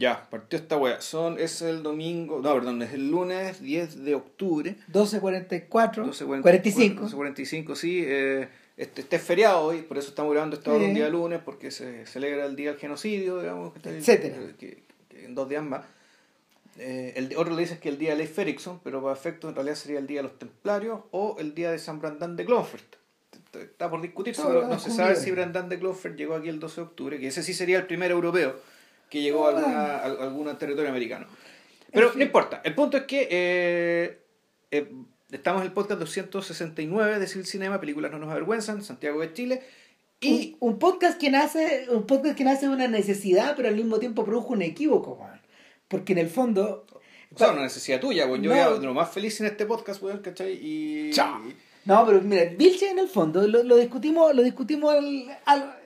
Ya, partió esta wea. Son, es el domingo, no, perdón, es el lunes 10 de octubre. 12.44, 12:44, 45. 12:45, sí. Eh, este, este es feriado hoy, por eso estamos grabando esta hora Sí. un día lunes, porque se celebra el día del genocidio, digamos. que- Etcétera. Que, que en dos días más. Eh, el, otro le dice que el día de Leif Erikson, pero para efectos en realidad sería el día de los templarios o el día de San Brandán de Clonfert. Está por discutirse, No, pero no, se sabe si Brandán de Clonfert llegó aquí el 12 de octubre, que ese sí sería el primer europeo que llegó a, alguna, a algún territorio americano. Pero no importa, el punto es que eh, eh, estamos en el podcast 269 de Civil Cinema, Películas no nos avergüenzan, Santiago de Chile, y un, un podcast que nace un podcast que nace de una necesidad pero al mismo tiempo produjo un equívoco weón. porque en el fondo o sea, una necesidad tuya, pues yo No. lo más feliz en este podcast, weón, ¿cachai? Y... Chao. no pero mira Vilche en el fondo lo, lo discutimos lo discutimos al- al-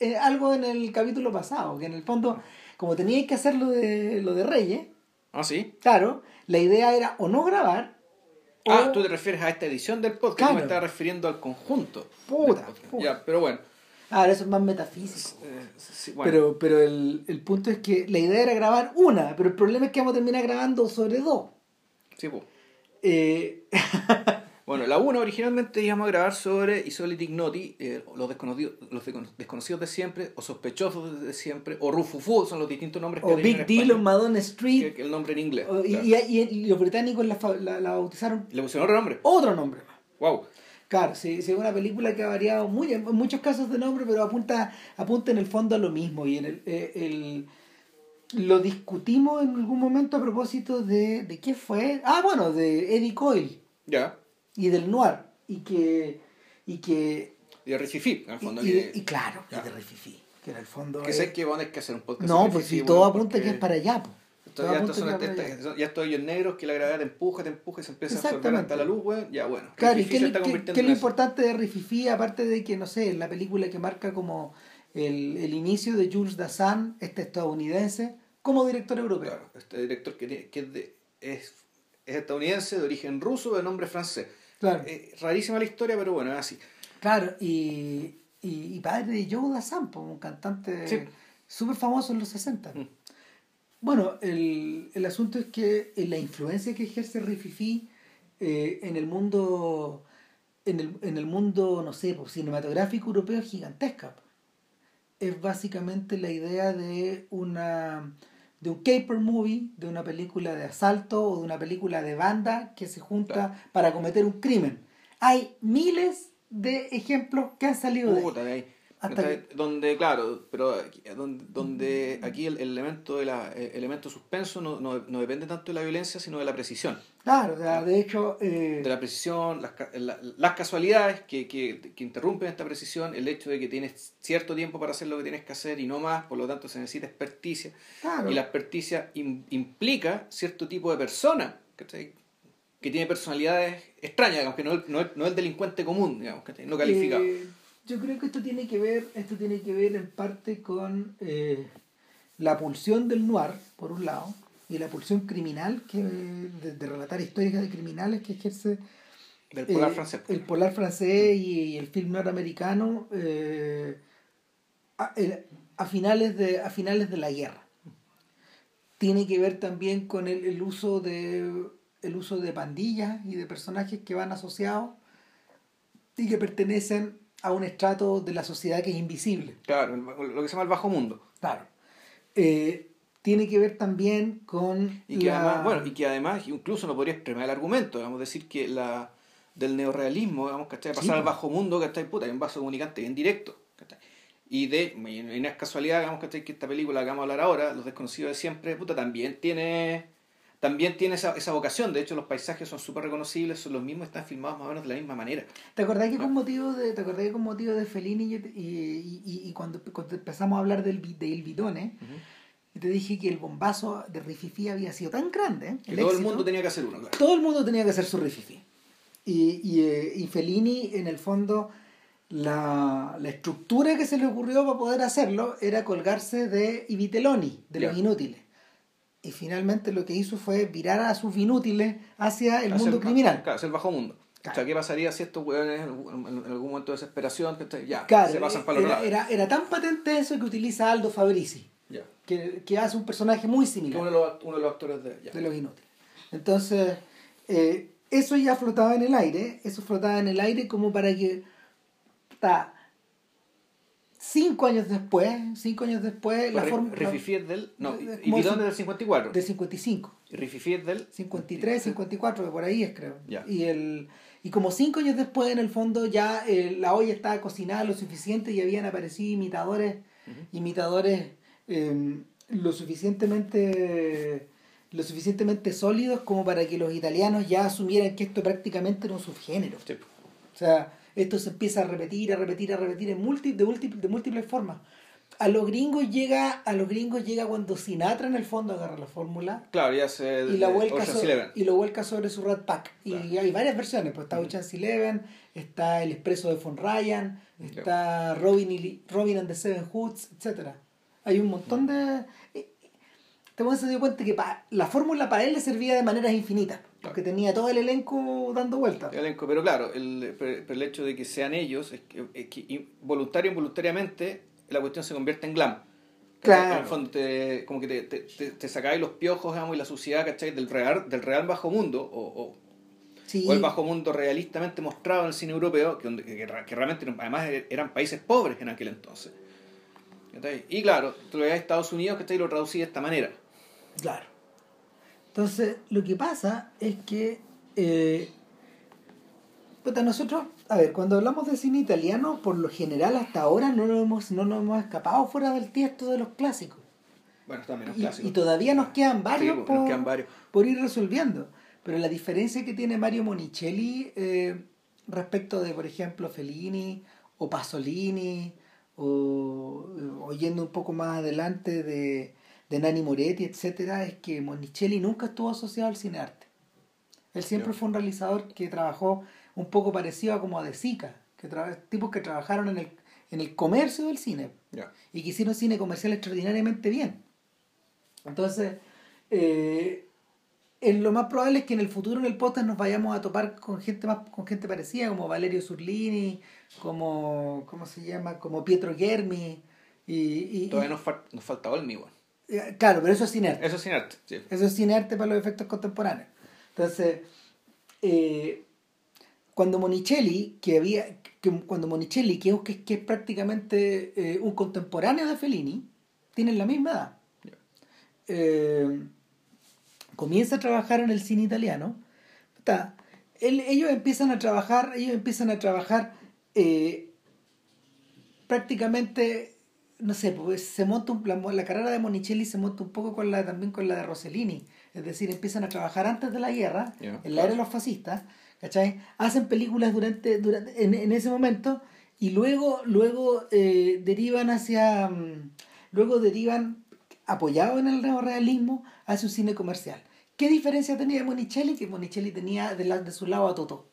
eh, algo en el capítulo pasado que en el fondo como teníais que hacer lo de lo de Reyes Ah, sí. claro la idea era o no grabar Ah, o- tú te refieres a esta edición del podcast, Claro. me estaba refiriendo al conjunto. Puta. Ya, pero bueno. ahora eso es más metafísico eh, sí, bueno. Pero, pero el, el punto es que la idea era grabar una, pero el problema es que vamos a terminar grabando sobre dos. Sí, pues. Eh, Bueno, la 1 originalmente íbamos a grabar sobre Isole Ignoti, eh, los, desconocidos, los de- desconocidos de siempre, o sospechosos de siempre, o Rufufu, son los distintos nombres que o Big Deal o Madonna Street. que el nombre en inglés. o- y, claro. y- y- y los británicos la, la- la bautizaron ¿Le pusieron otro nombre? otro nombre. Wow. Claro, sí, sí, es una película que ha variado muy, en muchos casos de nombre, pero apunta, apunta en el fondo a lo mismo. Y en el, eh, el- lo discutimos en algún momento a propósito de, de qué fue. Ah, bueno, de Eddie Coyle Ya. Y del Noir. Y que. Y que Y de Recife, en el y, fondo. y que, de- y claro, y Ya. de Rififi, que en el fondo. que es- sé que van a que hacer un podcast. no, pues si todo bueno, apunta porque que es para allá. esto- Todo ya, estos son que es para estos- allá. ya estos hoyos negros que la gravedad te empuja, te empuja y se empieza a absorber hasta la luz, weón. Ya, bueno. Claro, y Recife qué, está qué- qué es lo importante de Rififi, aparte de que, no sé, la película que marca como el, el inicio de Jules Dassin, este estadounidense, como director europeo. Claro, este director que, que es, de- es, es estadounidense, de origen ruso, de nombre francés. Claro, Eh, rarísima la historia, pero bueno, es así. claro y, y, y padre de Joe Dassin, po, un cantante Sí. súper famoso en los 60. Mm. Bueno, el, el asunto es que eh, la influencia que ejerce Rififi eh, en el mundo en el, en el mundo, no sé, cinematográfico europeo es gigantesca. Es básicamente la idea de una de un caper movie, de una película de asalto o de una película de banda que se junta Claro. para cometer un crimen. Hay miles de ejemplos que han salido. Puta, de ahí. Hasta donde, claro, pero aquí, donde, donde aquí el, el elemento de la el elemento suspenso no, no, no depende tanto de la violencia, sino de la precisión. Claro, de hecho, eh, De la precisión, las, la- las casualidades que, que, que interrumpen esta precisión, el hecho de que tienes cierto tiempo para hacer lo que tienes que hacer y no más, por lo tanto se necesita experticia. claro, Y la experticia im- implica cierto tipo de persona ¿cachai? que tiene personalidades extrañas, digamos, que no, no, no es el delincuente común, digamos, ¿cachai? no calificado. Eh, yo creo que esto tiene que ver, esto tiene que ver en parte con eh, la pulsión del noir, por un lado, y la pulsión criminal que de, de relatar historias de criminales que ejerce Del polar eh, francés. el polar francés y, y el film norteamericano eh, a, a finales de a finales de la guerra. Tiene que ver también con el, el uso de el uso de pandillas y de personajes que van asociados y que pertenecen a un estrato de la sociedad que es invisible. Claro, lo que se llama el bajo mundo. Claro. Eh, tiene que ver también con Y que, la- además, bueno, y que además incluso no podría extremar el argumento, digamos, decir que la del neorrealismo, digamos, ¿cachai? Pasar Sí, al bajo mundo, ¿cachai? Puta, hay un vaso comunicante bien directo, ¿cachai? Y de, y no es casualidad, digamos, ¿cachai? Que esta película que vamos a hablar ahora, Los Desconocidos de Siempre, puta, también tiene también tiene esa, esa vocación, de hecho los paisajes son súper reconocibles, son los mismos, están filmados más o menos de la misma manera. ¿Te acordás que con motivo de, te acordás que con motivo de Fellini y, y, y- y cuando, cuando empezamos a hablar del, vi- de Il Bidone, y te dije que el bombazo de Rififi había sido tan grande, Que el todo el mundo tenía que hacer uno, claro. todo el mundo tenía que hacer su Rififi. Y, y, eh, y Fellini, en el fondo, la, la estructura que se le ocurrió para poder hacerlo era colgarse de Ibiteloni, de los inútiles. Y finalmente lo que hizo fue virar a sus inútiles hacia el mundo criminal. Claro, es el bajo mundo. O sea, ¿qué pasaría si estos hueones en, algún- en algún momento de desesperación, ya, Claro, se pasan para los era, lados? era, era tan patente eso que utiliza Aldo Fabrici. que, que, hace un personaje muy similar. Uno de los, uno de los actores de, de los inútiles. Entonces, eh, eso ya flotaba en el aire, eso flotaba en el aire como para que está cinco años después, cinco años después, la forma... Rififi es del... No, ¿y Bidón es del 54? Del 55. ¿Y Rififi es del...? 53, 54, por ahí es creo. Y el... Y como cinco años después, en el fondo, ya eh, la olla estaba cocinada lo suficiente y habían aparecido imitadores, imitadores em, lo suficientemente lo suficientemente sólidos como para que los italianos ya asumieran que esto prácticamente era un subgénero. O sea, esto se empieza a repetir, a repetir, a repetir en de, múltiples, de múltiples formas. A los gringos llega, a los gringos llega cuando Sinatra en el fondo agarra la fórmula. Claro, ya se y la vuelca sobre, y lo vuelca sobre su Rat Pack. Y hay varias versiones, pues está Ocean's Eleven, está El Expreso de Von Ryan, está Robin, y, Robin and the Seven Hoods, etcétera. Hay un montón de te se dio cuenta que la fórmula para él le servía de maneras infinitas, porque tenía todo el elenco dando vueltas. El elenco, pero claro, el, el hecho de que sean ellos, es que, voluntario o involuntariamente, la cuestión se convierte en glam. Claro. En el fondo, como que te, te, te, sacáis los piojos y la suciedad ¿cachai? Del, real, del real bajo mundo, o, o, el bajo mundo realistamente mostrado en el cine europeo, que, que, realmente además eran países pobres en aquel entonces. Y claro, tú lo ves a Estados Unidos, que lo traducí de esta manera. Claro. Entonces, lo que pasa es que eh, nosotros, a ver, cuando hablamos de cine italiano, por lo general hasta ahora no nos hemos, no nos hemos escapado fuera del texto de los clásicos. Bueno, también los clásicos. Y, todavía nos quedan varios, por, ir resolviendo. Pero la diferencia que tiene Mario Monicelli eh, respecto de, por ejemplo, Fellini o Pasolini, o oyendo un poco más adelante de de Nani Moretti, etcétera, es que Monicelli nunca estuvo asociado al cine arte. Él siempre fue un realizador que trabajó un poco parecido a como a De Sica, que tipos que trabajaron en el, en el comercio del cine. Y que hicieron cine comercial extraordinariamente bien. Entonces, eh, lo más probable es que en el futuro en el podcast nos vayamos a topar con gente más con gente parecida como Valerio Surlini como cómo se llama como Pietro Germi y, todavía nos, nos falta Olmi eh, claro, pero eso es inerte. Eso es inerte, sí. Eso es inerte para los efectos contemporáneos. Entonces, eh, cuando Monicelli, que había, que, cuando Monicelli, que, que, es prácticamente eh, un contemporáneo de Fellini, tienen la misma edad. comienza a trabajar en el cine italiano. Está, ellos empiezan a trabajar, ellos empiezan a trabajar prácticamente no sé, pues se monta un, la, carrera de Monicelli se monta un poco con la también con la de Rossellini, es decir, empiezan a trabajar antes de la guerra, en la era de los fascistas, ¿cachai? Hacen películas durante, durante en, ese momento y luego luego eh, derivan hacia mm, luego derivan apoyado en el neorealismo hacia un cine comercial. ¿Qué diferencia tenía Monicelli? Que Monicelli tenía de, de su lado a Toto.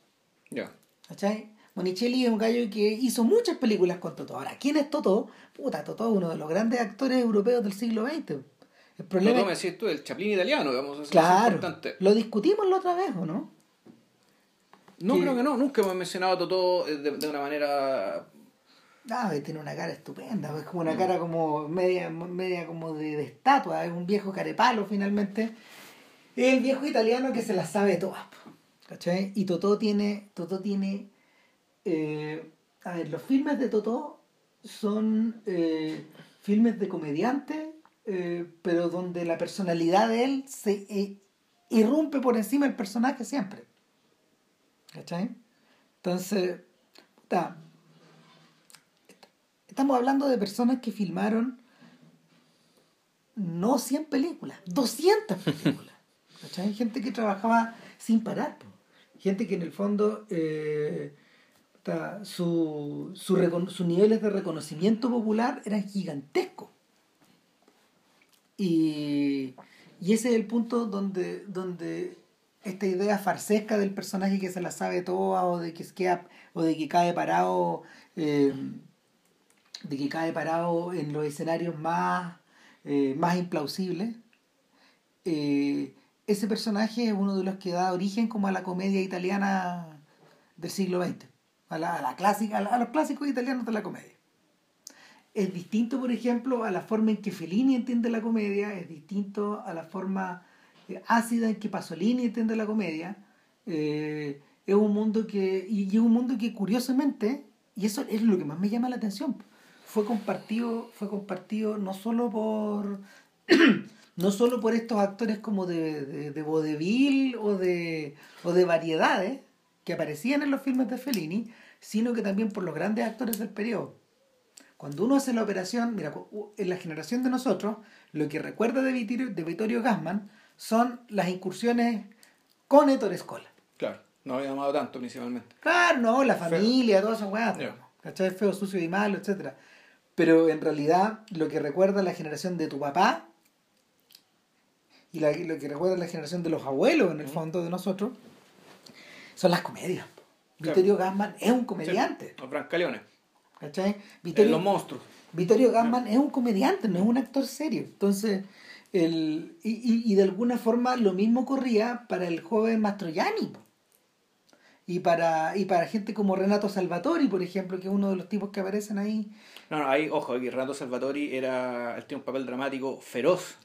Ya. ¿Cachai? Monicelli es un gallo que hizo muchas películas con Toto. Ahora, ¿quién es Toto? Puta, Toto es uno de los grandes actores europeos del siglo XX. El problema Toto me decís tú, el Chaplin italiano, digamos. Claro, lo discutimos la otra vez, ¿o no? No, creo que no. Nunca hemos mencionado a Toto eh, de, una manera... Ah, tiene una cara estupenda, es como una mm. cara como media, media como de, de, estatua, es un viejo carepalo finalmente. Es el viejo italiano que se las sabe todas. ¿Cachai? Y Toto tiene, Toto tiene eh, a ver, los filmes de Totó son eh, filmes de comediante, eh, pero donde la personalidad de él se irrumpe por encima del personaje siempre. ¿Cachai? Entonces, estamos hablando de personas que filmaron no 100 películas, 200 películas. ¿Cachai? Gente que trabajaba sin parar. Gente que en el fondo su, sus niveles de reconocimiento popular eran gigantescos. Y, ese es el punto donde, donde esta idea farsesca del personaje que se la sabe toda o de que, queda, o de que cae parado eh, de que cae parado en los escenarios más, eh, más implausibles. Eh, ese personaje es uno de los que da origen como a la comedia italiana del siglo XX a, la, clásica, a, los clásicos italianos de la comedia. es distinto, por ejemplo, a la forma en que Fellini entiende la comedia, es distinto a la forma eh, ácida en que Pasolini entiende la comedia. Eh, es un mundo que, y es un mundo que curiosamente, y eso es lo que más me llama la atención, fue compartido, fue compartido no solo por no solo por estos actores como de, de, de vodevil o de, o de variedades que aparecían en los filmes de Fellini, sino que también por los grandes actores del periodo. Cuando uno hace la operación, mira, en la generación de nosotros, lo que recuerda de Vittorio, de Vittorio Gassman son las incursiones con Ettore Scola. Claro, no había llamado tanto principalmente. Claro, no, la familia, todas esas weas, Yeah. ¿cachai? Feo, sucio y malo, etcétera. Pero en realidad lo que recuerda la generación de tu papá y la- lo que recuerda la generación de los abuelos, en el fondo, de nosotros, son las comedias. Vittorio Gassman es un comediante, Los Brancaleones. ¿cachai? Eh, Vittorio, los monstruos. Vittorio Gassman es un comediante, no es un actor serio. Entonces, el, y, y, y de alguna forma lo mismo ocurría para el joven Mastroianni. Y para, y para gente como Renato Salvatori, por ejemplo, que es uno de los tipos que aparecen ahí No, no, ahí, ojo, aquí Renato Salvatori era, él tiene un papel dramático feroz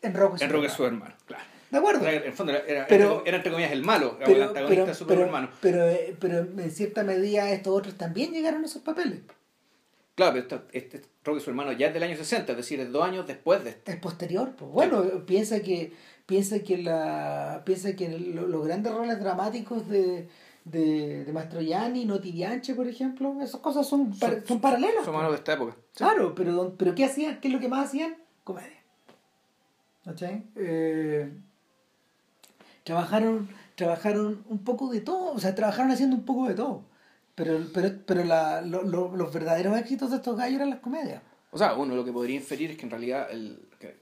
en Rock en Roque su hermano, claro. ¿De acuerdo? O sea, en el fondo era, Pero- entre, era, entre comillas el malo, el antagonista pero, de su pero, hermano. pero, pero en cierta medida estos otros también llegaron a esos papeles. Claro, pero esto- este, Roque su hermano ya es del año 60, es decir, es dos años después de este. Es posterior. Pues. Bueno, piensa que piensa que la piensa que lo- los grandes roles dramáticos de, de, de Mastroianni, Noti Bianchi, por ejemplo, esas cosas son, par- son, paralelas. Son pues. manos de esta época. Claro, pero, don- pero ¿qué hacían? ¿Qué es lo que más hacían? Comedia. ¿Cachai? Eh, trabajaron, trabajaron un poco de todo, o sea, trabajaron haciendo un poco de todo. Pero, pero, pero la, lo- lo- los verdaderos éxitos de estos gallos eran las comedias. O sea, uno lo que podría inferir es que en realidad el, que,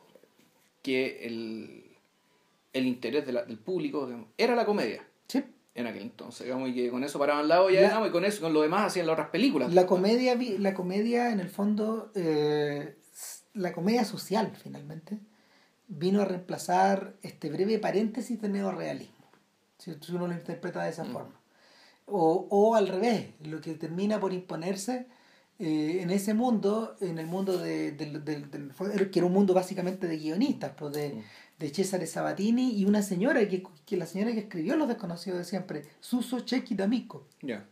que el, el interés de la- del público digamos, era la comedia Sí. en aquel entonces, digamos, y que con eso paraban la olla, La- digamos, y con eso, con lo demás hacían las otras películas. La comedia, vi- la comedia en el fondo, eh, la comedia social finalmente, vino a reemplazar este breve paréntesis de neorrealismo, si uno lo interpreta de esa Mm. forma. O, o al revés, lo que termina por imponerse eh, en ese mundo, en el mundo de, del- del- del- que era un mundo básicamente de guionistas, pues de, Mm. de Cesare Sabatini y una señora que, que la señora que escribió Los Desconocidos de Siempre, Suso Chechi D'Amico Ya.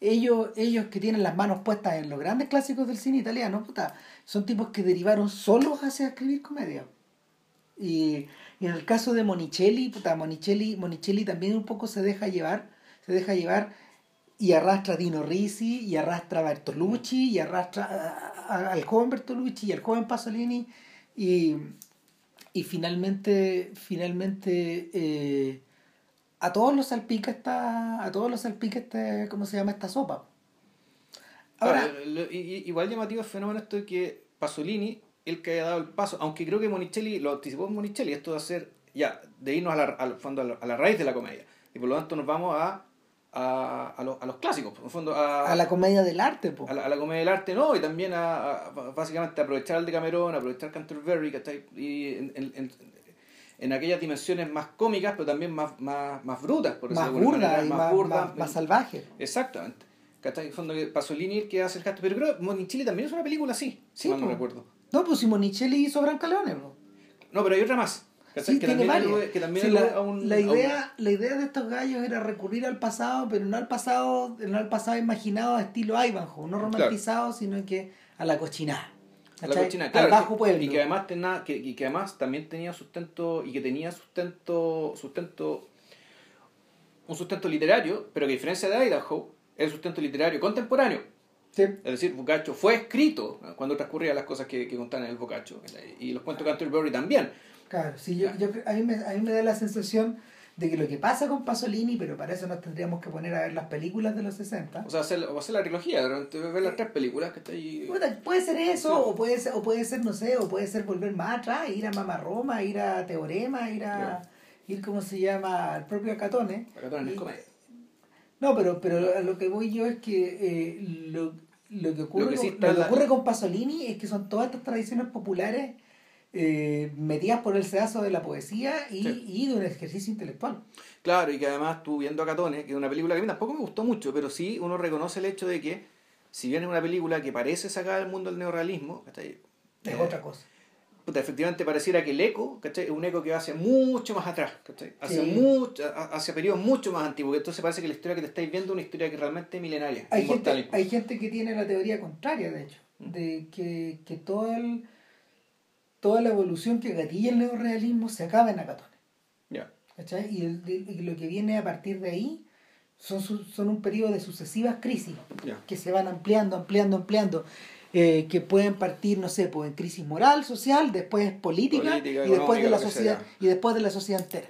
ellos, ellos que tienen las manos puestas en los grandes clásicos del cine italiano, puta, son tipos que derivaron solos hacia escribir comedia. Y, y en el caso de Monicelli, puta, Monicelli, Monicelli también un poco se deja llevar, se deja llevar y arrastra a Dino Risi, y arrastra a Bertolucci, y arrastra a- a- al joven Bertolucci y al joven Pasolini, y, y finalmente, finalmente eh, a todos los salpica esta, a todos los salpica este, ¿cómo se llama esta sopa? Ahora, lo- igual llamativo el fenómeno esto de que Pasolini, el que haya dado el paso, aunque creo que Monicelli lo anticipó Monicelli, esto de hacer, ya, de irnos a la, al fondo, a la, a la raíz de la comedia. Y por lo tanto nos vamos a, a, a, los, a los clásicos, en fondo, a, la comedia del arte, po. a la, comedia del arte, no, y también a, básicamente aprovechar el Decamerón, aprovechar Canterbury, ¿cachai? Y en, en, en, en aquellas dimensiones más cómicas, pero también más, más, más brutas, por más de burdas, más, más salvaje. Exactamente. ¿Cachai? En el fondo que Pasolini el que hace el gesto. Pero creo que Monicelli también es una película así, si Sí, mal no recuerdo. No, pues si Monicelli hizo Brancaleone, po. No, pero hay otra más. ¿cachai? Sí, que, tiene también varias. alude- que también Sí, alude la, a un. la a un- idea, la idea de estos gallos era recurrir al pasado, pero no al pasado, no al pasado imaginado a estilo Ivanhoe, no romantizado, sino que a la cochinada. a la ¿cachai? cochina, al claro, bajo pueblo. Y que además tenía, que, y que además también tenía sustento, y que tenía sustento, sustento, un sustento literario, pero que a diferencia de Idaho, es sustento literario contemporáneo. Sí. Es decir, Boccaccio fue escrito ¿no? cuando transcurrían las cosas que, que contaban en el Boccaccio. Y los cuentos de Canterbury también. Claro, sí, yo, yo, a, mí me, a mí me da la sensación de que lo que pasa con Pasolini, pero para eso nos tendríamos que poner a ver las películas de los 60. O sea, hacer, o hacer la trilogía, ver las tres películas que está ahí. Puta, puede ser eso, Sí. o puede ser, o puede ser, no sé, o puede ser volver más atrás, ir a Mama Roma, ir a Teorema, ir a, ir, ¿cómo se llama?, al propio Catone. Acá también es Y- comedia. No, pero, pero a lo que voy yo es que eh, lo, lo que ocurre, Lo que sí con, está lo en que la- ocurre con Pasolini es que son todas estas tradiciones populares eh, metidas por el sedazo de la poesía y, Sí. y de un ejercicio intelectual. Claro, y que además tú viendo a Catone, que es una película que a mí tampoco me gustó mucho, pero sí uno reconoce el hecho de que si bien es una película que parece sacada del mundo del neorrealismo. Es Eh, otra cosa. Puta, efectivamente pareciera que el eco, ¿cachai? Es un eco que va hacia mucho más atrás, ¿cachai? Hacia, Sí. mucho, hacia periodos mucho más antiguos, que entonces parece que la historia que te estáis viendo es una historia que realmente es milenaria, Hay gente, hay gente que tiene la teoría contraria, de hecho, Mm. de que, que todo el, toda la evolución que gatilla el neorrealismo se acaba en Acatón. ¿cachai? Y, el- y lo que viene a partir de ahí son, su- son un periodo de sucesivas crisis que se van ampliando, ampliando, ampliando, eh, que pueden partir, no sé, pues en crisis moral, social, después política, Política, y después de la sociedad sea. y después de la sociedad entera.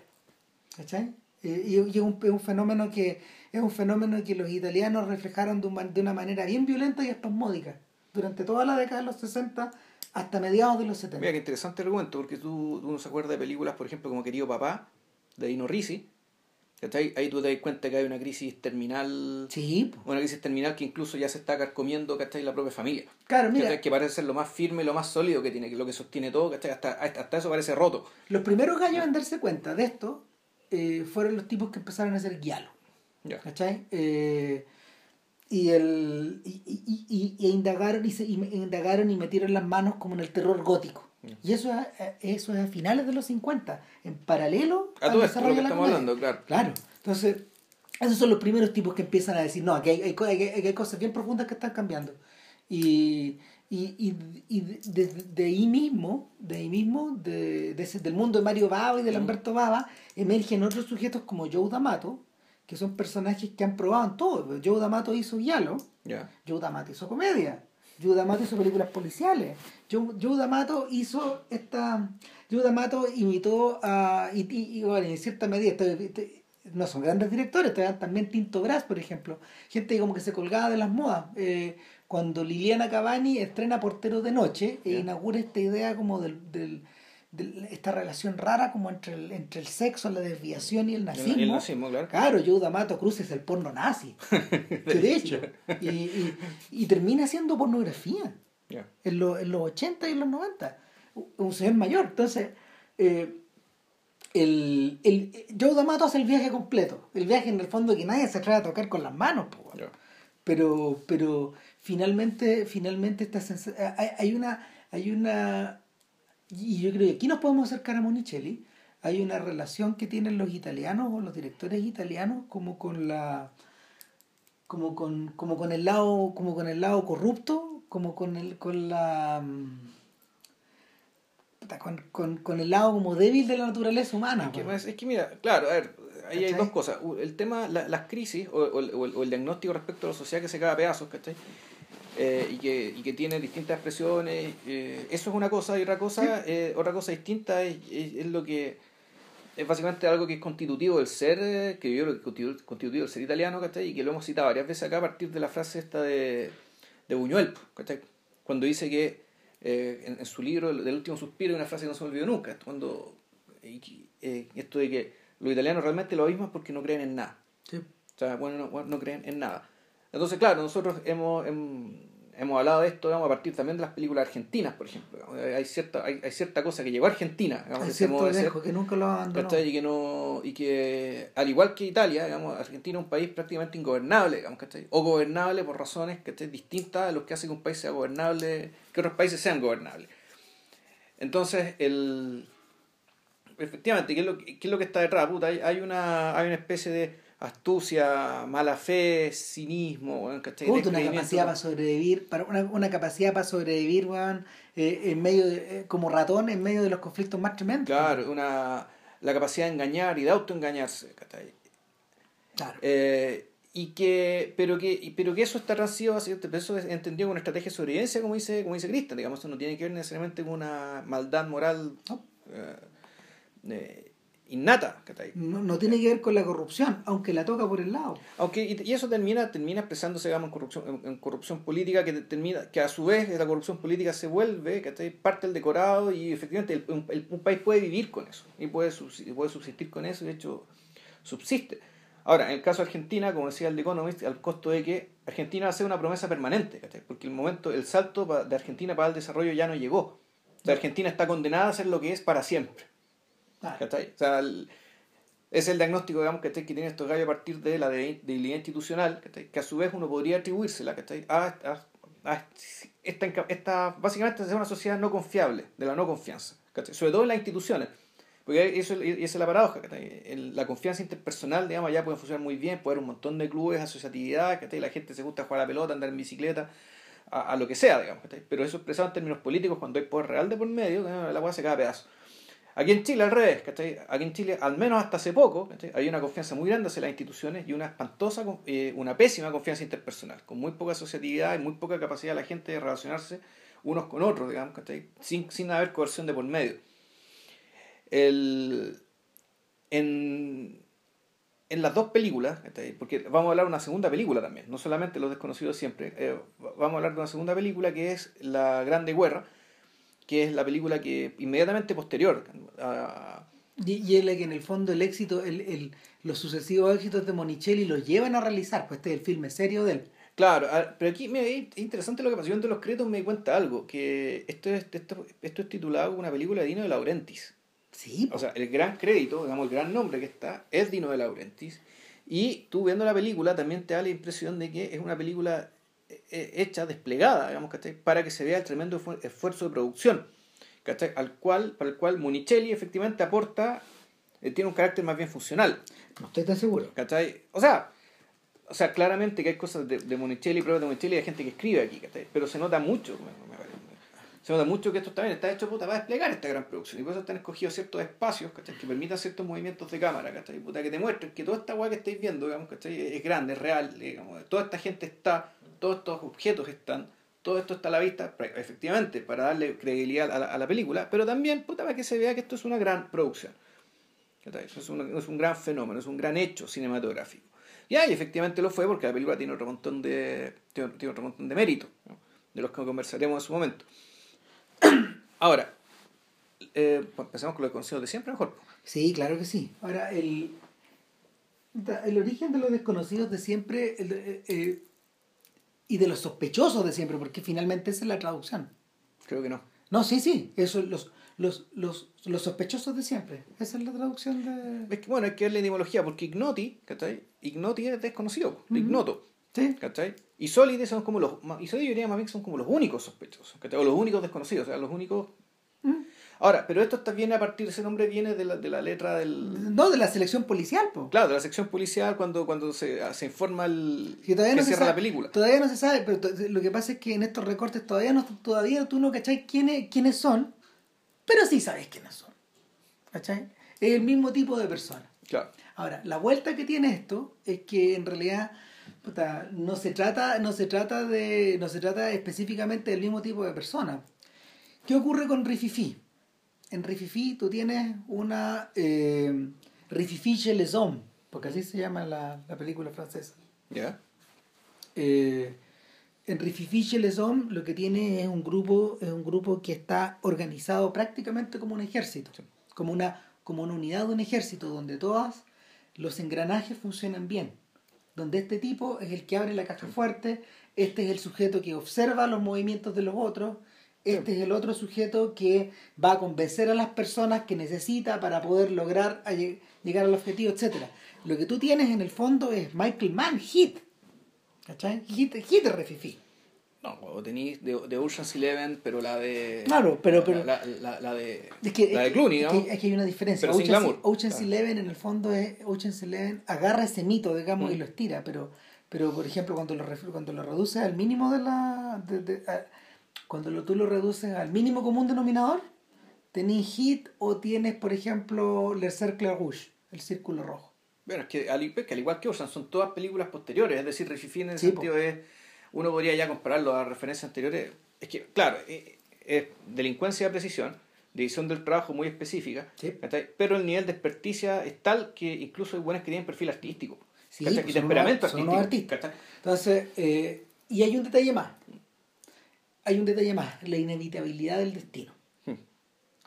¿Cachai? Y, es, un, es un fenómeno que es un fenómeno que los italianos reflejaron de, un de una manera bien violenta y espasmódica durante toda la década de los 60 hasta mediados de los 70. Mira, qué interesante el argumento, porque tú, uno se acuerda de películas, por ejemplo, como Querido Papá, de Dino Risi, ¿cachai? Ahí tú te das cuenta que hay una crisis terminal, Sí, una crisis terminal que incluso ya se está carcomiendo, ¿cachai? La propia familia. claro, mira, ¿cachai? Que parece ser lo más firme, lo más sólido que tiene, que lo que sostiene todo, ¿cachai? Hasta, hasta, hasta eso parece roto. Los primeros gallos en darse cuenta de esto eh, fueron los tipos que empezaron a hacer guialo, Ya. ¿cachai? Eh, y, el, y, y, y- y indagaron, y, se, y indagaron y metieron las manos como en el terror gótico. Y eso es, a- eso es a finales de los 50, en paralelo A todo esto, lo que estamos hablando, claro. Claro, entonces, esos son los primeros tipos que empiezan a decir, no, aquí hay, hay, hay- cosas bien profundas que están cambiando. Y, y, y, y de, de- de ahí mismo, de ahí mismo, de, de ese- del mundo de Mario Bava y de Lamberto Bava, emergen otros sujetos como Joe D'Amato, que son personajes que han probado en todo. Joe D'Amato hizo Yalo, Ya. Joe D'Amato hizo comedia. Joe D'Amato hizo películas policiales. Joe, Joe D'Amato hizo esta... Joe D'Amato imitó a... Y, y- y, bueno, en cierta medida... este- este- no son grandes directores, también Tinto Brass, por ejemplo. Gente como que se colgaba de las modas. Eh, cuando Liliana Cavani estrena Portero de Noche e inaugura esta idea como del... del esta relación rara como entre el, entre el sexo, la desviación y el nazismo. Y el nazismo, claro. Claro, Joe D'Amato Cruces el porno nazi. de hecho. Y, y, y termina haciendo pornografía en, los en los 80 y en los 90. Un señor mayor. Entonces, eh, el, el, Joe D'Amato hace el viaje completo. El viaje en el fondo que nadie se atreve a tocar con las manos. po. Pero, pero finalmente, finalmente esta hay, hay una, hay una, y yo creo que aquí nos podemos acercar a Monicelli, hay una relación que tienen los italianos o los directores italianos como con la, como con, como con el lado, como con el lado corrupto, como con el, con la mm, con, con, con el lado como débil de la naturaleza humana. Que po. más- es que mira, claro, a ver, ahí hay dos cosas. El tema, la- las crisis o, o el- o el, o el diagnóstico respecto a la sociedad que se cae a pedazos, ¿cachai? Eh, y, que, y que tiene distintas expresiones. eh, eso es una cosa y otra cosa, eh, otra cosa distinta es, es, es lo que es básicamente algo que es constitutivo del ser, eh, que yo creo que es constitu- constitutivo del ser italiano, ¿cachai? Y que lo hemos citado varias veces acá a partir de la frase esta de, de Buñuel, ¿cachai? Cuando dice que en, en su libro del último suspiro hay una frase que no se me olvidó nunca, cuando esto de que los italianos realmente lo mismo es porque no creen en nada. Sí. O sea, bueno, no, no creen en nada. Entonces, claro, nosotros hemos, hem- hemos hablado de esto digamos, a partir también de las películas argentinas, por ejemplo. Hay cierta, hay, hay cierta cosa que llegó a Argentina, digamos, ese cierto de ser, que nunca lo abandonó. Y que, no, y que, al igual que Italia, digamos, Argentina es un país prácticamente ingobernable, digamos, ¿cachai? O gobernable por razones ¿cachai? distintas a lo que hace que un país sea gobernable, que otros países sean gobernables. Entonces, el efectivamente, ¿qué es lo, qué es lo que está detrás? Puta, hay, hay una, hay una especie de astucia, mala fe, cinismo, weón, ¿cachai? Una capacidad para sobrevivir, para una, una capacidad para sobrevivir, weón, eh, en medio de- eh, como ratón en medio de los conflictos más tremendos. Claro, una, la capacidad de engañar y de autoengañarse, ¿cachai? Claro. Eh, y que, pero que, pero que eso está pero eso es entendido como una estrategia de sobrevivencia, como dice, como dice Cristian, digamos, eso no tiene que ver necesariamente con una maldad moral No. Innata. No, no tiene que ver con la corrupción, aunque la toca por el lado. Aunque, y, y eso termina, termina expresándose digamos, en, corrupción, en, en corrupción política, que termina, que a su vez la corrupción política se vuelve ¿cachai? parte del decorado y efectivamente el- un, el- un país puede vivir con eso y puede, subsistir, puede subsistir con eso y de hecho subsiste. Ahora, en el caso de Argentina, como decía el The Economist, al costo de que Argentina va a ser una promesa permanente, ¿cachai? porque el momento, el salto de Argentina para el desarrollo ya no llegó. O sea, Argentina está condenada a ser lo que es para siempre. ¿Cachai? O sea, Es el diagnóstico, digamos, que, que tiene estos gallos a partir de la debilidad institucional, que a su vez uno podría atribuírsela a, a, a esta, esta, básicamente es una sociedad no confiable, de la no confianza, sobre todo en las instituciones. Porque eso, esa es la paradoja, la confianza interpersonal, digamos, ya puede funcionar muy bien, puede haber un montón de clubes, asociatividad, la gente se gusta jugar a la pelota, andar en bicicleta, a, lo que sea, digamos, pero eso expresado en términos políticos, cuando hay poder real de por medio, la hueá se cae a pedazo. Aquí en Chile al revés, Aquí en Chile, al menos hasta hace poco, hay una confianza muy grande hacia las instituciones y una espantosa, eh, una pésima confianza interpersonal, con muy poca asociatividad y muy poca capacidad de la gente de relacionarse unos con otros, digamos, Sin, sin haber coerción de por medio. El, en, en las dos películas, porque vamos a hablar de una segunda película también, no solamente Los Desconocidos siempre, eh, vamos a hablar de una segunda película que es La Grande Guerra, que es la película que inmediatamente posterior a... Y, es la que en el fondo el éxito, el, el, los sucesivos éxitos de Monicelli los llevan a realizar, pues este es el filme serio de él. Claro, pero aquí me, es interesante lo que pasó. Yo entre los créditos me di cuenta algo, que esto es, esto, esto es titulado como una película de Dino de Laurentiis. Sí. O sea, el gran crédito, digamos, el gran nombre que está es Dino de Laurentiis. Y tú viendo la película también te da la impresión de que es una película hecha, desplegada, digamos, Para que se vea el tremendo esfuerzo de producción, Al cual, para el cual Monicelli efectivamente aporta, eh, tiene un carácter más bien funcional. No estoy tan seguro. O sea, o sea, claramente que hay cosas de, de Monicelli, pruebas de Monicelli, hay gente que escribe aquí, Pero se nota mucho, se nota mucho que esto también está hecho puta, para desplegar esta gran producción. Y por eso están escogidos ciertos espacios que permitan ciertos movimientos de cámara, Puta, que te muestren que toda esta guay que estáis viendo digamos, es grande, es real. Digamos, toda esta gente está, todos estos objetos están, todo esto está a la vista, efectivamente, para darle credibilidad a la, película, pero también puta, para que se vea que esto es una gran producción. Eso es, es un gran fenómeno, es un gran hecho cinematográfico. Y ahí efectivamente lo fue porque la película tiene otro montón de, tiene, otro montón de méritos, de los que conversaremos en su momento. Ahora, eh, empezamos con lo desconocido de siempre, mejor. Sí, claro que sí. Ahora, el, el origen de los desconocidos de siempre eh, eh, y de los sospechosos de siempre, porque finalmente esa es la traducción. Creo que no. No, sí, sí, eso, los, los, los, los sospechosos de siempre. Esa es la traducción de... Es que, bueno, hay que ver la etimología, porque Ignoti, ¿cachai? Ignoti es desconocido, ignoto. Sí. ¿Cachai? Y Solid son como los. Y Solid diría más bien son como los únicos sospechosos, ¿cachai? O los únicos desconocidos, o sea, los únicos. Ahora, pero esto está, viene a partir, ese nombre viene de la, de la letra del... No, de la selección policial, po. Claro, de la sección policial cuando, cuando se, se informa el... Que, todavía no se cierra la película. Todavía no se sabe, pero lo que pasa es que en estos recortes todavía no todavía tú no cachai quiénes, quiénes son, pero sí sabes quiénes son. ¿Cachai? Es el mismo tipo de persona. Claro. Ahora, la vuelta que tiene esto es que en realidad no se trata, no se trata de, no se trata específicamente del mismo tipo de persona. ¿Qué ocurre con Rififi? En Rififi tú tienes una eh, Rififi chez les hommes, porque así se llama la, película francesa. ¿Ya? Eh, en Rififi chez les hommes lo que tiene es un grupo, es un grupo que está organizado prácticamente como un ejército, como una, como una unidad de un ejército donde todos los engranajes funcionan bien donde este tipo es el que abre la caja fuerte, este es el sujeto que observa los movimientos de los otros, este es el otro sujeto que va a convencer a las personas que necesita para poder lograr llegar al objetivo, etc. Lo que tú tienes en el fondo es Michael Mann, hit. ¿Cachai? Hit, hit de refifi. No, o tenéis de, de, Ocean's Eleven, pero la de. Claro, pero. pero la, la, la de. la de Clooney, ¿no? Es que, hay una diferencia. Pero Ocean's, Ocean's Eleven, en el fondo, es. Ocean's Eleven agarra ese mito, digamos, y mm. lo estira, pero. Pero, por ejemplo, cuando lo, cuando lo reduces al mínimo de la. De, cuando lo, tú lo reduces al mínimo común denominador, tenés Hit o tienes, por ejemplo, Le Cercle Rouge, el círculo rojo. Bueno, es que al, que al igual que Ocean, son todas películas posteriores, es decir, Rififi en el sentido es uno podría ya compararlo a referencias anteriores. Es que, claro, eh, es delincuencia de precisión, división del trabajo muy específica, pero el nivel de experticia es tal que incluso hay buenas que tienen perfil artístico. Sí, pues y temperamento artístico. Entonces, eh, y hay un detalle más. Hay un detalle más, la inevitabilidad del destino. Hmm.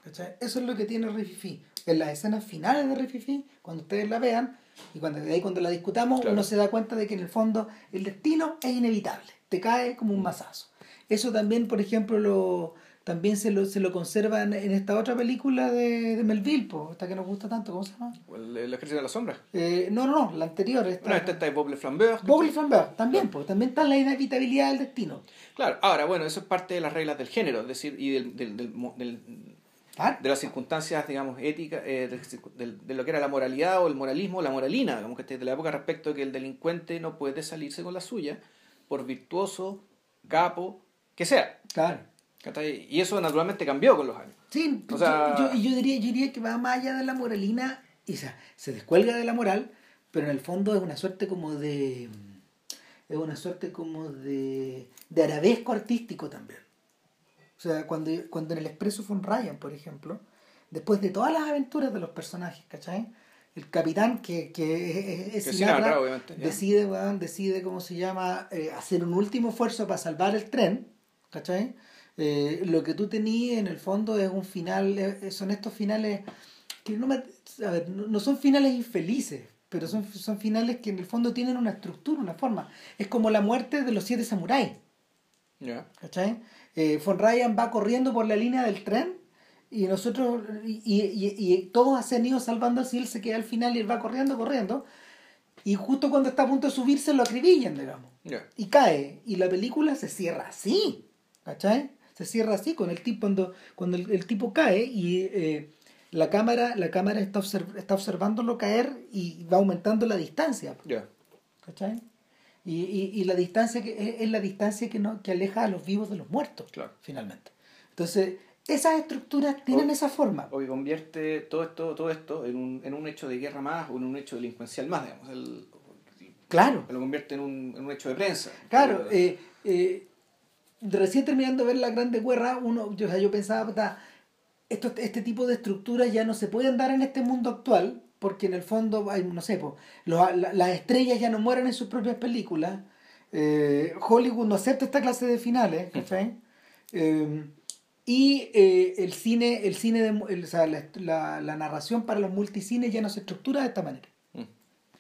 Eso es lo que tiene Rififi. En las escenas finales de Rififi, cuando ustedes la vean, y cuando, ahí cuando la discutamos, uno se da cuenta de que en el fondo el destino es inevitable te cae como un mazazo. Eso también, por ejemplo, lo, también se lo, se lo conserva en, en esta otra película de, de Melville, po, esta que nos gusta tanto, ¿cómo se llama? El, el ejército de la sombra. Eh, no, no, no, la anterior. Esta, Bueno, esta está de Bob Le Flambeur. Bobby Flambert, también, pues, también está la inevitabilidad del destino. Claro, ahora, bueno, eso es parte de las reglas del género, es decir, y del, del, del, Claro. de las circunstancias, digamos, éticas, eh, del- de, lo que era la moralidad o el moralismo, la moralina, digamos, que de la época respecto a que el delincuente no puede salirse con la suya, por virtuoso, capo, que sea. Claro. Y eso naturalmente cambió con los años. Sí, O sea- yo, yo, yo diría, yo diría que va más allá de la moralina, y o sea, se descuelga de la moral, pero en el fondo es una suerte como de. es una suerte como de. de arabesco artístico también. O sea, cuando, cuando en el Expreso von Ryan, por ejemplo, después de todas las aventuras de los personajes, ¿cachai? El capitán que, que es, Que Sinatra, Sinatra, decide, weón, decide, ¿cómo se llama?, eh, hacer un último esfuerzo para salvar el tren, ¿cachai? Eh, lo que tú tenías en el fondo es un final, eh, son estos finales que no, me, a ver, no son finales infelices, pero son, son finales que en el fondo tienen una estructura, una forma. Es como la muerte de los siete samuráis. ¿ya? ¿Cachai? Eh, Von Ryan va corriendo por la línea del tren y nosotros, y, y, y todos se han ido salvando así, él se queda al final y él va corriendo, corriendo. Y justo cuando está a punto de subirse lo acribillan, digamos. Ya. Y cae. Y la película se cierra así. ¿Cachai? Se cierra así con el tipo cuando, cuando el, el tipo cae y eh, la cámara, la cámara está, observ- está observándolo caer y va aumentando la distancia. Ya. ¿Cachai? Y, y, y la distancia que es, es la distancia que no que aleja a los vivos de los muertos, Claro. finalmente. Entonces, esas estructuras tienen O- esa forma. O que convierte todo esto, todo esto en un, en un hecho de guerra más o en un hecho delincuencial más, digamos. El- Claro, lo convierte en un, en un hecho de prensa. claro. Eh, eh, recién terminando de ver la Grande Guerra, uno, yo, o sea, yo pensaba, puta, esto, este tipo de estructuras ya no se pueden dar en este mundo actual, porque en el fondo, hay, no sé, po, los- la- las estrellas ya no mueren en sus propias películas. Eh, Hollywood no acepta esta clase de finales, ¿cachai? Eh, y eh, el cine, el cine de, el- o sea, la, narración para los multicines ya no se estructura de esta manera. Mm.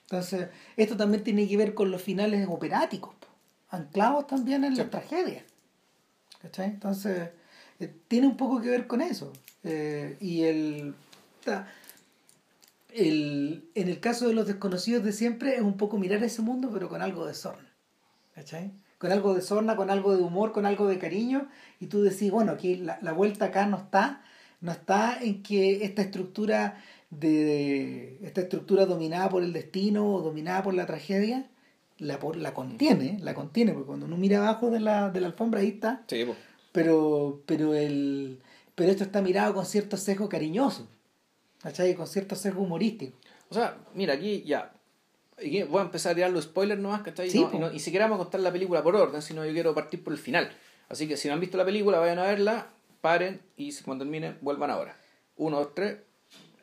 Entonces, esto también tiene que ver con los finales operáticos, po, anclados también en la tragedia. Entonces, eh, tiene un poco que ver con eso. Eh, y el, el. En el caso de los desconocidos de siempre, es un poco mirar ese mundo, pero con algo de sorna. Con algo de sorna, con algo de humor, con algo de cariño. Y tú decís, bueno, aquí la, la vuelta acá no está. No está en que esta estructura de esta estructura dominada por el destino o dominada por la tragedia la, por- la contiene, la contiene, porque cuando uno mira abajo de la, de la alfombra ahí está, Sí, pues. pero, pero el pero esto está mirado con cierto sesgo cariñoso, ¿cachai? Con cierto sesgo humorístico. O sea, mira, aquí ya. Aquí voy a empezar a tirar los spoilers nomás, ¿cachai? Sí, no, y, no, y siquiera vamos a contar la película por orden, sino yo quiero partir por el final. Así que si no han visto la película, vayan a verla, paren y cuando terminen, vuelvan ahora. Uno, dos, tres.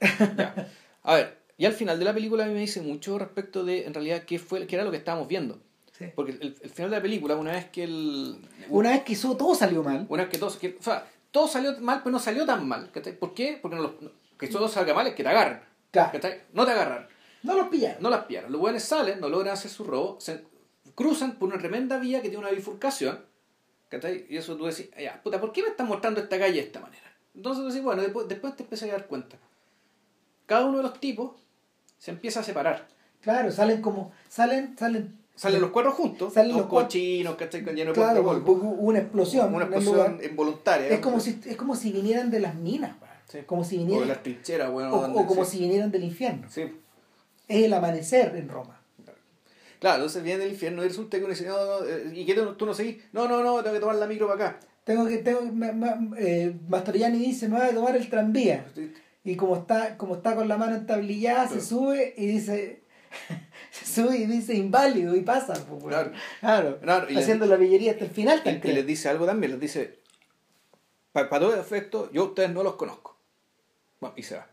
Ya. A ver, y al final de la película a mí me dice mucho respecto de, en realidad, qué fue qué era lo que estábamos viendo. Sí. Porque el, el final de la película, una vez que el. Una vez que eso todo salió mal, Una vez que todo, que- o sea, todo salió mal, pero no salió tan mal. ¿Por qué? Porque no lo- no- que todo salga mal es que te agarran. Claro. No te agarran. no los pillaron. No las pillaron. Los buenos salen, no logran hacer su robo, se cruzan por una tremenda vía que tiene una bifurcación. Y eso tú decís, ya, puta, ¿por qué me están mostrando esta calle de esta manera? Entonces tú decís, bueno, después, después te empiezas a dar cuenta. Cada uno de los tipos se empieza a separar. Claro, salen como, salen, salen, Salen los cuatro juntos, Salen los cochinos, ¿cachai? Con lleno de claro, hubo una explosión. Una explosión involuntaria. Es como si, es como si vinieran de las minas. Sí. como si O de vinieran, las trincheras, bueno. o, donde- o como sí. si vinieran del infierno. Sí. Es el amanecer en Roma. Claro, entonces viene el infierno y resulta que uno dice, no, no, eh, ¿y qué tú, no seguís? No, no, no, tengo que tomar la micro para acá. Tengo que, tengo, eh, Mastroianni dice, me voy a tomar el tranvía. Y como está, como está con la mano entablillada, se sube y dice, se sube y dice inválido y pasa. pues. Claro. Claro. Claro, y Haciendo la pillería hasta el final. Y, y les dice algo también, les dice, para todo efecto, yo a ustedes no los conozco. Bueno, y se va.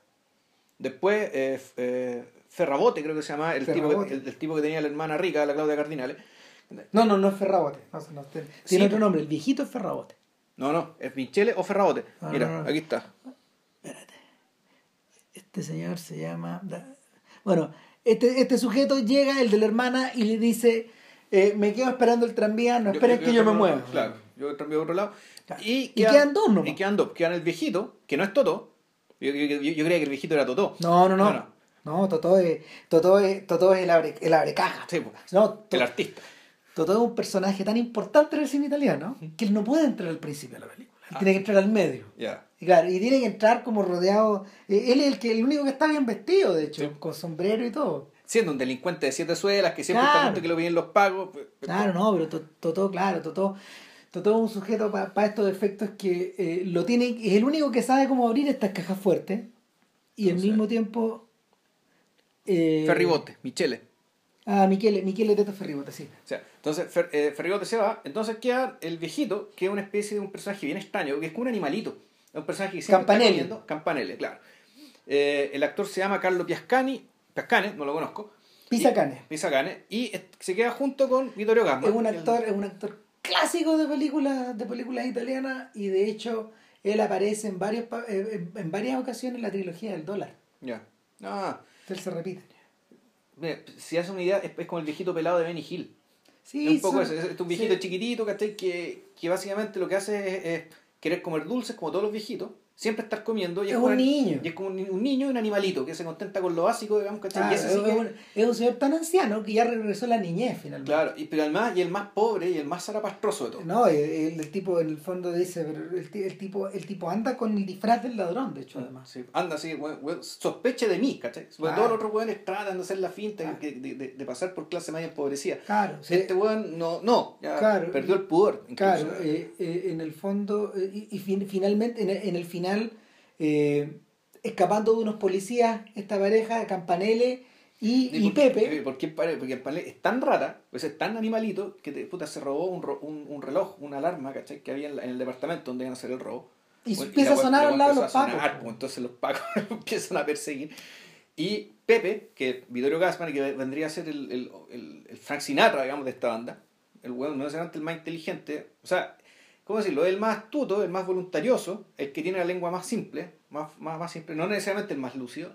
Después, eh, eh, Ferrabote, creo que se llama, el tipo, que, el, el tipo que tenía la hermana rica, la Claudia Cardinale. No, no, no es Ferrabote. No, no, tiene tiene Sí. otro nombre. El viejito es Ferrabote. No, no, es Michele o Ferrabote. Ah, Mira, no, no. aquí está. Este señor se llama... Bueno, este, este sujeto llega, el de la hermana, y le dice, eh, me quedo esperando el tranvía, no esperen que yo me mueva. Claro, yo el tranvía a otro lado. Y, quedan dos nomás. Y quedan dos. Quedan el viejito, que no es Totó. Yo, yo, yo, creía que el viejito era Totó. No, no, no. No, Totó es, Totó es, Totó es el, abre, el abrecaja. Sí, pues. no, el artista. Totó es un personaje tan importante en el cine italiano que él no puede entrar al principio de la película. Él tiene que entrar al medio. Ya. Y claro, y tiene que entrar como rodeado. Eh, él es el, que, el único que está bien vestido, de hecho, con sombrero y todo. Siendo un delincuente de siete suelas que siempre está está que lo vienen los pagos. Pues, pues, claro, no, pero Totó, claro, Totó. Totó es un sujeto para estos efectos que eh, lo tiene, es el único que sabe cómo abrir estas cajas fuertes y al mismo tiempo. Eh, Ferribote, Michele. Ah, Michele, Michele Teto Ferribote, sí. O sea, entonces eh, Ferribote se va, entonces queda el viejito, que es una especie de un personaje bien extraño, que es como un animalito. Es un personaje que siempre Campanelli. está comiendo. Campanelli, claro. Eh, el actor se llama Carlo Piascani, Piascane, no lo conozco. Pisacane. Pisacane. Y se queda junto con Vittorio Gassman. Es un actor, es un actor clásico de películas, de películas italianas y de hecho él aparece en, varios, eh, en varias ocasiones en la trilogía del dólar. Ya. Ah. Él se repite. si hace una idea, es, como el viejito pelado de Benny Hill. Sí, es un poco eso. Es un viejito chiquitito, Que, que básicamente lo que hace es querer comer dulces como todos los viejitos siempre estar comiendo. Y es, un niño. Y es como un, niño y un animalito que se contenta con lo básico, digamos, ¿cachai? es, un, señor tan anciano que ya regresó a la niñez finalmente. Claro, y, pero además, y el más pobre y el más zarapastroso de todo. No, el, tipo en el fondo dice, pero el, tipo, el tipo anda con el disfraz del ladrón, de hecho, mm, además. Sí, anda así, sospeche de mí, ¿cachai? Sobre todos los otros weones tratan de hacer la finta, de, de, pasar por clase media empobrecida. Claro. Este weón no, no, ya perdió el pudor. Claro, eh, eh, en el fondo, eh, y, finalmente, en el final eh, escapando de unos policías, esta pareja, Campanelle y, y, Pepe. Porque, porque es tan rara, pues es tan animalito, que te, puta, se robó un, un, un reloj, una alarma, ¿cachai? Que había en, el departamento donde iban a hacer el robo. Y empieza a sonar al lado de los pacos. Pues, entonces los pacos empiezan a perseguir. Y Pepe, que Vittorio Gassman, que vendría a ser el, el, el, el Frank Sinatra, digamos, de esta banda, el weón no es el más inteligente, o sea, ¿cómo decirlo? El más astuto, el más voluntarioso, el que tiene la lengua más simple, más, más, más simple, no necesariamente el más lúcido.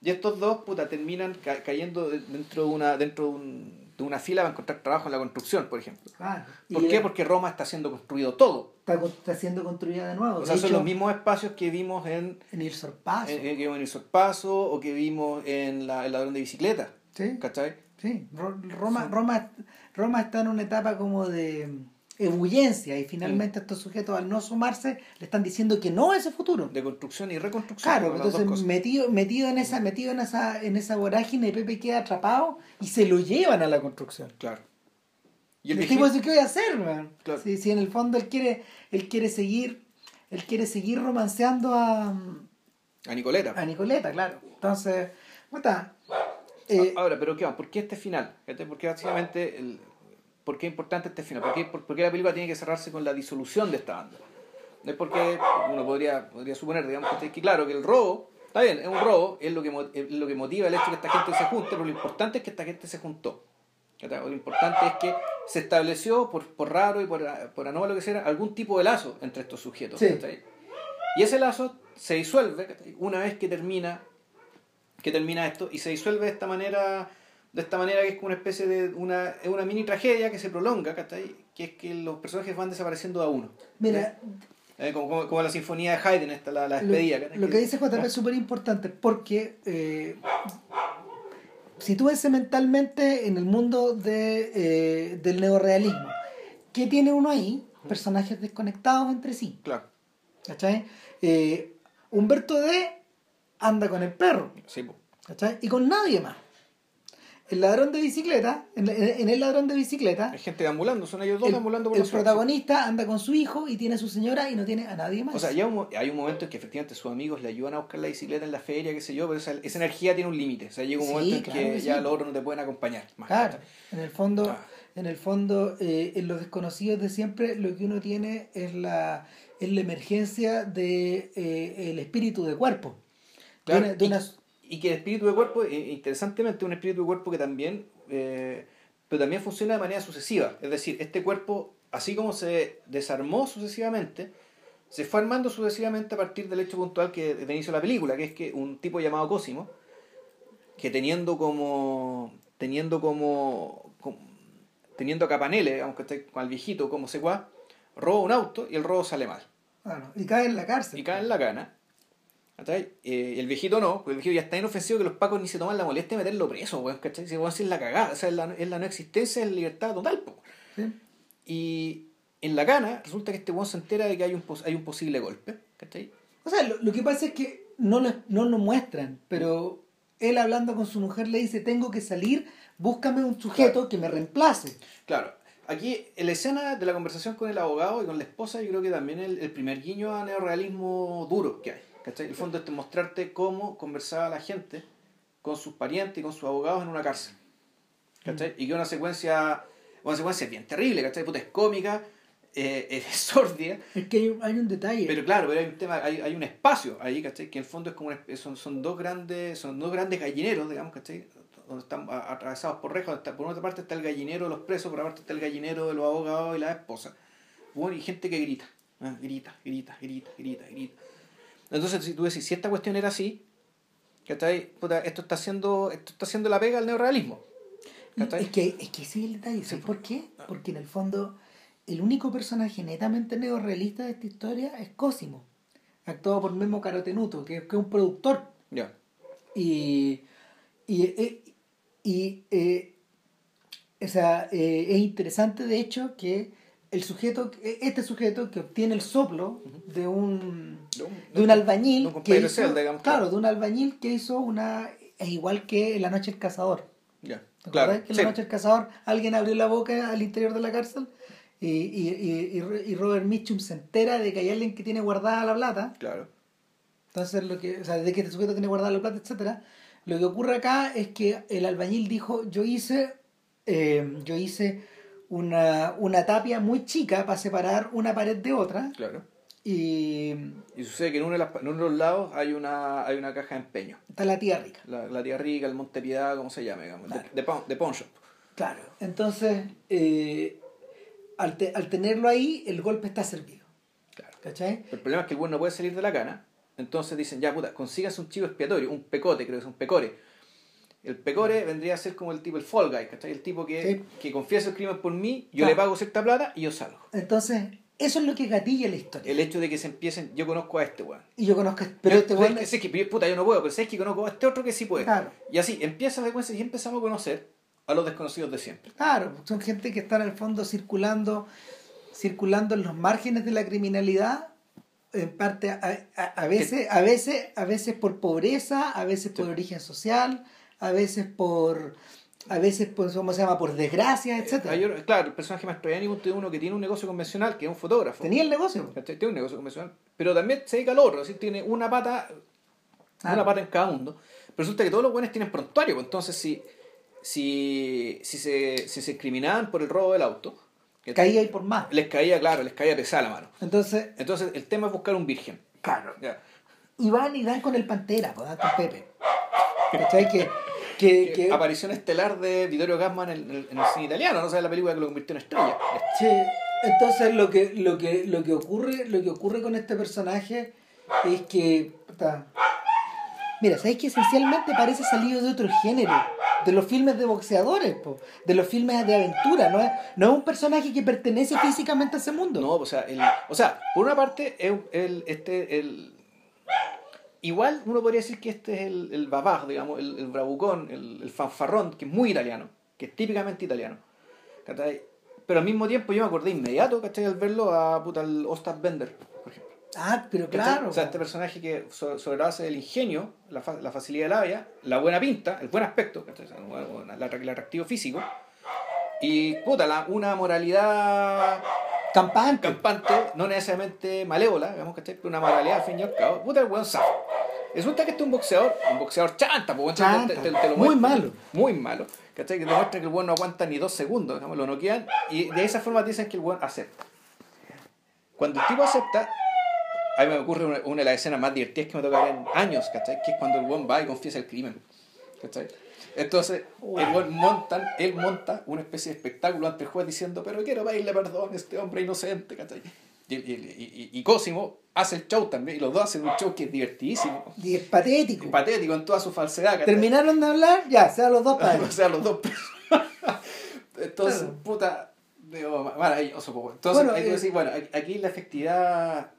Y estos dos, puta, terminan cayendo dentro de una, dentro de, un, de, una fila para encontrar trabajo en la construcción, por ejemplo. Ah, ¿Por qué? Porque Roma está siendo construido todo. Está, está siendo construida de nuevo. O sea, son los mismos espacios que vimos en... En El Sorpaso. En, en, en El Sorpaso o que vimos en la, El Ladrón de Bicicleta. Sí. ¿Cachai? Sí. Roma, Roma, Roma está en una etapa como de ebullencia y finalmente estos sujetos al no sumarse le están diciendo que no es el futuro. De construcción y reconstrucción claro entonces metido metido en esa metido en esa en esa vorágine Pepe queda atrapado y se lo llevan a la construcción. Claro. Y el, tipo dice qué voy a hacer man? si, en el fondo él quiere él quiere seguir él quiere seguir romanceando a a Nicoleta. a Nicoleta claro. Entonces está eh, ahora pero qué va ¿por qué este final? porque básicamente el ¿Por qué es importante este final? ¿Por qué, por, qué la película tiene que cerrarse con la disolución de esta banda? Es porque uno podría, podría suponer, digamos, que, claro, que el robo, está bien, es un robo, es lo, que, es lo que motiva el hecho de que esta gente se junte, pero lo importante es que esta gente se juntó. Lo importante es que se estableció, por, por raro y por, por anómalo que sea, algún tipo de lazo entre estos sujetos. Y ese lazo se disuelve una vez que termina, que termina esto, y se disuelve de esta manera de esta manera que es como una especie de una, una mini tragedia que se prolonga, ¿cachai? Que es que los personajes van desapareciendo a uno. Mira, eh, como, como, la sinfonía de Haydn, esta, la, la despedida. Lo, lo que dice JP es súper importante porque eh, sitúense mentalmente en el mundo de, eh, del neorealismo. ¿Qué tiene uno ahí? Personajes desconectados entre sí. Claro. ¿Cachai? Eh, Humberto D anda con el perro. Sí, ¿Cachai? Y con nadie más el ladrón de bicicleta, en, el ladrón de bicicleta. Hay gente ambulando, son ellos dos el, ambulando por El protagonista anda con su hijo y tiene a su señora y no tiene a nadie más. O sea, un, hay un momento en que efectivamente sus amigos le ayudan a buscar la bicicleta en la feria, qué sé yo, pero esa, esa energía tiene un límite. O sea, llega un momento en que, ya los otros no te pueden acompañar. Más claro, en el fondo, ah. en el fondo, eh, en los desconocidos de siempre, lo que uno tiene es la, es la emergencia de eh, el espíritu de cuerpo. Claro, de una, y que el espíritu de cuerpo, interesantemente, un espíritu de cuerpo que también, eh, pero también funciona de manera sucesiva. Es decir, este cuerpo, así como se desarmó sucesivamente, se fue armando sucesivamente a partir del hecho puntual que de inicio de la película, que es que un tipo llamado Cosimo, que teniendo como, teniendo como, teniendo a Capanele, digamos, ¿cachai? Con el viejito como secuaz, roba un auto y el robo sale mal. Ah, no. Y cae en la cárcel. Y cae en la cana. ¿Cachai? Eh, el viejito no, porque el viejito ya está inofensivo que los pacos ni se toman la molestia de meterlo preso, weón, ¿cachai? Si es la cagada, o sea, es la, es la no existencia, es la libertad total, po. Sí. Y en la cana resulta que este weón se entera de que hay un, hay un posible golpe, ¿cachai? O sea, lo, lo que pasa es que no lo, no lo muestran, pero él hablando con su mujer le dice, tengo que salir, búscame un sujeto que me reemplace. Claro, aquí en la escena de la conversación con el abogado y con la esposa, yo creo que también el, el primer guiño a neorrealismo duro que hay. ¿Cachai? El fondo es mostrarte cómo conversaba la gente con sus parientes y con sus abogados en una cárcel. ¿cachai? Y que una secuencia, una secuencia bien terrible, ¿cachai? Puta, es cómica, eh, es sórdida, Es que hay, un- hay un detalle. pero claro, pero hay un tema, hay, hay un espacio ahí, ¿cachai? Que en el fondo es como una son, son dos grandes, son dos grandes gallineros, digamos, ¿cachai? Donde están atravesados por rejas, por una parte está el gallinero de los presos, por otra parte está el gallinero de los abogados y la esposa. Bueno, y gente que grita, ¿ah? grita, grita, grita, grita, grita. Entonces, si tú decís, si esta cuestión era así, ¿cachai? Puta, esto está haciendo, esto está haciendo la pega al neorrealismo. Es, que, es que ese es el detalle. ¿Sabes por qué? Porque en el fondo, el único personaje netamente neorrealista de esta historia es Cosimo, actuado por Memo Carotenuto, que, que es un productor. Ya. Y, y, eh, y eh, o sea, eh, es interesante, de hecho, que el sujeto, este sujeto que obtiene el soplo de un, de un albañil, de un que hizo- digamos, claro, de un albañil que hizo una, es igual que La Noche del Cazador. Ya. ¿Te Claro. que en sí. La Noche del Cazador alguien abrió la boca al interior de la cárcel? Y, y, y, y- y Robert Mitchum se entera de que hay alguien que tiene guardada la plata. Claro. Entonces, lo que, o sea, de que este sujeto tiene guardada la plata, etcétera. Lo que ocurre acá es que el albañil dijo, yo hice, eh, yo hice una, una tapia muy chica para separar una pared de otra. Claro. Y Y sucede que en uno de, las- en uno de los lados hay una, hay una caja de empeño. está la tía rica. La, la tía rica, el Monte Piedad, como se llama, digamos, de, Claro. de, pawn- de pawn shop. Claro. Entonces, eh, al, te- al tenerlo ahí, el golpe está servido. Claro. ¿Cachai? El problema es que el bueno no puede salir de la cana. Entonces dicen, ya puta, consíganse un chivo expiatorio, un pecote, creo que es un pecore. El pecore vendría a ser como el tipo, el fall guy, ¿cachai? El tipo que, Sí. que confiesa el crimen por mí, yo Claro. le pago cierta plata y yo salgo. Entonces, eso es lo que gatilla la historia. El hecho de que se empiecen, yo conozco a este weón. Y yo conozco, pero Yo- este ¿sabes weón es- sé que, puta, yo no puedo, pero sabes que conozco a este otro que sí puede. Claro. Y así, empieza la secuencia y empezamos a conocer a los desconocidos de siempre. Claro, son gente que está en el fondo circulando, circulando en los márgenes de la criminalidad, en parte a, a- a veces, a veces, a veces por pobreza, a veces por Sí. origen social, a veces por a veces por cómo se llama, por desgracia, etcétera. Hay otro- claro, el personaje más troyánico es uno que tiene un negocio convencional, que es un fotógrafo. Tenía el negocio. Tiene un negocio convencional. Pero también se dedica al otro, es decir, tiene una pata, Claro. una pata en cada mundo. Pero resulta que todos los buenos tienen prontuario, pues entonces si, si, si, se, si se incriminaban por el robo del auto. Caía ahí por más. les caía, claro, les caía pesada la mano. Entonces, Entonces el tema es buscar un virgen. claro. Ya. Y van y dan con el Pantera, pues con Pepe. ¿Cachai? Que, que, que- Aparición estelar de Vittorio Gassman en, el- en el cine italiano, no sé, la película que lo convirtió en estrella. Sí, entonces lo que, lo que, lo que ocurre, lo que ocurre con este personaje es que. mira, ¿sabes que esencialmente parece salido de otro género? De los filmes de boxeadores, po, de los filmes de aventura, ¿no es, no es un personaje que pertenece físicamente a ese mundo. No, o sea, el, o sea, por una parte, es el, este, el, igual uno podría decir que este es el, el babar, digamos, el, el bravucón, el, el fanfarrón, que es muy italiano, que es típicamente italiano. ¿cachai? Pero al mismo tiempo yo me acordé inmediato, ¿cachai? Al verlo a puta, al Ostad Bender, por ejemplo. Ah, pero ¿cachai? claro. O sea, este personaje que so- sobre la base del ingenio, la, fa- la facilidad de labia, la buena pinta, el buen aspecto, ¿cachai? O sea, bueno, la- el atractivo físico, y puta, la, una moralidad campante. campante, no necesariamente malévola, digamos, ¿cachai? Pero una moralidad al fin y al cabo. Puta, el weón zafo. Resulta que este es un boxeador, un boxeador chanta, pues, Chanta, te- te- te lo muy malo. Muy malo, ¿cachai? Que demuestra que el weón no aguanta ni dos segundos, digamos, lo noquean, y de esa forma dicen que el weón acepta. Cuando el tipo acepta, a mí me ocurre una, una de las escenas más divertidas que me toca ver en años, ¿cachai? Que es cuando el weón va y confiesa el crimen, ¿cachai? Entonces, el weón montan, él monta una especie de espectáculo ante el juez diciendo, pero quiero pedirle perdón a este hombre inocente, ¿cachai? Y, y, y, y- y Cosimo hace el show también, y los dos hacen un show que es divertidísimo, Y es patético. patético en toda su falsedad, ¿cachai? Terminaron de hablar, ya, sean los dos o padres. sea, los dos Entonces, Claro. puta, digo, maravilloso. po. Entonces, Bueno, eh, bueno, aquí la efectividad...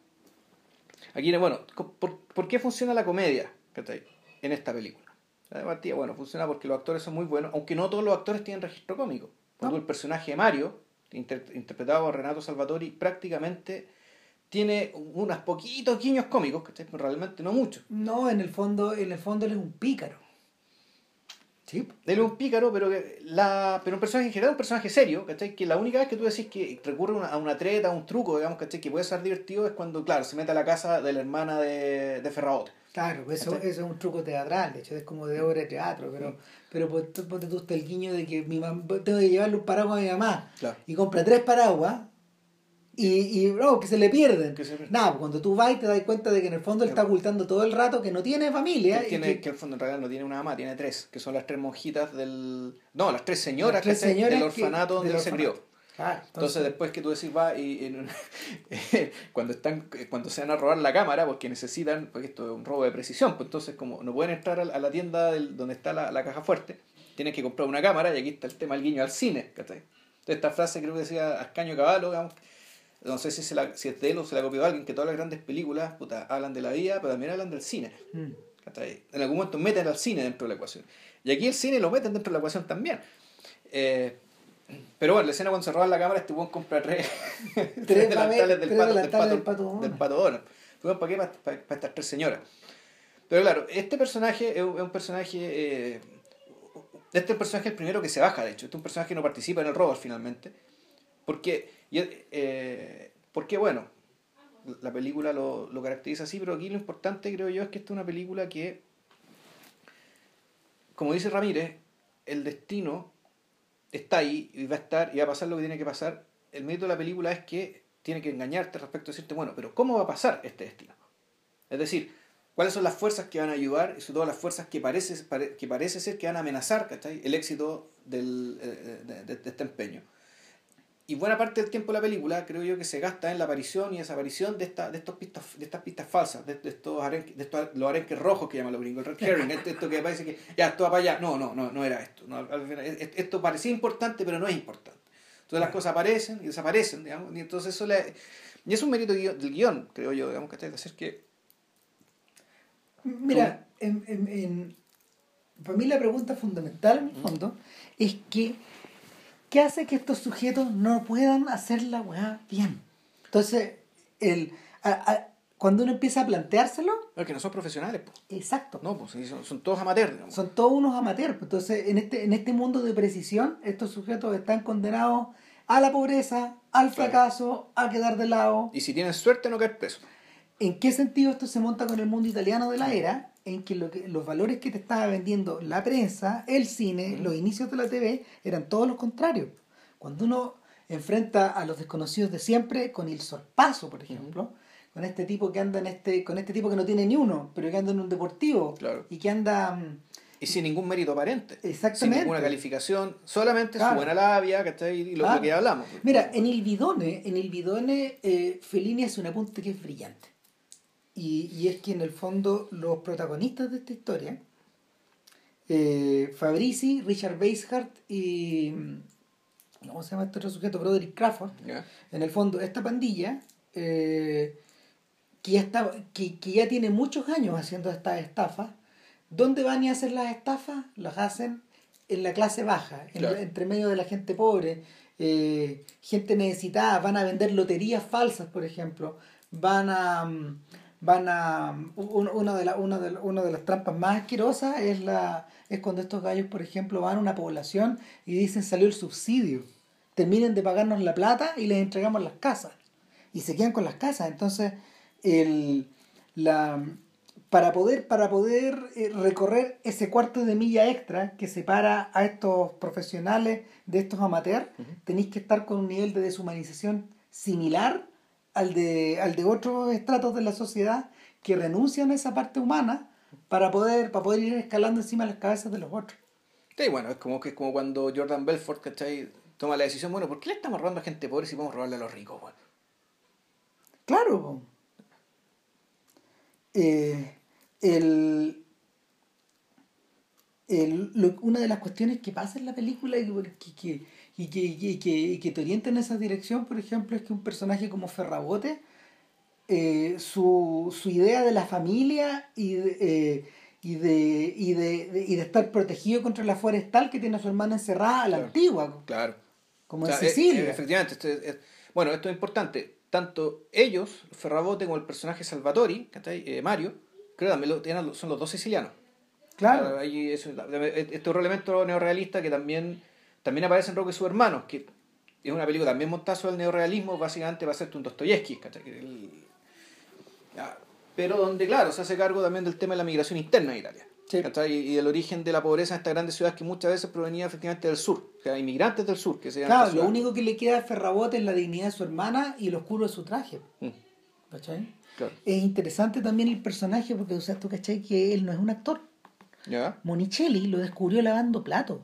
Aquí, bueno, ¿por, por qué funciona la comedia ¿cachai? en esta película? La de partida, bueno, funciona porque los actores son muy buenos, aunque no todos los actores tienen registro cómico. No. el personaje de Mario, inter- interpretado por Renato Salvatori, prácticamente tiene unos poquitos guiños cómicos, ¿cachai? Pero realmente no muchos. No, en el fondo, en el fondo él es un pícaro. Sí. Él es un pícaro, pero que la pero un personaje en general, un personaje serio, ¿cachai? Que la única vez que tú decís que recurre a una, a una treta, a un truco, digamos, ¿cachai? Que puede ser divertido es cuando, claro, se mete a la casa de la hermana de, de Ferraote. Claro, eso, ¿Cachai? eso es un truco teatral, de hecho es como de obra de teatro, pero, pero ponte ponte tú el guiño de que mi mam- tengo que llevarle un paraguas a mi mamá Claro. y compra tres paraguas y, y no, que se le pierden. Pierden. Nada, pues cuando tú vas y te das cuenta de que en el fondo él está ocultando todo el rato que no tiene familia. Que, y tiene, que- que en el fondo en realidad no tiene una mamá, tiene tres, que son las tres monjitas del... No, las tres señoras, Las tres ¿cachai? señoras del que- orfanato donde del él se crió. Claro, Entonces después que tú decís va y cuando están cuando se van a robar la cámara porque necesitan porque esto es un robo de precisión pues entonces como no pueden entrar a la- tienda del- donde está la, la caja fuerte tienen que comprar una cámara y aquí está el tema del guiño al cine ¿cachai? entonces esta frase creo que decía Ascaño Caballo digamos, no sé si, se la, si es de él o se la copió alguien que todas las grandes películas puta, hablan de la vida pero también hablan del cine Mm. En algún momento meten al cine dentro de la ecuación. Y aquí el cine lo meten dentro de la ecuación también. Eh, pero bueno, la escena cuando se roban la cámara, este buen compra tres, tres delantales del tres pato, del pato, del Pato del pato Donald. Pues, ¿Para qué? Para, para- para estas tres señoras. Pero claro, este personaje es un, personaje... eh, este es el personaje el primero que se baja, de hecho. Este es un personaje que no participa en el robo finalmente. Porque, eh, porque bueno, la película lo, lo caracteriza así, pero aquí lo importante creo yo es que esta es una película que, como dice Ramírez, el destino está ahí y va a estar y va a pasar lo que tiene que pasar. El mérito de la película es que tiene que engañarte respecto a decirte, bueno, pero ¿cómo va a pasar este destino? Es decir, ¿cuáles son las fuerzas que van a ayudar y sobre todo las fuerzas que parece, pare- que parece ser que van a amenazar el éxito del, eh, de- de este empeño? Y buena parte del tiempo de la película creo yo que se gasta en la aparición y desaparición de, esta, de, estos pistas, de estas pistas falsas, de, de estos arenques, de estos, los arenques rojos que llaman los gringos, el red herring, esto, esto que parece que ya, esto va para allá. No, no, no, no era esto. No, final, es- esto parecía importante, pero no es importante. Entonces las cosas aparecen y desaparecen, digamos, y entonces eso le... Y es un mérito del guion, creo yo, digamos, que de hacer que... Mira, en, en- en- para mí la pregunta fundamental en el fondo es que ¿qué hace que estos sujetos no puedan hacer la weá bien? Entonces, el, a- a- cuando uno empieza a planteárselo, Es que no son profesionales, pues. exacto. No, pues son, son todos amateurs. Son todos unos amateurs. pues, Entonces, en este, en este mundo de precisión, estos sujetos están condenados a la pobreza, al Claro. fracaso, a quedar de lado. Y si tienen suerte, no caer preso. ¿En qué sentido esto se monta con el mundo italiano de la era? En que, lo que los valores que te estaba vendiendo la prensa, el cine, los inicios de la TV, eran todos los contrarios. Cuando uno enfrenta a los desconocidos de siempre con el sorpaso, por ejemplo, con este tipo que anda en este, con este tipo que no tiene ni uno, pero que anda en un deportivo Claro. y que anda mm, Y sin ningún mérito aparente. Sin exactamente. ninguna calificación, solamente Claro. su buena labia, ¿cachai? Y lo, Claro. lo que ya hablamos. Mira, en el bidone, en el bidone, eh, Fellini hace un apunte que es brillante. Y, y es que en el fondo los protagonistas de esta historia, eh, Fabrizi, Richard Weishart y. ¿Cómo se llama este otro sujeto? Broderick Crawford. En el fondo, esta pandilla, eh, que, ya está, que, que ya tiene muchos años haciendo estas estafas, ¿dónde van y hacen las estafas? Las hacen en la clase baja, en Claro. la- entre medio de la gente pobre, eh, gente necesitada, van a vender loterías falsas, por ejemplo, van a... van a un- una de, la- una de, una de las trampas más asquerosas es la es cuando estos gallos por ejemplo van a una población y dicen salió el subsidio. Terminen de pagarnos la plata y les entregamos las casas y se quedan con las casas. Entonces el la para poder para poder eh, recorrer ese cuarto de milla extra que separa a estos profesionales de estos amateurs tenéis que estar con un nivel de deshumanización similar al de, al de otros estratos de la sociedad que renuncian a esa parte humana para poder, para poder ir escalando encima de las cabezas de los otros. Sí, bueno, es como que es como cuando Jordan Belfort, ¿cachai? Toma la decisión, bueno, ¿por qué le estamos robando a gente pobre si podemos robarle a los ricos, bueno? Claro. Eh, el, el- lo- una de las cuestiones que pasa en la película y que, que, y que, y que, y que te orienta en esa dirección, por ejemplo, es que un personaje como Ferrabote, eh, su, su idea de la familia y de, eh, y, de, y, de, de- y de estar protegido contra la forestal que tiene a su hermana encerrada a la Claro. antigua, Claro. como O sea, en eh, Sicilia. eh, efectivamente. este es- bueno, esto es importante. Tanto ellos, Ferrabote, como el personaje Salvatori. Eh, Mario, creo que también lo- son los dos sicilianos. claro. Ahí es, este es otro elemento neorrealista que también, también aparece en Roque y sus hermanos, que es una película también montada sobre el neorrealismo, básicamente va a ser un Dostoyevsky, pero donde, claro, se hace cargo también del tema de la migración interna de Italia. Sí. Y del origen de la pobreza en estas grandes ciudades que muchas veces provenía efectivamente del sur, o sea, inmigrantes del sur que se Claro, lo único que le queda a Ferrabote es la dignidad de su hermana y lo oscuro de su traje. Mm, ¿Cachai? claro. Es interesante también el personaje porque o sea, tú cachai que él no es un actor. ¿Ya? Monicelli lo descubrió lavando platos.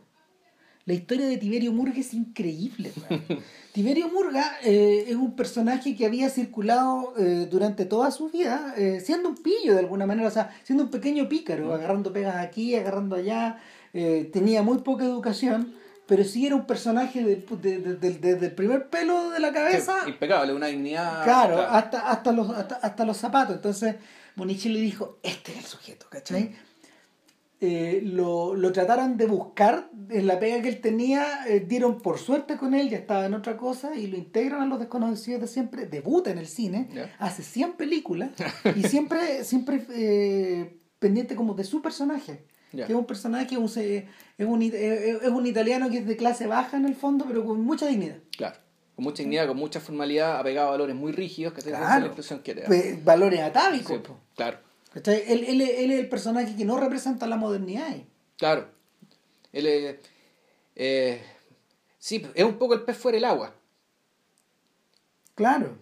La historia de Tiberio Murga es increíble. Tiberio Murga eh, es un personaje que había circulado eh, durante toda su vida, eh, siendo un pillo de alguna manera, o sea, siendo un pequeño pícaro, agarrando pegas aquí, agarrando allá, tenía muy poca educación, pero sí era un personaje de- de- de- de- desde el primer pelo de la cabeza Sí, impecable, una dignidad. Claro, hasta, hasta, los, hasta, hasta los zapatos. Entonces, Monicelli dijo, este es el sujeto, ¿cachai? Eh, lo, lo trataron de buscar en la pega que él tenía, eh, dieron por suerte con él, ya estaba en otra cosa, y lo integran a los desconocidos de siempre, debuta en el cine, hace 100 películas, y siempre, siempre eh, pendiente como de su personaje. Que es un personaje, se- es, un, es un italiano que es de clase baja en el fondo, pero con mucha dignidad. Claro. Con mucha dignidad, con mucha formalidad, apegado a valores muy rígidos, que es la Claro. expresión que te da. Pues, valores atávicos. Sí, claro. ¿Cachai? Él, él, él es el personaje que no representa la modernidad. ahí. Claro. Él es. eh, sí, es un poco el pez fuera del agua. Claro.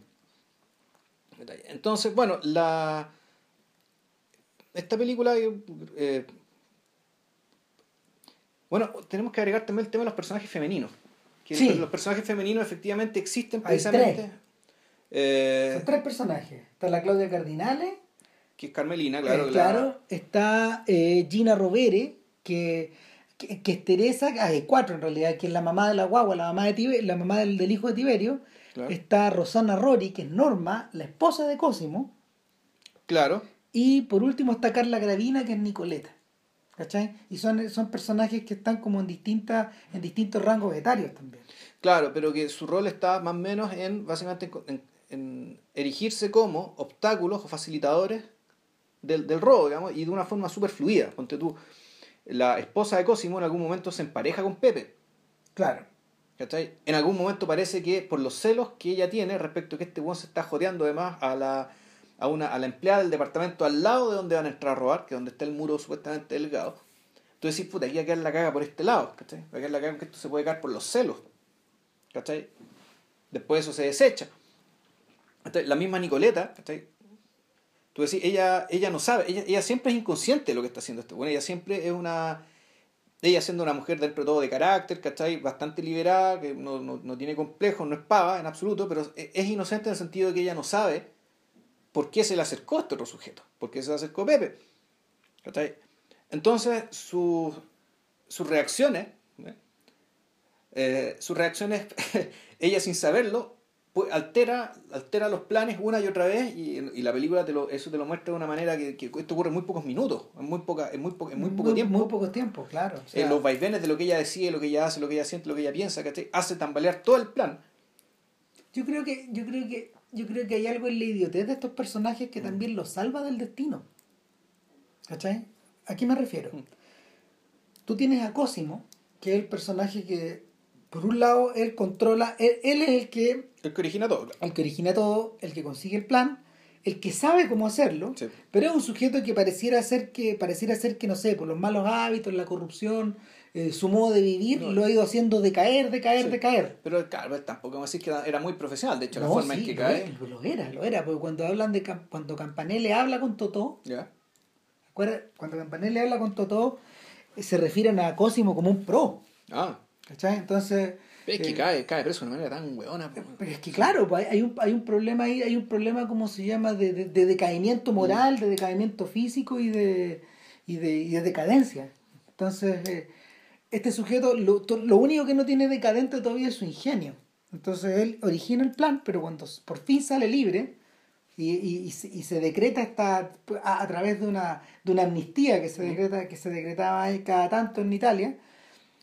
Entonces, bueno, la. Esta película. eh, bueno, tenemos que agregar también el tema de los personajes femeninos. Que Sí. los personajes femeninos efectivamente existen Hay precisamente. tres. eh, Son tres personajes. Está la Claudia Cardinale. Que es Carmelina, claro. eh, la- claro. Está eh, Gina Rovere, que, que, que es Teresa. Ah, hay cuatro en realidad, que es la mamá de la guagua, la mamá, de Tibe- la mamá del, del hijo de Tiberio. Claro. Está Rosana Rory, que es Norma, la esposa de Cosimo. Claro. Y por último está Carla Gravina, que es Nicoleta. ¿Cachai? Y son, son personajes que están como en distintas, en distintos rangos etarios también. Claro, pero que su rol está más o menos en, básicamente, en, en erigirse como obstáculos o facilitadores del, del robo, digamos, y de una forma súper fluida. Ponte tú, la esposa de Cosimo en algún momento se empareja con Pepe, Claro. ¿cachai? En algún momento parece que por los celos que ella tiene respecto a que este buen se está jodeando además a la, a, una, a la empleada del departamento al lado de donde van a entrar a robar, que es donde está el muro supuestamente delgado. Tú decís, puta, aquí va a quedar la caga por este lado, ¿cachai? Va a quedar la caga que esto se puede caer por los celos, ¿cachai? Después eso se desecha. ¿Cachai? La misma Nicoleta, ¿cachai? Tú decís, ella, ella no sabe, ella, ella siempre es inconsciente de lo que está haciendo este bueno, ella siempre es una... Ella siendo una mujer dentro de todo de carácter, ¿cachai? Bastante liberada, que no, no, no tiene complejos, no es pava en absoluto, pero es, es inocente en el sentido de que ella no sabe por qué se le acercó a este otro sujeto, por qué se le acercó Pepe. ¿cachai? Entonces, su- sus reacciones, ¿eh? Eh, sus reacciones, ella sin saberlo, altera, altera los planes una y otra vez y, y la película te lo, eso te lo muestra de una manera que, que esto ocurre en muy pocos minutos, en muy, poca, en muy, po- en muy poco tiempo. Muy poco tiempo, claro. O sea, Eh, los vaivenes de lo que ella decide, lo que ella hace, lo que ella siente, lo que ella piensa, ¿cachai? Hace tambalear todo el plan. yo creo que, yo creo que, yo creo que hay algo en la idiotez de estos personajes Mm. que también los salva del destino. ¿Cachai? ¿A qué me refiero? Mm. Tú tienes a Cosimo, que es el personaje que, por un lado, él controla, él, él es el que, El que origina todo. el que origina todo, el que consigue el plan, el que sabe cómo hacerlo, Sí. pero es un sujeto que pareciera ser que, pareciera ser que, no sé, por los malos hábitos, la corrupción, eh, su modo de vivir, No. lo ha ido haciendo decaer, decaer, Sí. decaer. Pero claro, pues, tampoco vamos a decir que era- muy profesional. De hecho, la forma en que lo cae. era, Lo era, lo era, porque cuando hablan de cuando Campanelle habla con Totó. ¿acuerdas? Cuando Campanelle habla con Totó, eh, se refieren a Cosimo como un pro, Ah, ¿cachai? Entonces, es que eh, cae, cae preso de una manera tan hueona. pero es que claro, pues, hay un, hay un problema ahí, hay un problema como se llama de, de, de decaimiento moral, de decaimiento físico y de, y de, y de decadencia. Entonces, eh, este sujeto, lo, lo único que no tiene decadente todavía es su ingenio. Entonces él origina el plan, pero cuando por fin sale libre y, y, y se, y se decreta esta, a, a través de una, de una amnistía que se, decreta, que se decretaba cada tanto en Italia,